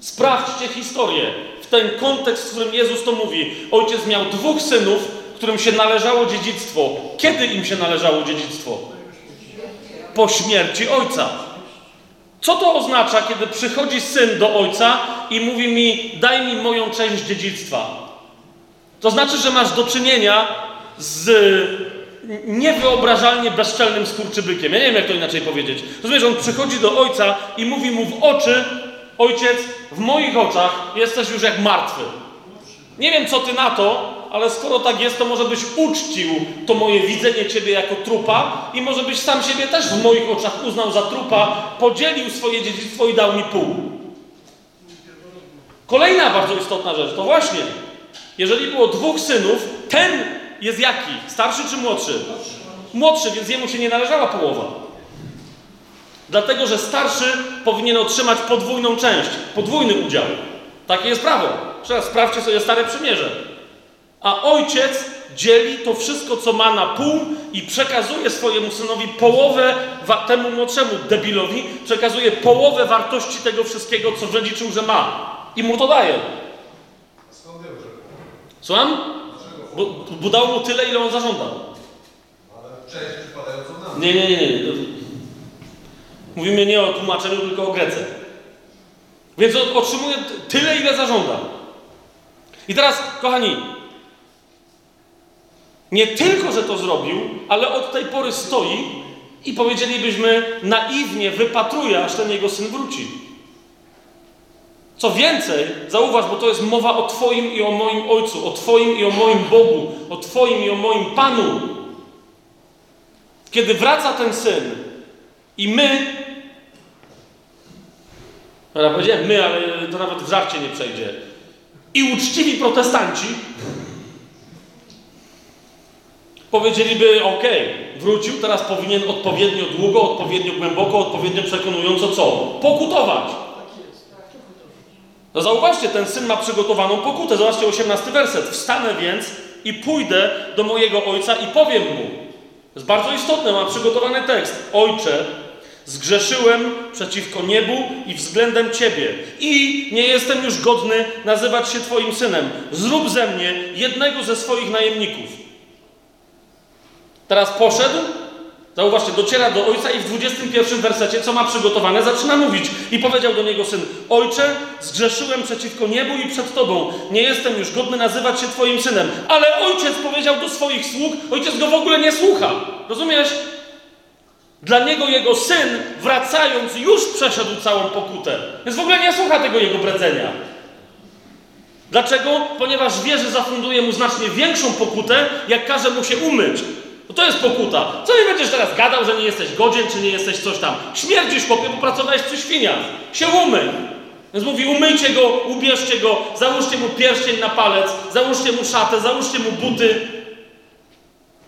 A: Sprawdźcie historię, w ten kontekst, w którym Jezus to mówi. Ojciec miał dwóch synów, którym się należało dziedzictwo. Kiedy im się należało dziedzictwo? Po śmierci ojca. Co to oznacza, kiedy przychodzi syn do ojca i mówi mi: Daj mi moją część dziedzictwa? To znaczy, że masz do czynienia z niewyobrażalnie bezczelnym skurczybykiem. Ja nie wiem, jak to inaczej powiedzieć. Rozumiesz, on przychodzi do ojca i mówi mu w oczy: Ojciec, w moich oczach jesteś już jak martwy. Nie wiem, co ty na to, ale skoro tak jest, to może byś uczcił to moje widzenie Ciebie jako trupa i może byś sam siebie też w moich oczach uznał za trupa, podzielił swoje dziedzictwo i dał mi pół. Kolejna bardzo istotna rzecz, to właśnie, jeżeli było dwóch synów, ten jest jaki? Starszy czy młodszy? Młodszy, więc jemu się nie należała połowa. Dlatego, że starszy powinien otrzymać podwójną część, podwójny udział. Takie jest prawo. Teraz sprawdźcie sobie stare przymierze. A ojciec dzieli to wszystko, co ma na pół i przekazuje swojemu synowi połowę, temu młodszemu debilowi, przekazuje połowę wartości tego wszystkiego, co wyliczył, że ma. I mu to daje. Słucham? Bo, bo dał mu tyle, ile on zażądał.
C: Ale część.
A: Nie, nie, nie, nie. Mówimy nie o tłumaczeniu, tylko o Grece. Więc otrzymuje tyle, ile zażąda. I teraz, kochani, Nie tylko, że to zrobił, ale od tej pory stoi i powiedzielibyśmy naiwnie wypatruje, aż ten jego syn wróci. Co więcej, zauważ, bo to jest mowa o Twoim i o moim Ojcu, o Twoim i o moim Bogu, o Twoim i o moim Panu. Kiedy wraca ten syn i my, no ja powiedziałem my, ale to nawet w żarcie nie przejdzie, i uczciwi protestanci powiedzieliby, ok, wrócił, teraz powinien odpowiednio długo, odpowiednio głęboko, odpowiednio przekonująco co? Pokutować. No zauważcie, ten syn ma przygotowaną pokutę. Zobaczcie 18 werset. Wstanę więc i pójdę do mojego ojca i powiem mu. Jest bardzo istotne, ma przygotowany tekst. Ojcze, zgrzeszyłem przeciwko niebu i względem Ciebie i nie jestem już godny nazywać się Twoim synem. Zrób ze mnie jednego ze swoich najemników. Teraz poszedł, zauważcie, dociera do ojca i w 21 wersecie, co ma przygotowane, zaczyna mówić. I powiedział do niego syn: Ojcze, zgrzeszyłem przeciwko niebu i przed Tobą. Nie jestem już godny nazywać się Twoim synem. Ale ojciec powiedział do swoich sług, ojciec go w ogóle nie słucha. Rozumiesz? Dla niego jego syn, wracając, już przeszedł całą pokutę. Więc w ogóle nie słucha tego jego bredzenia. Dlaczego? Ponieważ wie, że zafunduje mu znacznie większą pokutę, jak każe mu się umyć. No to jest pokuta. Co nie będziesz teraz gadał, że nie jesteś godzien, czy nie jesteś coś tam? Śmierdzisz, chłopie, bo pracowałeś przy świniach. Się umyj. Więc mówi, umyjcie go, ubierzcie go, załóżcie mu pierścień na palec, załóżcie mu szatę, załóżcie mu buty.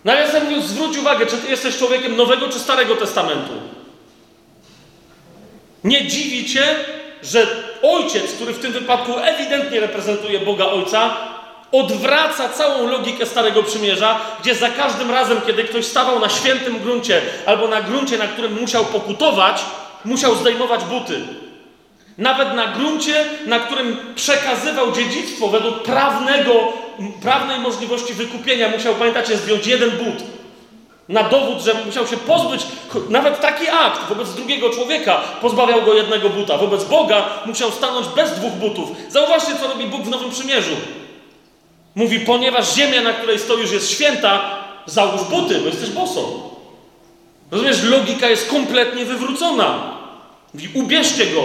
A: No ale ja sobie zwróć uwagę, czy ty jesteś człowiekiem Nowego czy Starego Testamentu. Nie dziwi cię, że ojciec, który w tym wypadku ewidentnie reprezentuje Boga Ojca, odwraca całą logikę Starego Przymierza, gdzie za każdym razem, kiedy ktoś stawał na świętym gruncie albo na gruncie, na którym musiał pokutować, musiał zdejmować buty. Nawet na gruncie, na którym przekazywał dziedzictwo według prawnego, prawnej możliwości wykupienia, musiał, pamiętacie, zdjąć jeden but. Na dowód, że musiał się pozbyć, nawet taki akt wobec drugiego człowieka pozbawiał go jednego buta. Wobec Boga musiał stanąć bez dwóch butów. Zauważcie, co robi Bóg w Nowym Przymierzu. Mówi, ponieważ ziemia, na której stoisz, jest święta, załóż buty, bo jesteś boso. Rozumiesz, logika jest kompletnie wywrócona. Mówi, ubierzcie go.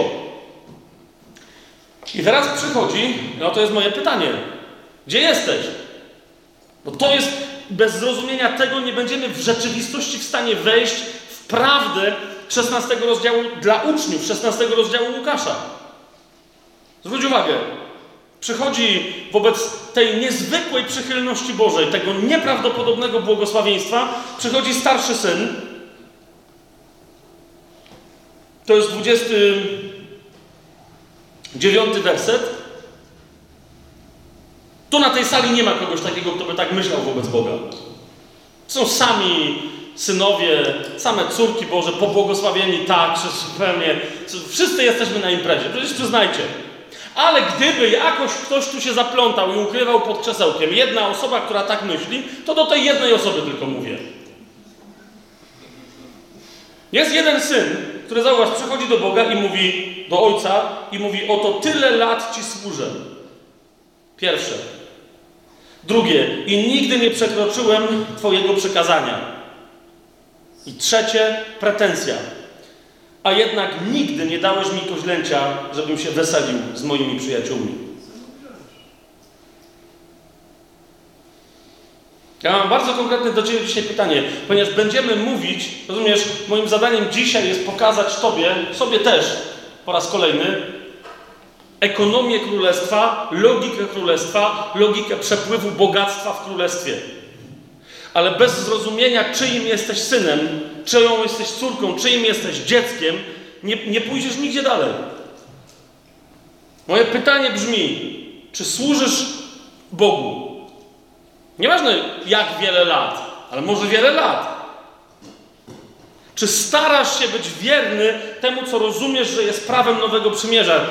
A: I teraz przychodzi, no to jest moje pytanie. Gdzie jesteś? Bo to jest, bez zrozumienia tego nie będziemy w rzeczywistości w stanie wejść w prawdę 16 rozdziału dla uczniów, 16 rozdziału Łukasza. Zwróć uwagę, przychodzi wobec tej niezwykłej przychylności Bożej, tego nieprawdopodobnego błogosławieństwa, przychodzi starszy syn. To jest 29 werset. Tu na tej sali nie ma kogoś takiego, kto by tak myślał wobec Boga. Są sami synowie, same córki Boże, pobłogosławieni tak, że zupełnie. Wszyscy jesteśmy na imprezie, przecież przyznajcie. Ale gdyby jakoś ktoś tu się zaplątał i ukrywał pod krzesełkiem jedna osoba, która tak myśli, to do tej jednej osoby tylko mówię. Jest jeden syn, który zauważ, przychodzi do Boga i mówi do ojca i mówi: Oto tyle lat ci służę. Pierwsze. Drugie, i nigdy nie przekroczyłem Twojego przykazania. I trzecie, pretensja. A jednak nigdy nie dałeś mi koźlęcia, żebym się weselił z moimi przyjaciółmi. Ja mam bardzo konkretne do Ciebie dzisiaj pytanie, ponieważ będziemy mówić, rozumiesz, moim zadaniem dzisiaj jest pokazać Tobie, sobie też, po raz kolejny, ekonomię królestwa, logikę królestwa, logikę przepływu bogactwa w królestwie. Ale bez zrozumienia, czyim jesteś synem, czyją jesteś córką, czyim jesteś dzieckiem, nie, nie pójdziesz nigdzie dalej. Moje pytanie brzmi: czy służysz Bogu? Nieważne jak wiele lat, ale może wiele lat. Czy starasz się być wierny temu, co rozumiesz, że jest prawem Nowego Przymierza?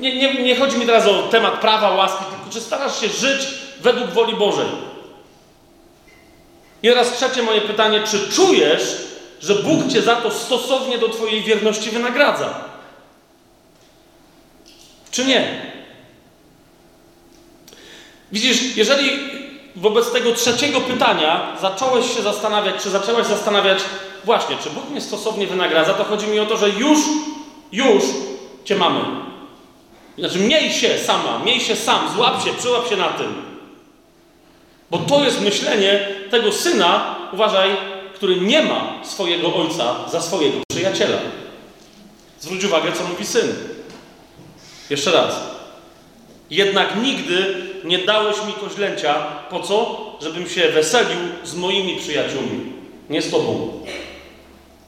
A: Nie, nie, nie chodzi mi teraz o temat prawa, łaski, tylko czy starasz się żyć według woli Bożej? I teraz trzecie moje pytanie, czy czujesz, że Bóg cię za to stosownie do Twojej wierności wynagradza? Czy nie? Widzisz, jeżeli wobec tego trzeciego pytania zacząłeś się zastanawiać, czy zaczęłaś zastanawiać, właśnie, czy Bóg mnie stosownie wynagradza, to chodzi mi o to, że już, już Cię mamy. Znaczy, miej się sama, miej się sam, złap się, przyłap się na tym. Bo to jest myślenie tego syna, uważaj, który nie ma swojego ojca za swojego przyjaciela. Zwróć uwagę, co mówi syn. Jeszcze raz. Jednak nigdy nie dałeś mi koźlęcia. Po co? Żebym się weselił z moimi przyjaciółmi, nie z tobą.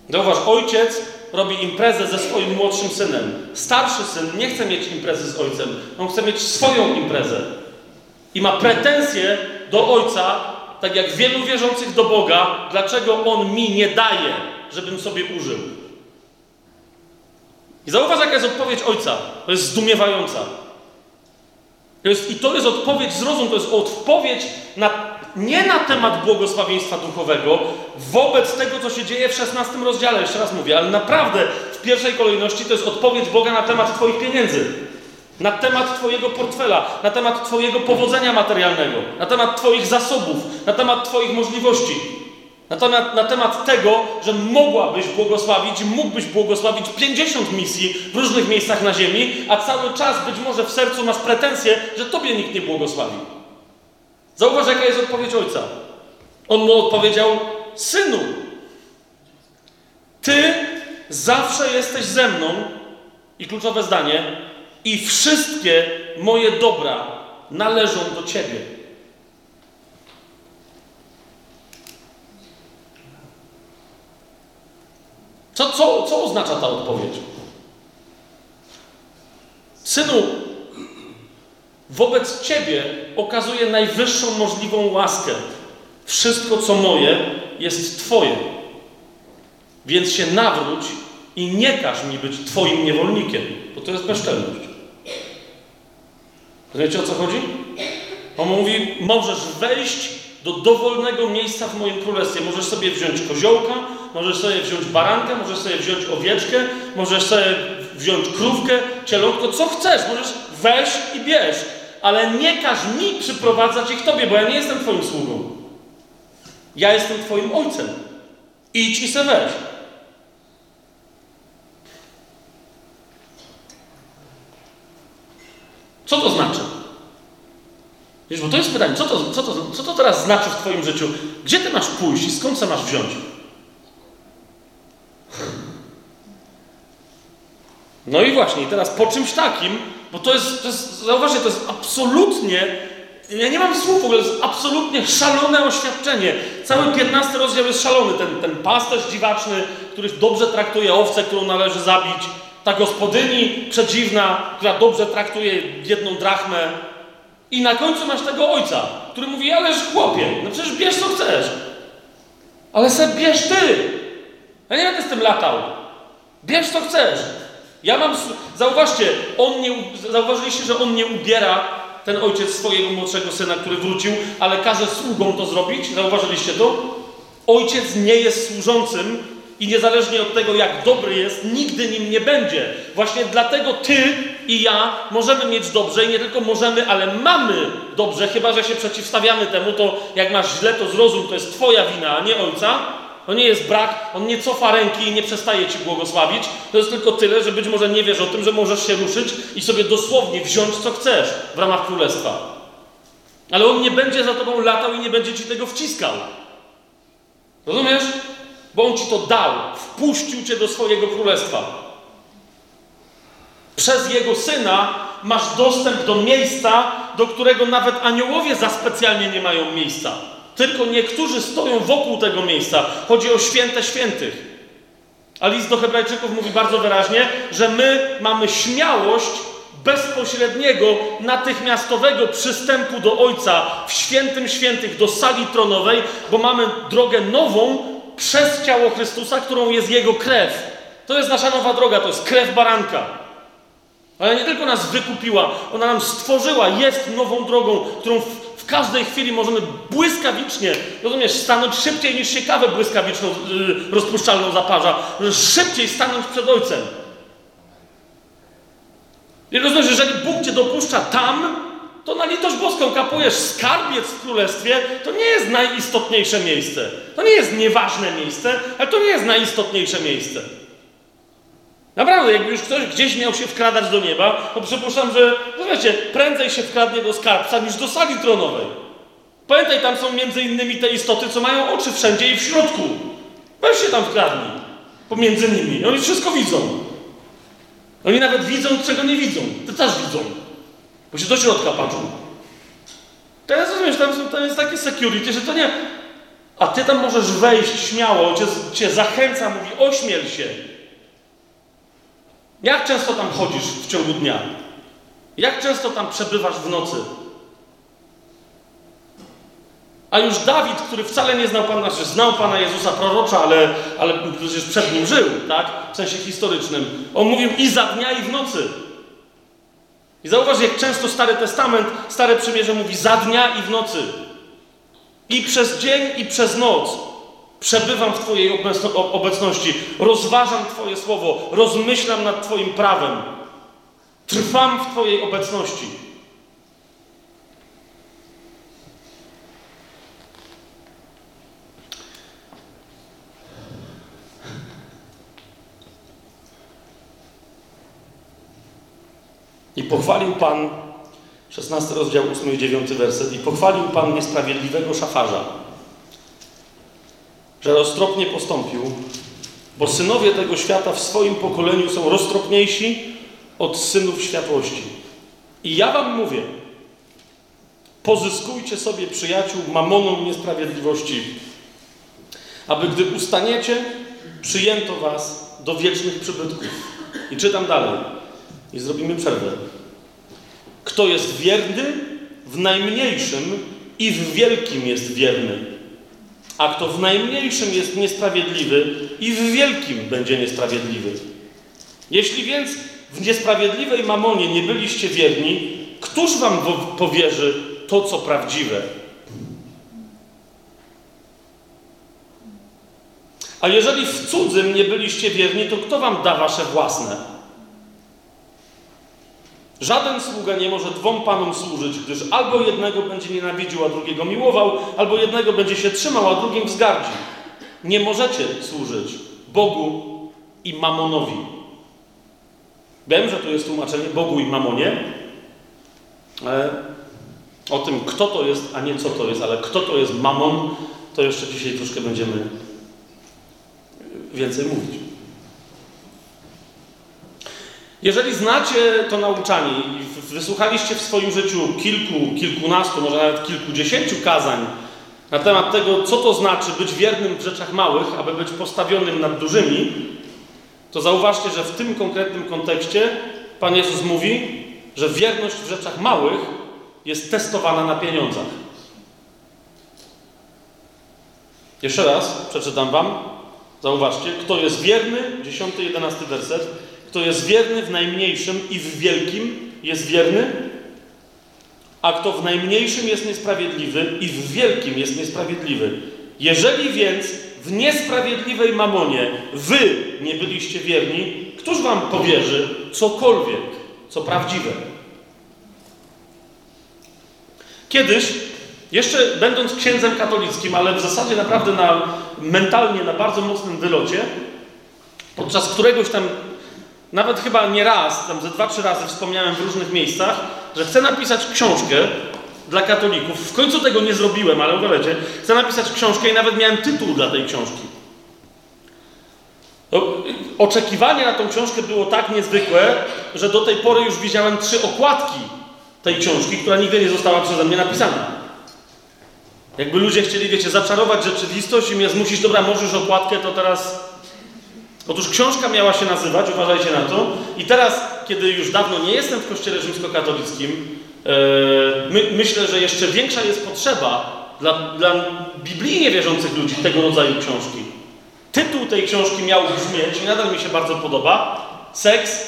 A: Zauważ, ojciec robi imprezę ze swoim młodszym synem. Starszy syn nie chce mieć imprezy z ojcem, on chce mieć swoją imprezę. I ma pretensje do ojca, tak jak wielu wierzących do Boga, dlaczego on mi nie daje, żebym sobie użył. I zauważ, jaka jest odpowiedź ojca. To jest zdumiewająca. To jest, I to jest odpowiedź, zrozum, to jest odpowiedź na, nie na temat błogosławieństwa duchowego wobec tego, co się dzieje w 16 rozdziale, jeszcze raz mówię, ale naprawdę w pierwszej kolejności to jest odpowiedź Boga na temat Twoich pieniędzy, na temat Twojego portfela, na temat Twojego powodzenia materialnego, na temat Twoich zasobów, na temat Twoich możliwości. Na temat, na temat tego, że mogłabyś błogosławić, mógłbyś błogosławić 50 misji w różnych miejscach na ziemi, a cały czas być może w sercu masz pretensje, że tobie nikt nie błogosławi. Zauważ, jaka jest odpowiedź ojca. On mu odpowiedział: Synu, ty zawsze jesteś ze mną, i kluczowe zdanie, i wszystkie moje dobra należą do ciebie. Co, co, co oznacza ta odpowiedź? Synu, wobec Ciebie okazuję najwyższą możliwą łaskę. Wszystko, co moje, jest Twoje. Więc się nawróć i nie każ mi być Twoim niewolnikiem, bo to jest bezczelność. Wiecie o co chodzi? On mówi: Możesz wejść do dowolnego miejsca w moim królestwie. Możesz sobie wziąć koziołka, możesz sobie wziąć barankę, możesz sobie wziąć owieczkę, możesz sobie wziąć krówkę, cielątko, co chcesz. Możesz wejść i bierz. Ale nie każ mi przyprowadzać ich tobie, bo ja nie jestem twoim sługą. Ja jestem twoim ojcem. Idź i se weź. Co to znaczy? Wiesz, bo to jest pytanie, co to, co, to, co to teraz znaczy w Twoim życiu? Gdzie Ty masz pójść i skąd se masz wziąć? No i właśnie, teraz po czymś takim, bo to jest, to jest zauważcie, to jest absolutnie, ja nie mam słów to jest absolutnie szalone oświadczenie. Cały 15 rozdział jest szalony. Ten, ten pasterz dziwaczny, który dobrze traktuje owcę, którą należy zabić. Ta gospodyni przedziwna, która dobrze traktuje jedną drachmę. I na końcu masz tego ojca, który mówi, ależ chłopie, no przecież bierz co chcesz. Ale se bierz ty. Ja nie będę z tym latał. Bierz co chcesz. Ja mam, zauważcie, on nie, zauważyliście, że on nie ubiera ten ojciec swojego młodszego syna, który wrócił, ale każe sługom to zrobić. Zauważyliście to? Ojciec nie jest służącym i niezależnie od tego, jak dobry jest, nigdy nim nie będzie. Właśnie dlatego ty i ja możemy mieć dobrze i nie tylko możemy, ale mamy dobrze, chyba że się przeciwstawiamy temu, to jak masz źle, to zrozum, to jest twoja wina, a nie ojca. To nie jest brak, on nie cofa ręki i nie przestaje ci błogosławić. To jest tylko tyle, że być może nie wiesz o tym, że możesz się ruszyć i sobie dosłownie wziąć co chcesz w ramach królestwa. Ale on nie będzie za tobą latał i nie będzie ci tego wciskał. Rozumiesz? Bo on ci to dał, wpuścił cię do swojego królestwa. Przez jego syna masz dostęp do miejsca, do którego nawet aniołowie za specjalnie nie mają miejsca. Tylko niektórzy stoją wokół tego miejsca. Chodzi o święte świętych. A list do Hebrajczyków mówi bardzo wyraźnie, że my mamy śmiałość bezpośredniego, natychmiastowego przystępu do Ojca w świętym świętych, do sali tronowej, bo mamy drogę nową przez ciało Chrystusa, którą jest Jego krew. To jest nasza nowa droga, to jest krew baranka. Ale nie tylko nas wykupiła, ona nam stworzyła, jest nową drogą, którą w każdej chwili możemy błyskawicznie, rozumiesz, stanąć szybciej niż się kawę błyskawiczną, yy, rozpuszczalną zaparza. Szybciej stanąć przed Ojcem. I rozumiesz, jeżeli Bóg cię dopuszcza tam, to na litość boską kapujesz skarbiec w królestwie, to nie jest najistotniejsze miejsce. To nie jest nieważne miejsce, ale to nie jest najistotniejsze miejsce. Naprawdę, jakby już ktoś gdzieś miał się wkradać do nieba, to przypuszczam, że, no wiecie, prędzej się wkradnie do skarbca niż do sali tronowej. Pamiętaj, tam są między innymi te istoty, co mają oczy wszędzie i w środku. Weź się tam wkradnij. Pomiędzy nimi. Oni wszystko widzą. Oni nawet widzą, czego nie widzą. Ty też widzą. Się do środka patrzą. Teraz rozumiesz, tam, tam jest takie security, że to nie... A ty tam możesz wejść śmiało, cię, cię zachęca, mówi, ośmiel się. Jak często tam chodzisz w ciągu dnia? Jak często tam przebywasz w nocy? A już Dawid, który wcale nie znał Pana, znaczy znał Pana Jezusa prorocza, ale, ale przecież przed nim żył, tak? W sensie historycznym. On mówił i za dnia, i w nocy. I zauważ, jak często Stary Testament, Stare Przymierze mówi za dnia i w nocy. I przez dzień, i przez noc. Przebywam w Twojej obecności, rozważam Twoje słowo, rozmyślam nad Twoim prawem. Trwam w Twojej obecności. I pochwalił Pan, 16 rozdział 8 i 9 werset, i pochwalił Pan niesprawiedliwego szafarza, że roztropnie postąpił, bo synowie tego świata w swoim pokoleniu są roztropniejsi od synów światłości. I ja wam mówię, pozyskujcie sobie przyjaciół mamoną niesprawiedliwości, aby gdy ustaniecie, przyjęto was do wiecznych przybytków. I czytam dalej. I zrobimy przerwę. Kto jest wierny w najmniejszym i w wielkim jest wierny. A kto w najmniejszym jest niesprawiedliwy i w wielkim będzie niesprawiedliwy. Jeśli więc w niesprawiedliwej mamonie nie byliście wierni, któż wam powierzy to, co prawdziwe? A jeżeli w cudzym nie byliście wierni, to kto wam da wasze własne? Żaden sługa nie może dwom panom służyć, gdyż albo jednego będzie nienawidził, a drugiego miłował, albo jednego będzie się trzymał, a drugim wzgardzi. Nie możecie służyć Bogu i mamonowi. Wiem, że tu jest tłumaczenie Bogu i mamonie. O tym, kto to jest, a nie co to jest, ale kto to jest mamon, to jeszcze dzisiaj troszkę będziemy więcej mówić. Jeżeli znacie to nauczanie i wysłuchaliście w swoim życiu kilku, kilkunastu, może nawet kilkudziesięciu kazań na temat tego, co to znaczy być wiernym w rzeczach małych, aby być postawionym nad dużymi, to zauważcie, że w tym konkretnym kontekście Pan Jezus mówi, że wierność w rzeczach małych jest testowana na pieniądzach. Jeszcze raz przeczytam Wam. Zauważcie, kto jest wierny, 10-11 werset, kto jest wierny w najmniejszym i w wielkim, jest wierny, a kto w najmniejszym jest niesprawiedliwy i w wielkim jest niesprawiedliwy. Jeżeli więc w niesprawiedliwej mamonie wy nie byliście wierni, któż wam powierzy cokolwiek, co prawdziwe? Kiedyś, jeszcze będąc księdzem katolickim, ale w zasadzie naprawdę na, mentalnie na bardzo mocnym wylocie, podczas któregoś tam nawet chyba nie raz, tam ze dwa, trzy razy wspomniałem w różnych miejscach, że chcę napisać książkę dla katolików. W końcu tego nie zrobiłem, ale uważajcie, chcę napisać książkę i nawet miałem tytuł dla tej książki. Oczekiwanie na tą książkę było tak niezwykłe, że do tej pory już widziałem trzy okładki tej książki, która nigdy nie została przeze mnie napisana. Jakby ludzie chcieli, wiecie, zaczarować rzeczywistość i mnie zmusić, dobra, możesz okładkę, to teraz Otóż książka miała się nazywać, uważajcie na to, i teraz, kiedy już dawno nie jestem w kościele rzymskokatolickim, yy, my, myślę, że jeszcze większa jest potrzeba dla, dla biblijnie wierzących ludzi tego rodzaju książki. Tytuł tej książki miał brzmieć, i nadal mi się bardzo podoba, Seks,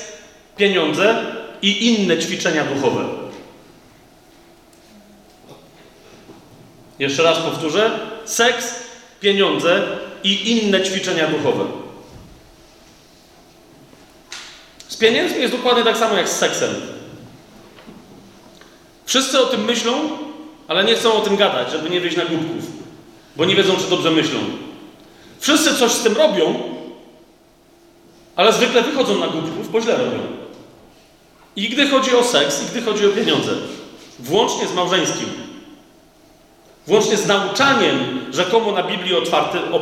A: pieniądze i inne ćwiczenia duchowe. Jeszcze raz powtórzę. Seks, pieniądze i inne ćwiczenia duchowe. Pieniędzmi jest dokładnie tak samo jak z seksem. Wszyscy o tym myślą, ale nie chcą o tym gadać, żeby nie wyjść na głupków, bo nie wiedzą, czy dobrze myślą. Wszyscy coś z tym robią, ale zwykle wychodzą na głupków, bo źle robią. I gdy chodzi o seks, i gdy chodzi o pieniądze, włącznie z małżeńskim, włącznie z nauczaniem rzekomo na Biblii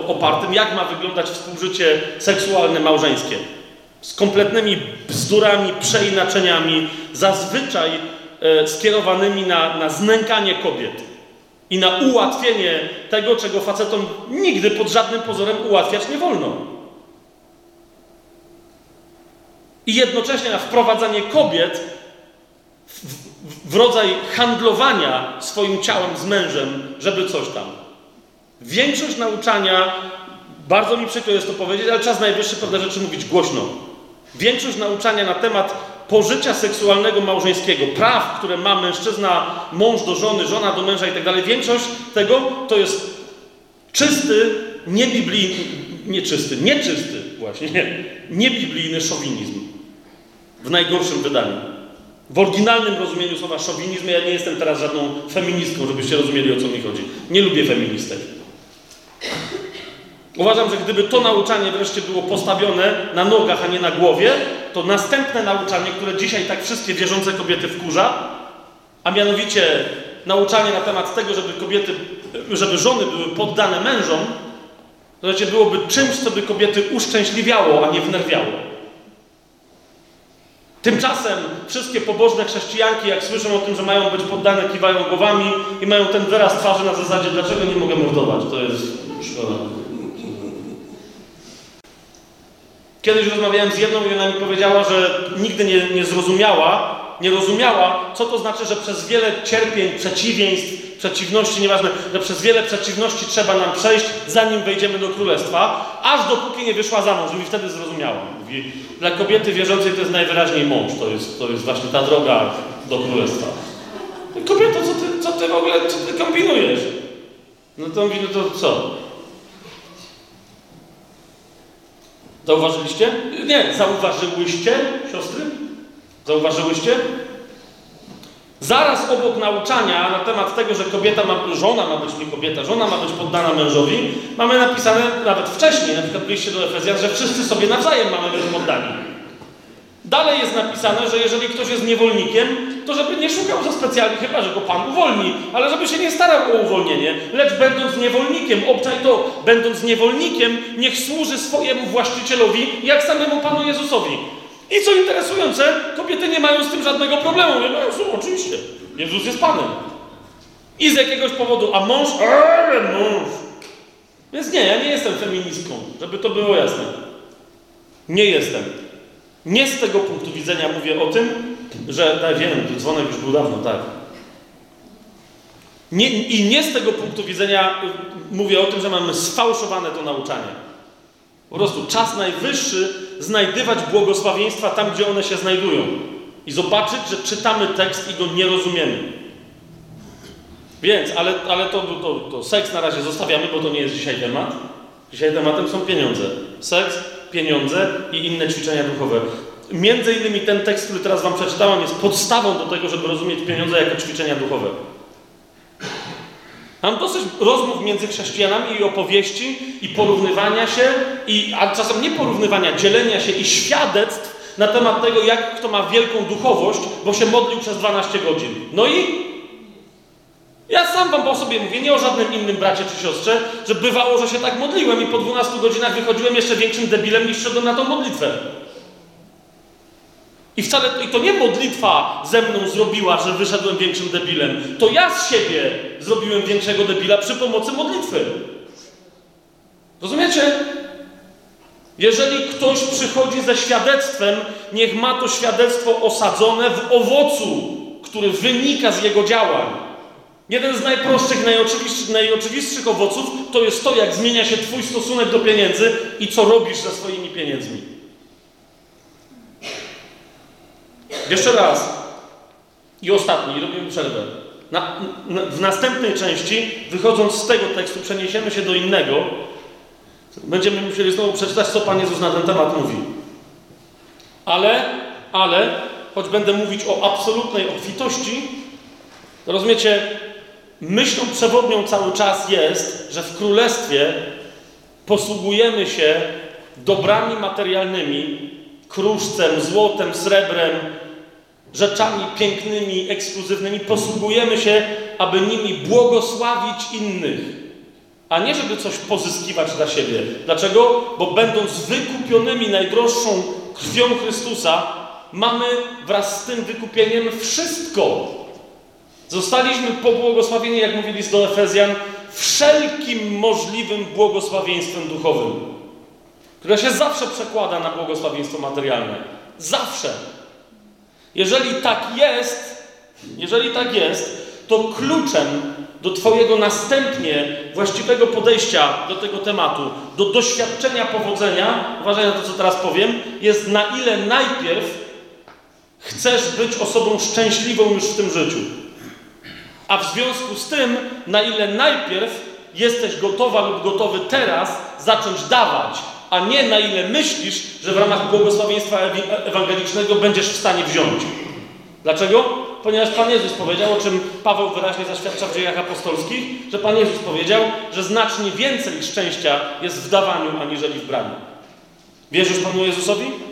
A: opartym, jak ma wyglądać współżycie seksualne małżeńskie. Z kompletnymi bzdurami, przeinaczeniami, zazwyczaj e, skierowanymi na, na znękanie kobiet i na ułatwienie tego, czego facetom nigdy pod żadnym pozorem ułatwiać nie wolno. I jednocześnie na wprowadzanie kobiet w, w, w rodzaj handlowania swoim ciałem z mężem, żeby coś tam. Większość nauczania, bardzo mi przykro jest to powiedzieć, ale czas najwyższy pewne rzeczy mówić głośno. Większość nauczania na temat pożycia seksualnego małżeńskiego, praw, które ma mężczyzna, mąż do żony, żona do męża i tak większość tego to jest czysty, niebiblijny, nieczysty, nieczysty właśnie, nie, niebiblijny szowinizm. W najgorszym wydaniu. W oryginalnym rozumieniu słowa szowinizm, ja nie jestem teraz żadną feministką, żebyście rozumieli o co mi chodzi. Nie lubię feministek. Uważam, że gdyby to nauczanie wreszcie było postawione na nogach, a nie na głowie, to następne nauczanie, które dzisiaj tak wszystkie wierzące kobiety wkurza, a mianowicie nauczanie na temat tego, żeby kobiety, żeby żony były poddane mężom, to znaczy byłoby czymś, co by kobiety uszczęśliwiało, a nie wnerwiało. Tymczasem wszystkie pobożne chrześcijanki, jak słyszą o tym, że mają być poddane, kiwają głowami i mają ten wyraz twarzy na zasadzie, dlaczego nie mogę mordować. To jest szkoda. Kiedyś rozmawiałem z jedną i ona mi powiedziała, że nigdy nie, nie zrozumiała, nie rozumiała, co to znaczy, że przez wiele cierpień, przeciwieństw, przeciwności, nieważne, że przez wiele przeciwności trzeba nam przejść, zanim wejdziemy do królestwa, aż dopóki nie wyszła za mąż. Mówi, wtedy zrozumiała. Mówi, dla kobiety wierzącej to jest najwyraźniej mąż. To jest, to jest właśnie ta droga do królestwa. Kobieto, co ty, co ty w ogóle, co ty kombinujesz? No to mówi, no to co? Zauważyliście? Nie, zauważyłyście, siostry? Zauważyłyście? Zaraz obok nauczania na temat tego, że kobieta ma, żona ma być nie kobieta, żona ma być poddana mężowi, mamy napisane nawet wcześniej, na przykład w liście do Efezjan, że wszyscy sobie nawzajem mamy być poddani. Dalej jest napisane, że jeżeli ktoś jest niewolnikiem, to żeby nie szukał za specjalnie, chyba że go Pan uwolni, ale żeby się nie starał o uwolnienie, lecz będąc niewolnikiem, obczaj to, będąc niewolnikiem, niech służy swojemu właścicielowi, jak samemu Panu Jezusowi. I co interesujące, kobiety nie mają z tym żadnego problemu. Nie mają, no, oczywiście. Jezus jest Panem. I z jakiegoś powodu, a mąż, ale mąż. Więc nie, ja nie jestem feministką, żeby to było jasne. Nie jestem. Nie z tego punktu widzenia mówię o tym, że, tak wiem, dzwonek już był dawno, tak. Nie, I nie z tego punktu widzenia y, mówię o tym, że mamy sfałszowane to nauczanie. Po prostu czas najwyższy znajdywać błogosławieństwa tam, gdzie one się znajdują. I zobaczyć, że czytamy tekst i go nie rozumiemy. Więc, ale, ale to, to, to seks na razie zostawiamy, bo to nie jest dzisiaj temat. Dzisiaj tematem są pieniądze. Seks, pieniądze i inne ćwiczenia duchowe. Między innymi ten tekst, który teraz Wam przeczytałem, jest podstawą do tego, żeby rozumieć pieniądze jako ćwiczenia duchowe. Mam dosyć rozmów między chrześcijanami i opowieści, i porównywania się, i, a czasem nie porównywania, dzielenia się i świadectw na temat tego, jak kto ma wielką duchowość, bo się modlił przez 12 godzin. No i ja sam wam po sobie mówię, nie o żadnym innym bracie czy siostrze, że bywało, że się tak modliłem i po 12 godzinach wychodziłem jeszcze większym debilem niż szedłem na tą modlitwę. I wcale i to nie modlitwa ze mną zrobiła, że wyszedłem większym debilem. To ja z siebie zrobiłem większego debila przy pomocy modlitwy. Rozumiecie? Jeżeli ktoś przychodzi ze świadectwem, niech ma to świadectwo osadzone w owocu, który wynika z jego działań. Jeden z najprostszych, najoczywistszych, najoczywistszych owoców to jest to, jak zmienia się Twój stosunek do pieniędzy i co robisz ze swoimi pieniędzmi. Jeszcze raz. I ostatni, robimy przerwę. Na, na, w następnej części, wychodząc z tego tekstu, przeniesiemy się do innego. Będziemy musieli znowu przeczytać, co Pan Jezus na ten temat mówi. Ale, ale, choć będę mówić o absolutnej obfitości, Rozumiecie, myślą przewodnią cały czas jest, że w królestwie posługujemy się dobrami materialnymi, kruszcem, złotem, srebrem, rzeczami pięknymi, ekskluzywnymi. Posługujemy się, aby nimi błogosławić innych, a nie żeby coś pozyskiwać dla siebie. Dlaczego? Bo będąc wykupionymi najdroższą krwią Chrystusa, mamy wraz z tym wykupieniem wszystko. Zostaliśmy pobłogosławieni, jak mówili list do Efezjan, wszelkim możliwym błogosławieństwem duchowym, które się zawsze przekłada na błogosławieństwo materialne. Zawsze. Jeżeli tak jest, jeżeli tak jest, to kluczem do Twojego następnie właściwego podejścia do tego tematu, do doświadczenia powodzenia, uważaj na to, co teraz powiem, jest na ile najpierw chcesz być osobą szczęśliwą już w tym życiu. A w związku z tym, na ile najpierw jesteś gotowa lub gotowy teraz zacząć dawać, a nie na ile myślisz, że w ramach błogosławieństwa ewangelicznego będziesz w stanie wziąć. Dlaczego? Ponieważ Pan Jezus powiedział, o czym Paweł wyraźnie zaświadcza w dziejach apostolskich, że Pan Jezus powiedział, że znacznie więcej szczęścia jest w dawaniu, aniżeli w braniu. Wierzysz Panu Jezusowi?